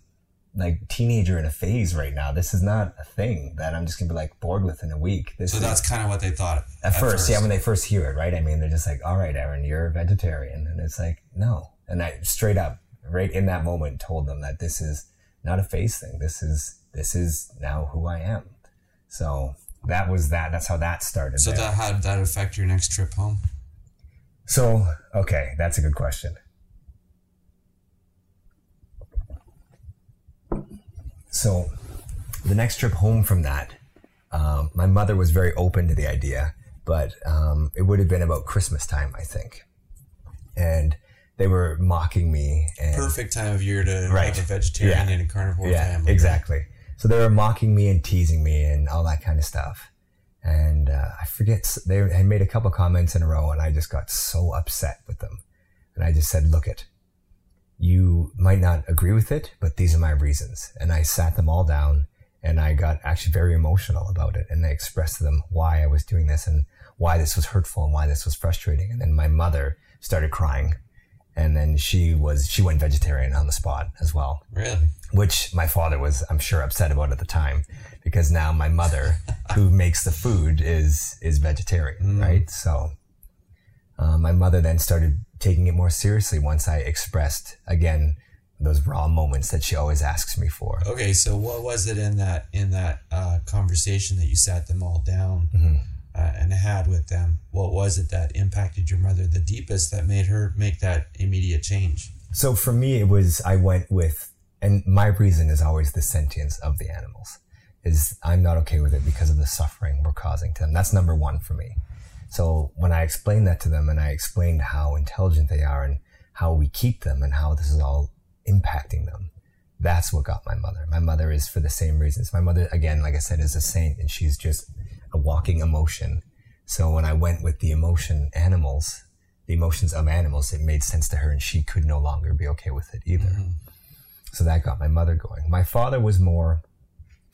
B: like teenager in a phase right now. This is not a thing that I'm just gonna be like bored with in a week. This
A: So that's kind of what they thought
B: at, first, yeah, when they first hear it, right? I mean, they're just like, all right, Aaron, you're a vegetarian. And it's like, no. And I straight up, right in that moment, told them that this is not a phase thing. This is, this is now who I am. So that was that. That's how that started.
A: So
B: there.
A: that how did that affect your next trip home?
B: So, okay, that's a good question. So, the next trip home from that, um, my mother was very open to the idea, but um, it would have been about Christmas time, I think. And they were mocking me. And,
A: Perfect time of year to
B: Right.
A: have a vegetarian
B: Yeah.
A: and a carnivore
B: yeah,
A: family.
B: exactly. So they were mocking me and teasing me and all that kind of stuff. And uh, I forget, they had made a couple comments in a row, and I just got so upset with them. And I just said, Look, it, you might not agree with it, but these are my reasons. And I sat them all down and I got actually very emotional about it. And I expressed to them why I was doing this and why this was hurtful and why this was frustrating. And then my mother started crying. And then she was, she went vegetarian on the spot as well
A: Really?
B: which my father was, I'm sure, upset about at the time, because now my mother, who makes the food, is is vegetarian, right? So, uh, my mother then started taking it more seriously once I expressed again those raw moments that she always asks me for.
A: Okay, so what was it in that in that uh, conversation that you sat them all down
B: Mm-hmm.
A: uh, and had with them? What was it that impacted your mother the deepest that made her make that immediate change?
B: So for me, it was I went with, and my reason is always the sentience of the animals. Is I'm not okay with it because of the suffering we're causing to them. That's number one for me. So when I explained that to them, and I explained how intelligent they are, and how we keep them, and how this is all impacting them, that's what got my mother. My mother is for the same reasons. My mother, again, like I said, is a saint, and she's just a walking emotion. So when I went with the emotion animals, the emotions of animals, it made sense to her, and she could no longer be okay with it either. Mm-hmm. So that got my mother going. My father was more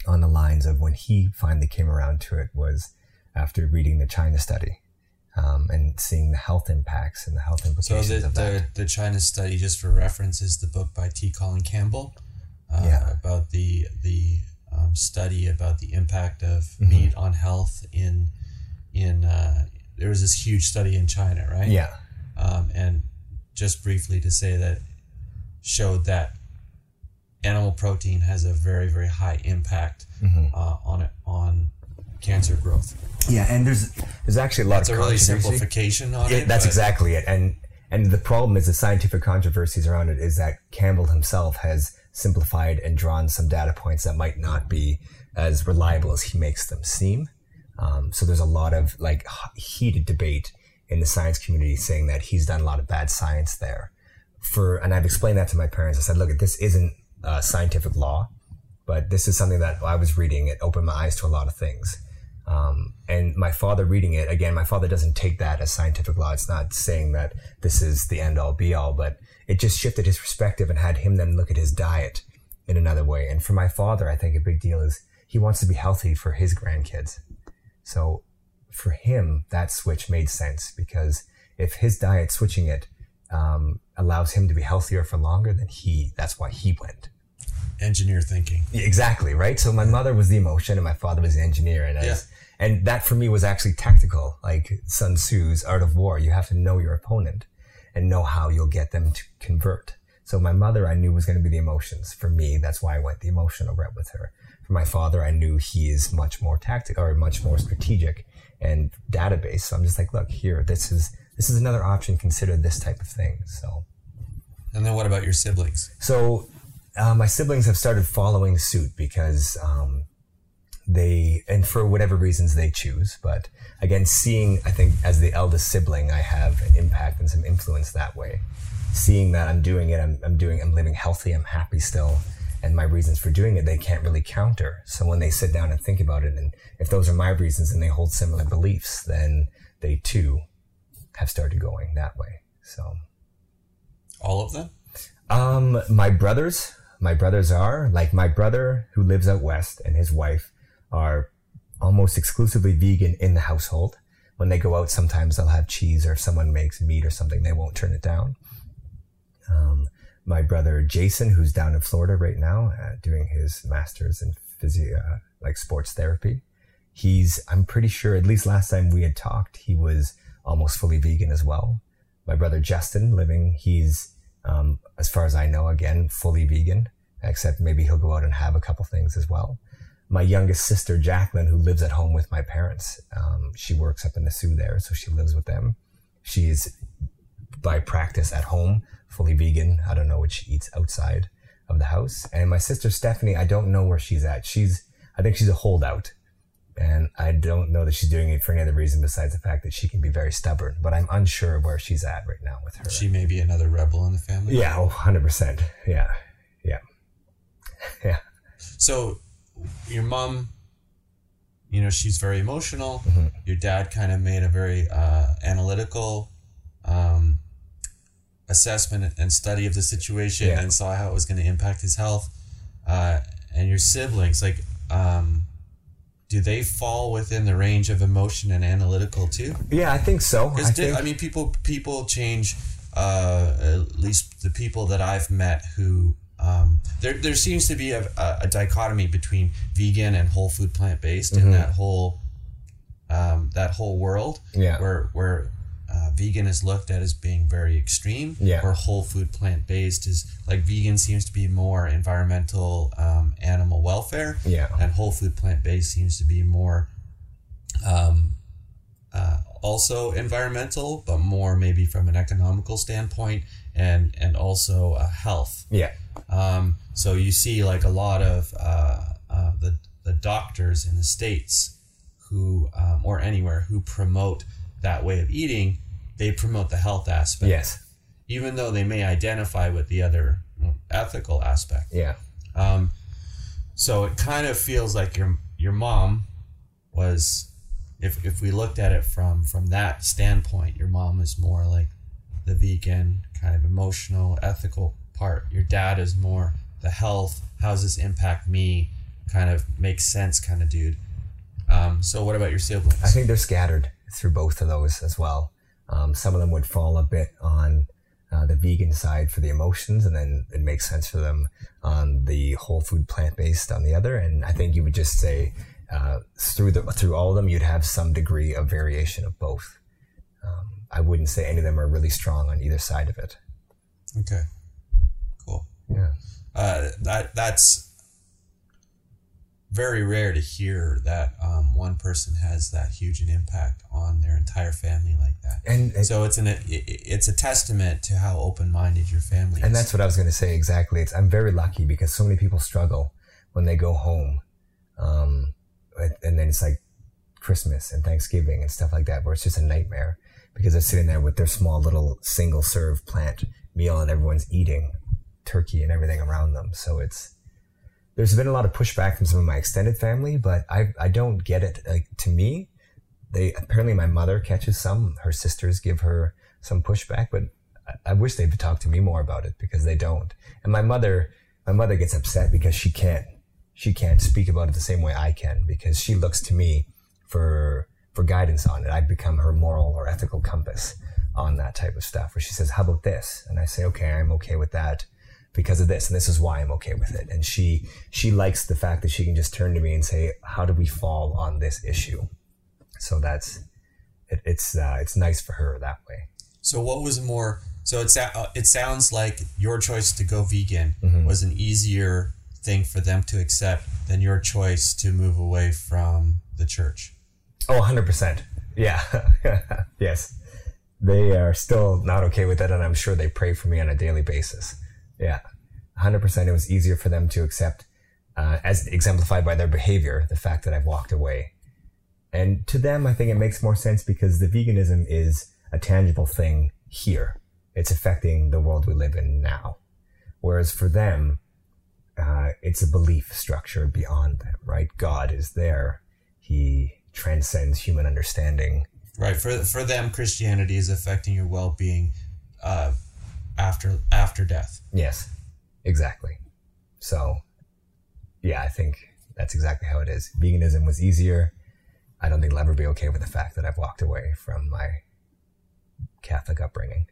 B: on the lines of when he finally came around to it was after reading the China study um, and seeing the health impacts and the health
A: So
B: implications
A: the,
B: of that.
A: the the China study, just for reference, is the book by T. Colin Campbell uh,
B: Yeah.
A: about the the um, study about the impact of
B: Mm-hmm.
A: meat on health in in uh, there was this huge study in China, right?
B: yeah,
A: um, and just briefly to say that showed that animal protein has a very very high impact
B: Mm-hmm.
A: uh, on it on cancer growth.
B: yeah, and there's there's actually a lot
A: a
B: of
A: really simplification on
B: It-
A: it.
B: that's exactly it. And and the problem is the scientific controversies around it is that Campbell himself has simplified and drawn some data points that might not be as reliable as he makes them seem. Um, so there's a lot of like heated debate in the science community saying that he's done a lot of bad science there. For and I've explained that to my parents. I said, look, this isn't uh, scientific law, but this is something that I was reading. It opened my eyes to a lot of things. Um, and my father reading it again, my father doesn't take that as scientific law. It's not saying that this is the end all be all, but it just shifted his perspective and had him then look at his diet in another way. And for my father, I think a big deal is he wants to be healthy for his grandkids. So for him, that switch made sense because if his diet switching it um, allows him to be healthier for longer, then he that's why he went.
A: Engineer thinking.
B: Exactly right. So my mother was the emotion, and my father was the engineer, and as, and that for me was actually tactical, like Sun Tzu's Art of War. You have to know your opponent and know how you'll get them to convert. So my mother, I knew was going to be the emotions. For me, that's why I went the emotional route with her. For my father, I knew he is much more tactical or much more strategic and database. So I'm just like, look here, this is this is another option. Consider this type of thing. So.
A: And then what about your siblings?
B: So uh, my siblings have started following suit because um, they, and for whatever reasons they choose. But again, seeing, I think as the eldest sibling, I have an impact and some influence that way. Seeing that I'm doing it, I'm, I'm doing, I'm living healthy, I'm happy still. And my reasons for doing it, they can't really counter. So when they sit down and think about it, and if those are my reasons and they hold similar beliefs, then they too have started going that way. So
A: all of them?
B: Um, my brothers, my brothers are like my brother who lives out west and his wife are almost exclusively vegan in the household. When they go out, sometimes they'll have cheese or if someone makes meat or something, they won't turn it down. Um, my brother Jason, who's down in Florida right now, uh, doing his master's in physio, uh, like sports therapy. He's, I'm pretty sure, at least last time we had talked, he was almost fully vegan as well. My brother Justin, living, he's, um, as far as I know, again, fully vegan, except maybe he'll go out and have a couple things as well. My youngest sister, Jacqueline, who lives at home with my parents, um, she works up in the Soo there, so she lives with them. She's by practice at home, fully vegan. I don't know what she eats outside of the house. And my sister Stephanie, I don't know where she's at. She's, I think she's a holdout. And I don't know that she's doing it for any other reason besides the fact that she can be very stubborn. But I'm unsure of where she's at right now with her.
A: She may be another rebel in the family.
B: Yeah, oh, 100%. Yeah. Yeah. Yeah.
A: So your mom, you know, she's very emotional. Mm-hmm. Your dad kind of made a very uh, analytical um, assessment and study of the situation yeah. and saw how it was going to impact his health. Uh, and your siblings, like, um, do they fall within the range of emotion and analytical too?
B: Yeah, I think so.
A: I, think... I mean, people people change. Uh, at least the people that I've met who um, there there seems to be a, a, dichotomy between vegan and whole food plant based mm-hmm. in that whole um, that whole world.
B: Yeah.
A: Where where vegan is looked at as being very extreme,
B: yeah.
A: where whole food plant based is like vegan seems to be more environmental, um, animal welfare,
B: yeah,
A: and whole food plant based seems to be more, um, uh, also environmental, but more maybe from an economical standpoint, and and also uh, health.
B: Yeah.
A: Um, so you see like a lot of uh, uh, the the doctors in the states who um, or anywhere who promote that way of eating, they promote the health aspect.
B: Yes.
A: Even though they may identify with the other ethical aspect.
B: Yeah.
A: Um, so it kind of feels like your your mom was, if if we looked at it from from that standpoint, your mom is more like the vegan kind of emotional, ethical part. Your dad is more the health. How's this impact me? Kind of makes sense, kind of dude. Um, so what about your siblings?
B: I think they're scattered through both of those as well. Um, some of them would fall a bit on uh, the vegan side for the emotions, and then it makes sense for them on the whole food plant based on the other. And I think you would just say uh, through the through all of them, you'd have some degree of variation of both. Um, I wouldn't say any of them are really strong on either side of it.
A: Okay, cool.
B: Yeah,
A: uh, that that's very rare to hear that um, one person has that huge an impact on their entire family like that.
B: And, and
A: so it's an it, it's a testament to how open minded your family is.
B: and is. that's what I was going to say exactly. It's I'm very lucky because so many people struggle when they go home, um, and then it's like Christmas and Thanksgiving and stuff like that, where it's just a nightmare because they're sitting there with their small little single serve plant meal and everyone's eating turkey and everything around them. So it's there's been a lot of pushback from some of my extended family, but I I don't get it. Like to me, they apparently my mother catches some. Her sisters give her some pushback, but I, I wish they'd talk to me more about it because they don't. And my mother, my mother gets upset because she can't she can't speak about it the same way I can because she looks to me for for guidance on it. I've become her moral or ethical compass on that type of stuff where she says, how about this? And I say, okay, I'm okay with that because of this. And this is why I'm okay with it. And she, she likes the fact that she can just turn to me and say, how do we fall on this issue? So that's, it, it's, uh, it's nice for her that way.
A: So what was more, so it's, uh, it sounds like your choice to go vegan mm-hmm. was an easier thing for them to accept than your choice to move away from the church.
B: Oh, 100%. Yeah. yes. They are still not okay with it, and I'm sure they pray for me on a daily basis. Yeah. 100%. It was easier for them to accept, uh, as exemplified by their behavior, the fact that I've walked away. And to them, I think it makes more sense because the veganism is a tangible thing here. It's affecting the world we live in now. Whereas for them, uh, it's a belief structure beyond them, right? God is there. He transcends human understanding.
A: Right. For for them, Christianity is affecting your well being uh, after after death.
B: Yes, exactly. So, yeah, I think that's exactly how it is. Veganism was easier. I don't think I'll ever be okay with the fact that I've walked away from my Catholic upbringing.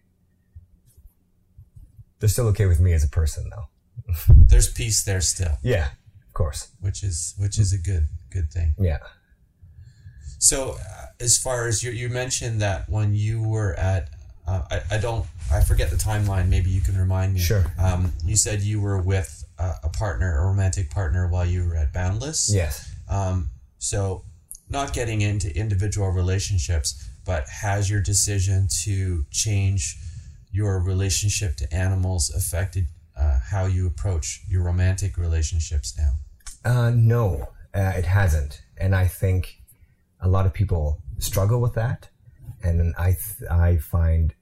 B: They're still okay with me as a person, though.
A: There's peace there still.
B: Yeah, of course.
A: Which is which is a good good thing.
B: Yeah.
A: So, uh, as far as you you mentioned that when you were at, uh, I I don't I forget the timeline. Maybe you can remind me.
B: Sure.
A: Um, you said you were with a, a partner, a romantic partner, while you were at Boundless.
B: Yes.
A: Um, so, not getting into individual relationships, but has your decision to change your relationship to animals affected uh, how you approach your romantic relationships now?
B: Uh, no, uh, it hasn't. And I think a lot of people struggle with that. And I, th- I find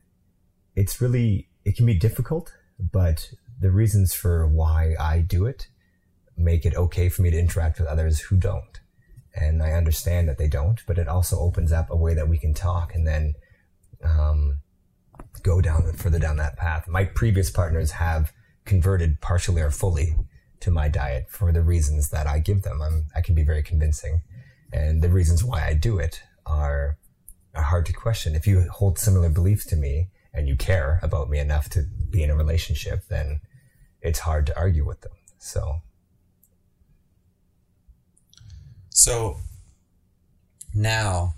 B: it's really, it can be difficult, but the reasons for why I do it make it okay for me to interact with others who don't. And I understand that they don't, but it also opens up a way that we can talk and then um, go down further down that path. My previous partners have converted partially or fully to my diet for the reasons that I give them. I'm, I can be very convincing. And the reasons why I do it are, are hard to question. If you hold similar beliefs to me and you care about me enough to be in a relationship, then it's hard to argue with them. So.
A: So now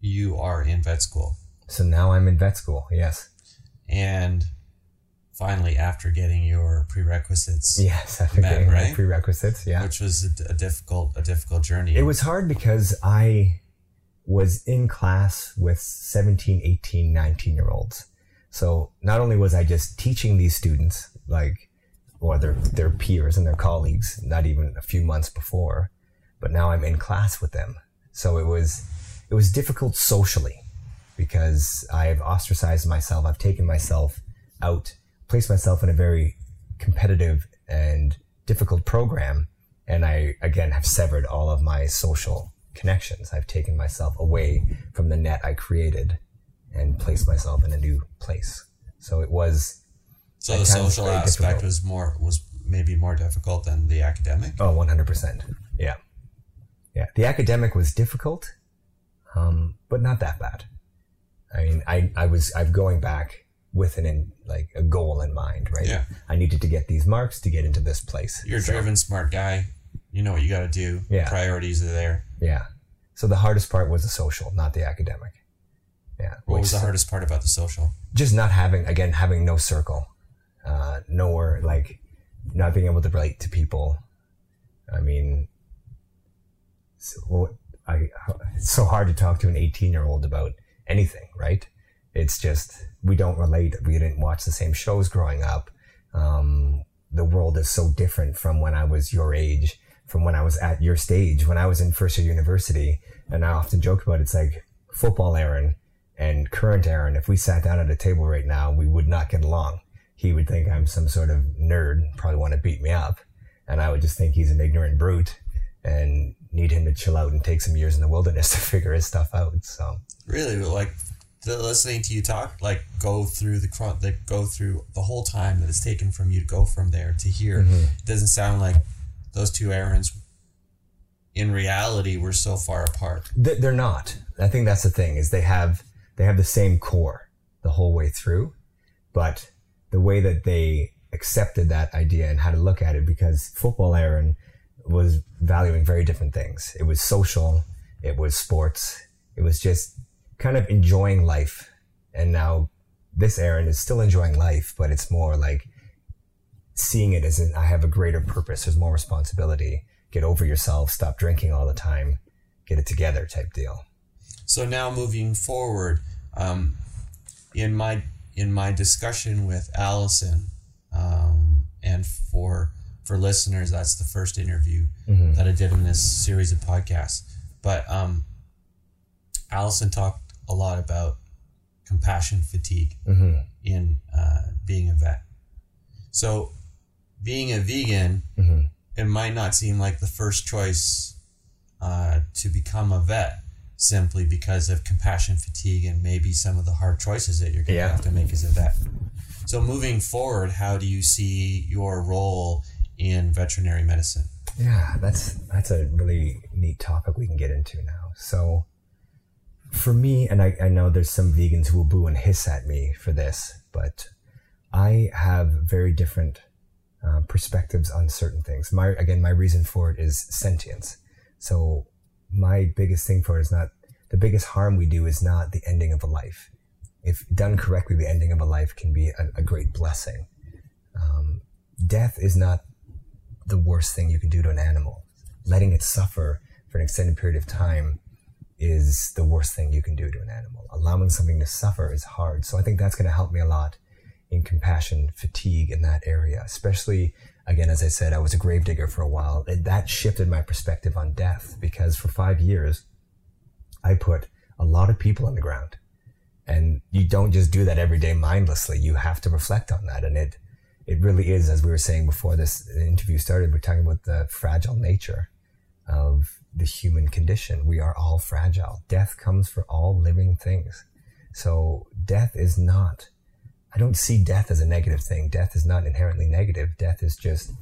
A: you are in vet school.
B: So now I'm in vet school, yes.
A: And finally after getting your prerequisites.
B: Yes, after met, getting right? prerequisites, yeah.
A: Which was a, a, difficult a difficult journey.
B: It was hard because I was in class with 17, 18, 19 year olds. So not only was I just teaching these students like or their their peers and their colleagues not even a few months before, but now I'm in class with them. So it was it was difficult socially because I've ostracized myself. I've taken myself out placed myself in a very competitive and difficult program. And I, again, have severed all of my social connections. I've taken myself away from the net I created and placed myself in a new place. So it was.
A: So the social aspect difficult. was more, was maybe more difficult than the academic?
B: Oh, 100%. Yeah. Yeah. The academic was difficult, um, but not that bad. I mean, I, I was, I'm going back with an in, like a goal in mind, right?
A: Yeah.
B: I needed to get these marks to get into this place.
A: You're a so, driven, smart guy. You know what you got to do.
B: Yeah.
A: Priorities are there.
B: Yeah. So the hardest part was the social, not the academic. Yeah.
A: What was the hardest part about the social?
B: Just not having, again, having no circle, uh, nowhere, like not being able to relate to people. I mean, so, I, it's so hard to talk to an 18 year old about anything, right? It's just, we don't relate. We didn't watch the same shows growing up. Um, the world is so different from when I was your age, from when I was at your stage, when I was in first year university. And I often joke about it, it's like football Aaron and current Aaron. If we sat down at a table right now, we would not get along. He would think I'm some sort of nerd, probably want to beat me up. And I would just think he's an ignorant brute and need him to chill out and take some years in the wilderness to figure his stuff out. So
A: really, like listening to you talk, like go through the that go through the whole time that it's taken from you to go from there to here. Mm-hmm. It doesn't sound like those two in in reality we're so far apart.
B: They're not. I think that's the thing is they have they have the same core the whole way through, but the way that they accepted that idea and how to look at it because football Aaron was valuing very different things. It was social, it was sports, it was just kind of enjoying life. And now this Aaron is still enjoying life, but it's more like seeing it as in, I have a greater purpose. There's more responsibility. Get over yourself. Stop drinking all the time. Get it together type deal.
A: So now moving forward, um, in my in my discussion with Allison, um, and for for listeners, that's the first interview that I did in this series of podcasts. But um, Allison talked a lot about compassion fatigue in uh, being a vet. So, being a vegan, it might not seem like the first choice uh, to become a vet simply because of compassion fatigue and maybe some of the hard choices that you're going to
B: Yeah.
A: have to make as a vet. So, moving forward, how do you see your role in veterinary medicine?
B: Yeah, that's that's a really neat topic we can get into now. So, for me, and I, I know there's some vegans who will boo and hiss at me for this, but I have very different uh, perspectives on certain things. My again, my reason for it is sentience. So, my biggest thing for it is not the biggest harm we do is not the ending of a life. If done correctly, the ending of a life can be a, a great blessing. Um, death is not the worst thing you can do to an animal. Letting it suffer for an extended period of time is the worst thing you can do to an animal. Allowing something to suffer is hard. So I think that's going to help me a lot in compassion fatigue in that area, especially again, as I said, I was a gravedigger for a while. And that shifted my perspective on death because for five years, I put a lot of people on the ground. And you don't just do that every day mindlessly. You have to reflect on that. And it, it really is, as we were saying before this interview started, we're talking about the fragile nature of the human condition. We are all fragile. Death comes for all living things. So death is not, I don't see death as a negative thing. Death is not inherently negative. Death is just,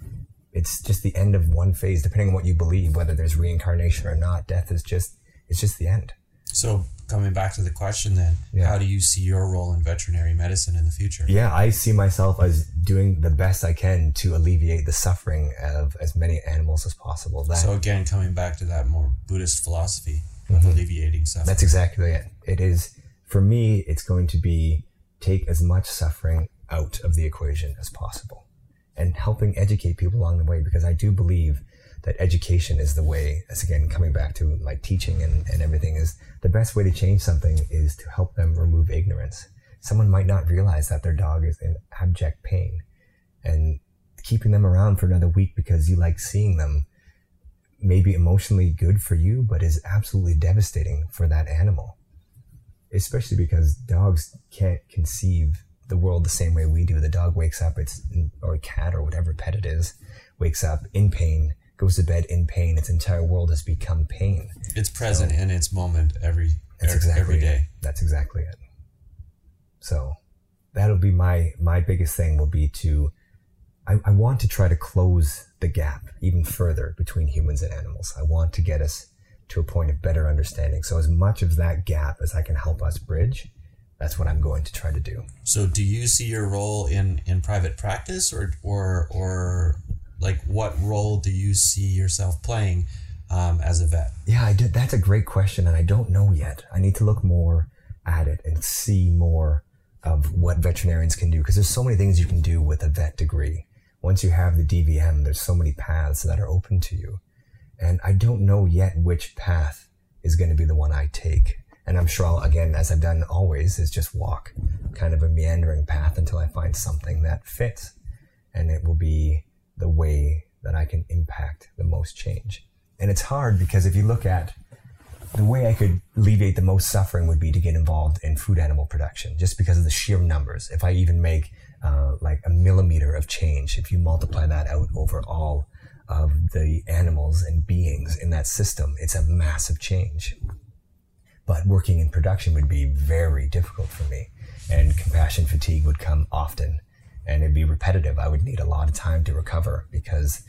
B: it's just the end of one phase, depending on what you believe, whether there's reincarnation or not. Death is just, it's just the end.
A: So, coming back to the question, then,
B: Yeah.
A: how do you see your role in veterinary medicine in the future?
B: Yeah, I see myself as doing the best I can to alleviate the suffering of as many animals as possible. That,
A: So, again, coming back to that more Buddhist philosophy of mm-hmm. alleviating suffering.
B: That's exactly it. It is, for me, it's going to be take as much suffering out of the equation as possible and helping educate people along the way because I do believe that education is the way, as again, coming back to my teaching and, and everything, is the best way to change something is to help them remove ignorance. Someone might not realize that their dog is in abject pain and keeping them around for another week because you like seeing them may be emotionally good for you, but is absolutely devastating for that animal. Especially because dogs can't conceive the world the same way we do. The dog wakes up, it's, or a cat or whatever pet it is, wakes up in pain, goes to bed in pain. Its entire world has become pain.
A: It's present in its moment every
B: That's exactly
A: every day.
B: It. That's exactly it. So that'll be my my biggest thing will be to I, I want to try to close the gap even further between humans and animals. I want to get us to a point of better understanding. So as much of that gap as I can help us bridge, that's what I'm going to try to do.
A: So, do you see your role in in private practice, or or or like what role do you see yourself playing um, as a vet?
B: Yeah, I did. That's a great question, and I don't know yet. I need to look more at it and see more of what veterinarians can do because there's so many things you can do with a vet degree. Once you have the DVM, there's so many paths that are open to you, and I don't know yet which path is going to be the one I take. And I'm sure, I'll, again, as I've done always, is just walk kind of a meandering path until I find something that fits, and it will be the way that I can impact the most change. And it's hard because if you look at the way I could alleviate the most suffering would be to get involved in food animal production, just because of the sheer numbers. If I even make uh, like a millimeter of change, if you multiply that out over all of the animals and beings in that system, it's a massive change. But working in production would be very difficult for me, and compassion fatigue would come often, and it'd be repetitive. I would need a lot of time to recover because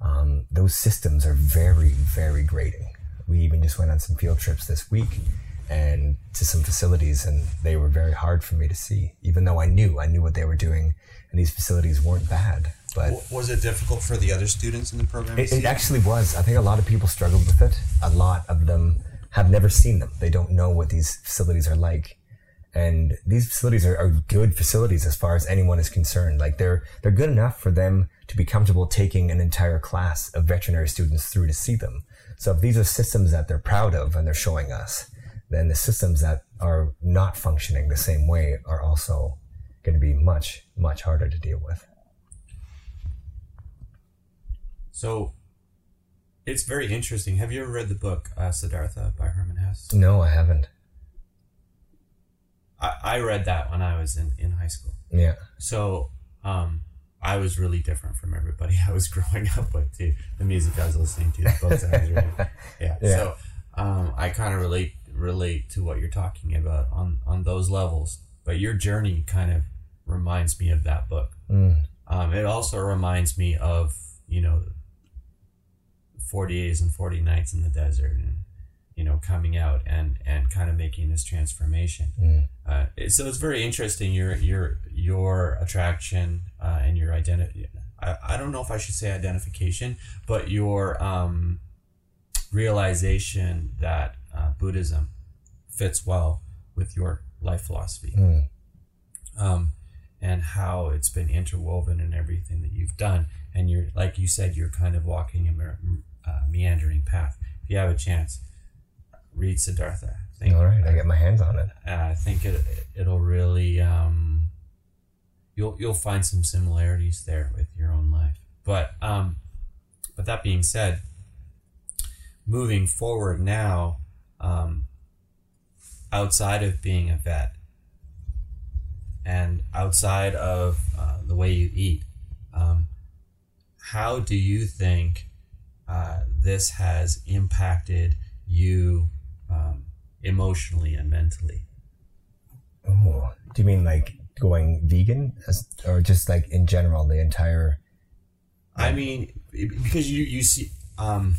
B: um, those systems are very, very grating. We even just went on some field trips this week and to some facilities, and they were very hard for me to see, even though I knew I knew what they were doing, and these facilities weren't bad. But
A: was it difficult for the other students in the program?
B: It, it actually was. I think a lot of people struggled with it. A lot of them have never seen them. They don't know what these facilities are like. And these facilities are, are, good facilities as far as anyone is concerned. Like they're they're good enough for them to be comfortable taking an entire class of veterinary students through to see them. So if these are systems that they're proud of and they're showing us, then the systems that are not functioning the same way are also going to be much much harder to deal with.
A: So it's very interesting. Have you ever read the book uh, Siddhartha by Hermann Hesse?
B: No, I haven't.
A: I, I read that when I was in, in high school.
B: Yeah.
A: So um, I was really different from everybody I was growing up with too. The music I was listening to, the books I was reading. Yeah. yeah. So um, I kind of relate relate to what you're talking about on on those levels. But your journey kind of reminds me of that book.
B: Mm.
A: Um, it also reminds me of you know 40 days and 40 nights in the desert and you know coming out and and kind of making this transformation
B: mm.
A: uh, so it's very interesting your your your attraction uh, and your identity I, I don't know if I should say identification but your um, realization that uh, Buddhism fits well with your life philosophy
B: mm.
A: um, and how it's been interwoven in everything that you've done and you're like you said you're kind of walking a uh, meandering path if you have a chance read Siddhartha.
B: I think, All right, I get my hands on it.
A: Uh, I think it it'll really um, you'll you'll find some similarities there with your own life. But um, but that being said, moving forward now, um, outside of being a vet and outside of uh, the way you eat, um, how do you think uh, this has impacted you um, emotionally and mentally.
B: Oh, do you mean like going vegan, As, or just like in general the entire?
A: I mean, because you you see, um,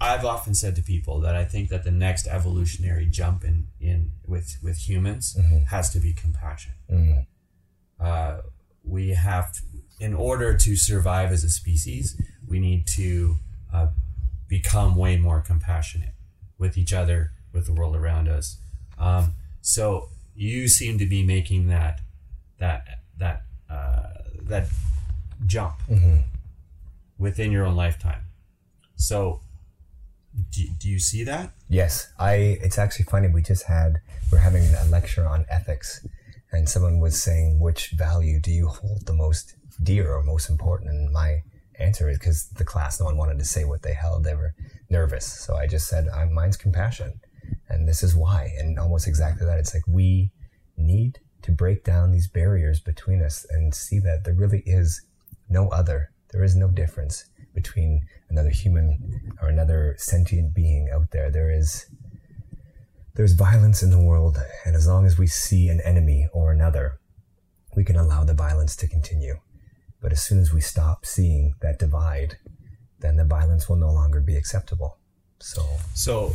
A: I've often said to people that I think that the next evolutionary jump in in with with humans
B: mm-hmm.
A: has to be compassion.
B: Mm-hmm.
A: Uh, we have, to, in order to survive as a species, we need to uh, become way more compassionate with each other, with the world around us. Um, so you seem to be making that that that uh, that jump
B: mm-hmm.
A: within your own lifetime. So do, do you see that?
B: Yes, I. It's actually funny. We just had we're having a lecture on ethics, and someone was saying which value do you hold the most dear or most important, and my answer is because the class no one wanted to say what they held. They were nervous. So I just said, mine's compassion. And this is why. And almost exactly that. It's like we need to break down these barriers between us and see that there really is no other. There is no difference between another human or another sentient being out there. There is there's violence in the world, and as long as we see an enemy or another, we can allow the violence to continue. But as soon as we stop seeing that divide then the violence will no longer be acceptable. So,
A: so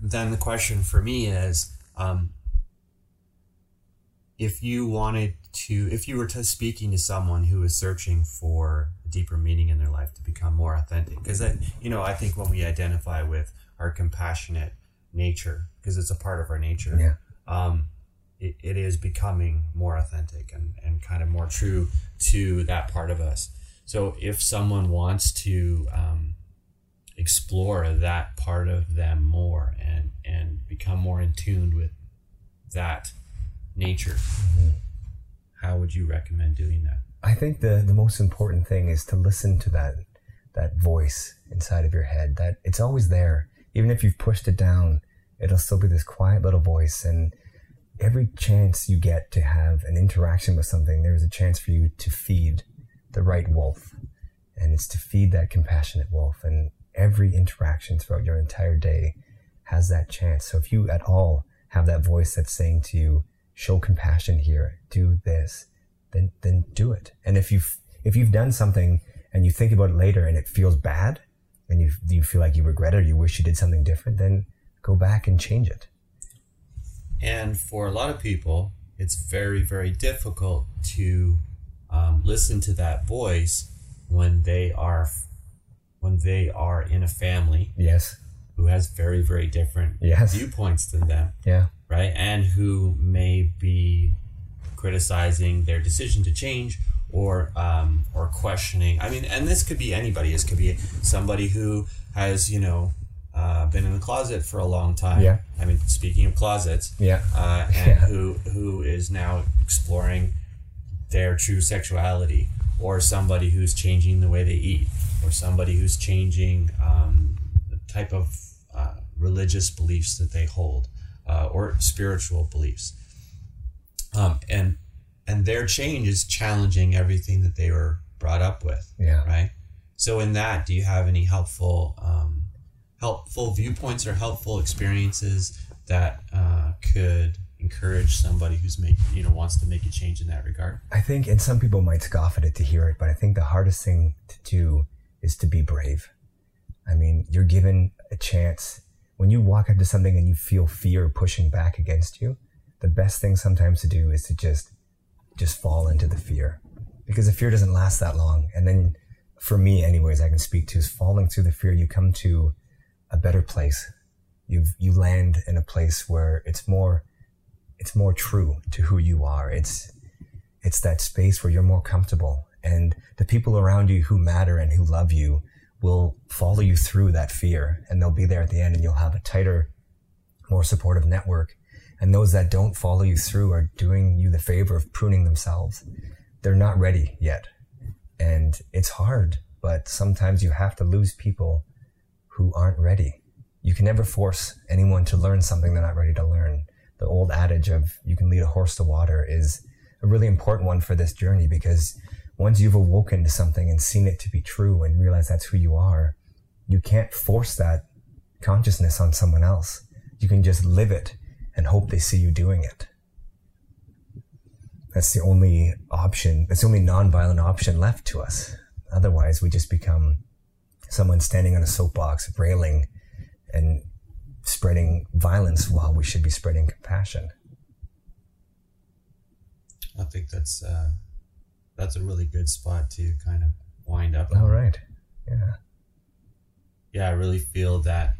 A: then the question for me is, um, if you wanted to, if you were to speaking to someone who is searching for a deeper meaning in their life to become more authentic, because you know, I think when we identify with our compassionate nature, because it's a part of our nature,
B: yeah.
A: um, it, it is becoming more authentic and, and kind of more true to that part of us. So if someone wants to um, explore that part of them more and and become more in tune with that nature, how would you recommend doing that?
B: I think the the most important thing is to listen to that that voice inside of your head. That it's always there, even if you've pushed it down. It'll still be this quiet little voice, and every chance you get to have an interaction with something, there's a chance for you to feed the right wolf. And it's to feed that compassionate wolf. And every interaction throughout your entire day has that chance. So if you at all have that voice that's saying to you, show compassion here, do this, then, then do it. And if you've, if you've done something and you think about it later and it feels bad and you, you feel like you regret it or you wish you did something different, then go back and change it.
A: And for a lot of people, it's very, very difficult to um, listen to that voice when they are when they are in a family
B: Yes.
A: who has very, very different
B: Yes.
A: viewpoints than them,
B: Yeah.
A: right? And who may be criticizing their decision to change or um, or questioning. I mean, and this could be anybody. This could be somebody who has you know uh, been in the closet for a long time.
B: Yeah.
A: I mean, speaking of closets,
B: Yeah.
A: uh, and
B: Yeah.
A: who who is now exploring their true sexuality, or somebody who's changing the way they eat, or somebody who's changing um, the type of uh, religious beliefs that they hold, uh, or spiritual beliefs, um, and and their change is challenging everything that they were brought up with
B: Yeah.
A: right? So in that, do you have any helpful um, helpful viewpoints or helpful experiences that uh, could encourage somebody who's making you know wants to make a change in that regard?
B: I think, and some people might scoff at it to hear it, but I think the hardest thing to do is to be brave. I mean, you're given a chance when you walk up to something and you feel fear pushing back against you. The best thing sometimes to do is to just, just fall into the fear because the fear doesn't last that long. And then for me, anyways, I can speak to is falling through the fear. You come to a better place. You you land in a place where it's more, it's more true to who you are. It's it's that space where you're more comfortable and the people around you who matter and who love you will follow you through that fear and they'll be there at the end and you'll have a tighter more supportive network and those that don't follow you through are doing you the favor of pruning themselves they're not ready yet and it's hard but sometimes you have to lose people who aren't ready you can never force anyone to learn something they're not ready to learn the old adage of you can lead a horse to water is a really important one for this journey because once you've awoken to something and seen it to be true and realize that's who you are, you can't force that consciousness on someone else. You can just live it and hope they see you doing it. That's the only option. That's the only nonviolent option left to us. Otherwise, we just become someone standing on a soapbox, railing and spreading violence while we should be spreading compassion.
A: I think that's uh, that's a really good spot to kind of wind up. on.
B: All right. Yeah.
A: Yeah, I really feel that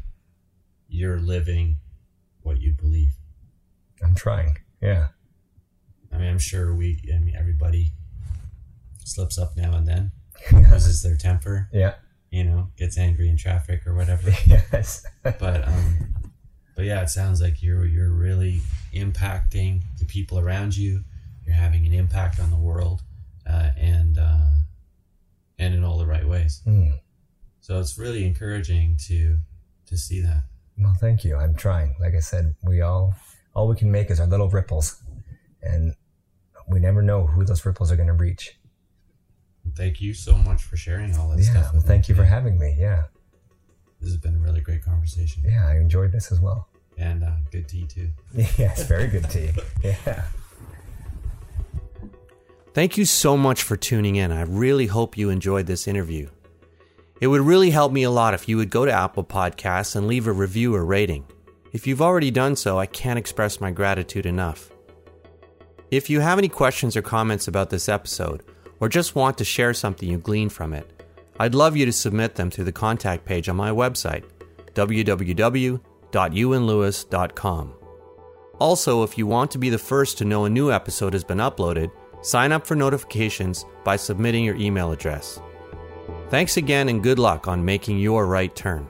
A: you're living what you believe.
B: I'm trying. Yeah.
A: I mean, I'm sure we, I mean, everybody slips up now and then, loses their temper,
B: Yeah.
A: You know, gets angry in traffic or whatever.
B: yes.
A: but um, but yeah, it sounds like you're you're really impacting the people around you. You're having an impact on the world, uh, and uh, and in all the right ways.
B: Hmm.
A: So it's really encouraging to to see that.
B: Well, thank you. I'm trying. Like I said, we all all we can make is our little ripples, and we never know who those ripples are going to reach.
A: Thank you so much for sharing all this
B: Yeah.
A: stuff.
B: Well,
A: with me
B: thank you for having me. Yeah.
A: This has been a really great conversation,
B: Yeah. I enjoyed this as well.
A: and uh, good tea too.
B: Yes. Very good tea. Yeah.
D: Thank you so much for tuning in. I really hope you enjoyed this interview. It would really help me a lot if you would go to Apple Podcasts and leave a review or rating. If you've already done so, I can't express my gratitude enough. If you have any questions or comments about this episode, or just want to share something you gleaned from it, I'd love you to submit them through the contact page on my website, www.ewenlewis.com. Also, if you want to be the first to know a new episode has been uploaded, sign up for notifications by submitting your email address. Thanks again and good luck on making your right turn.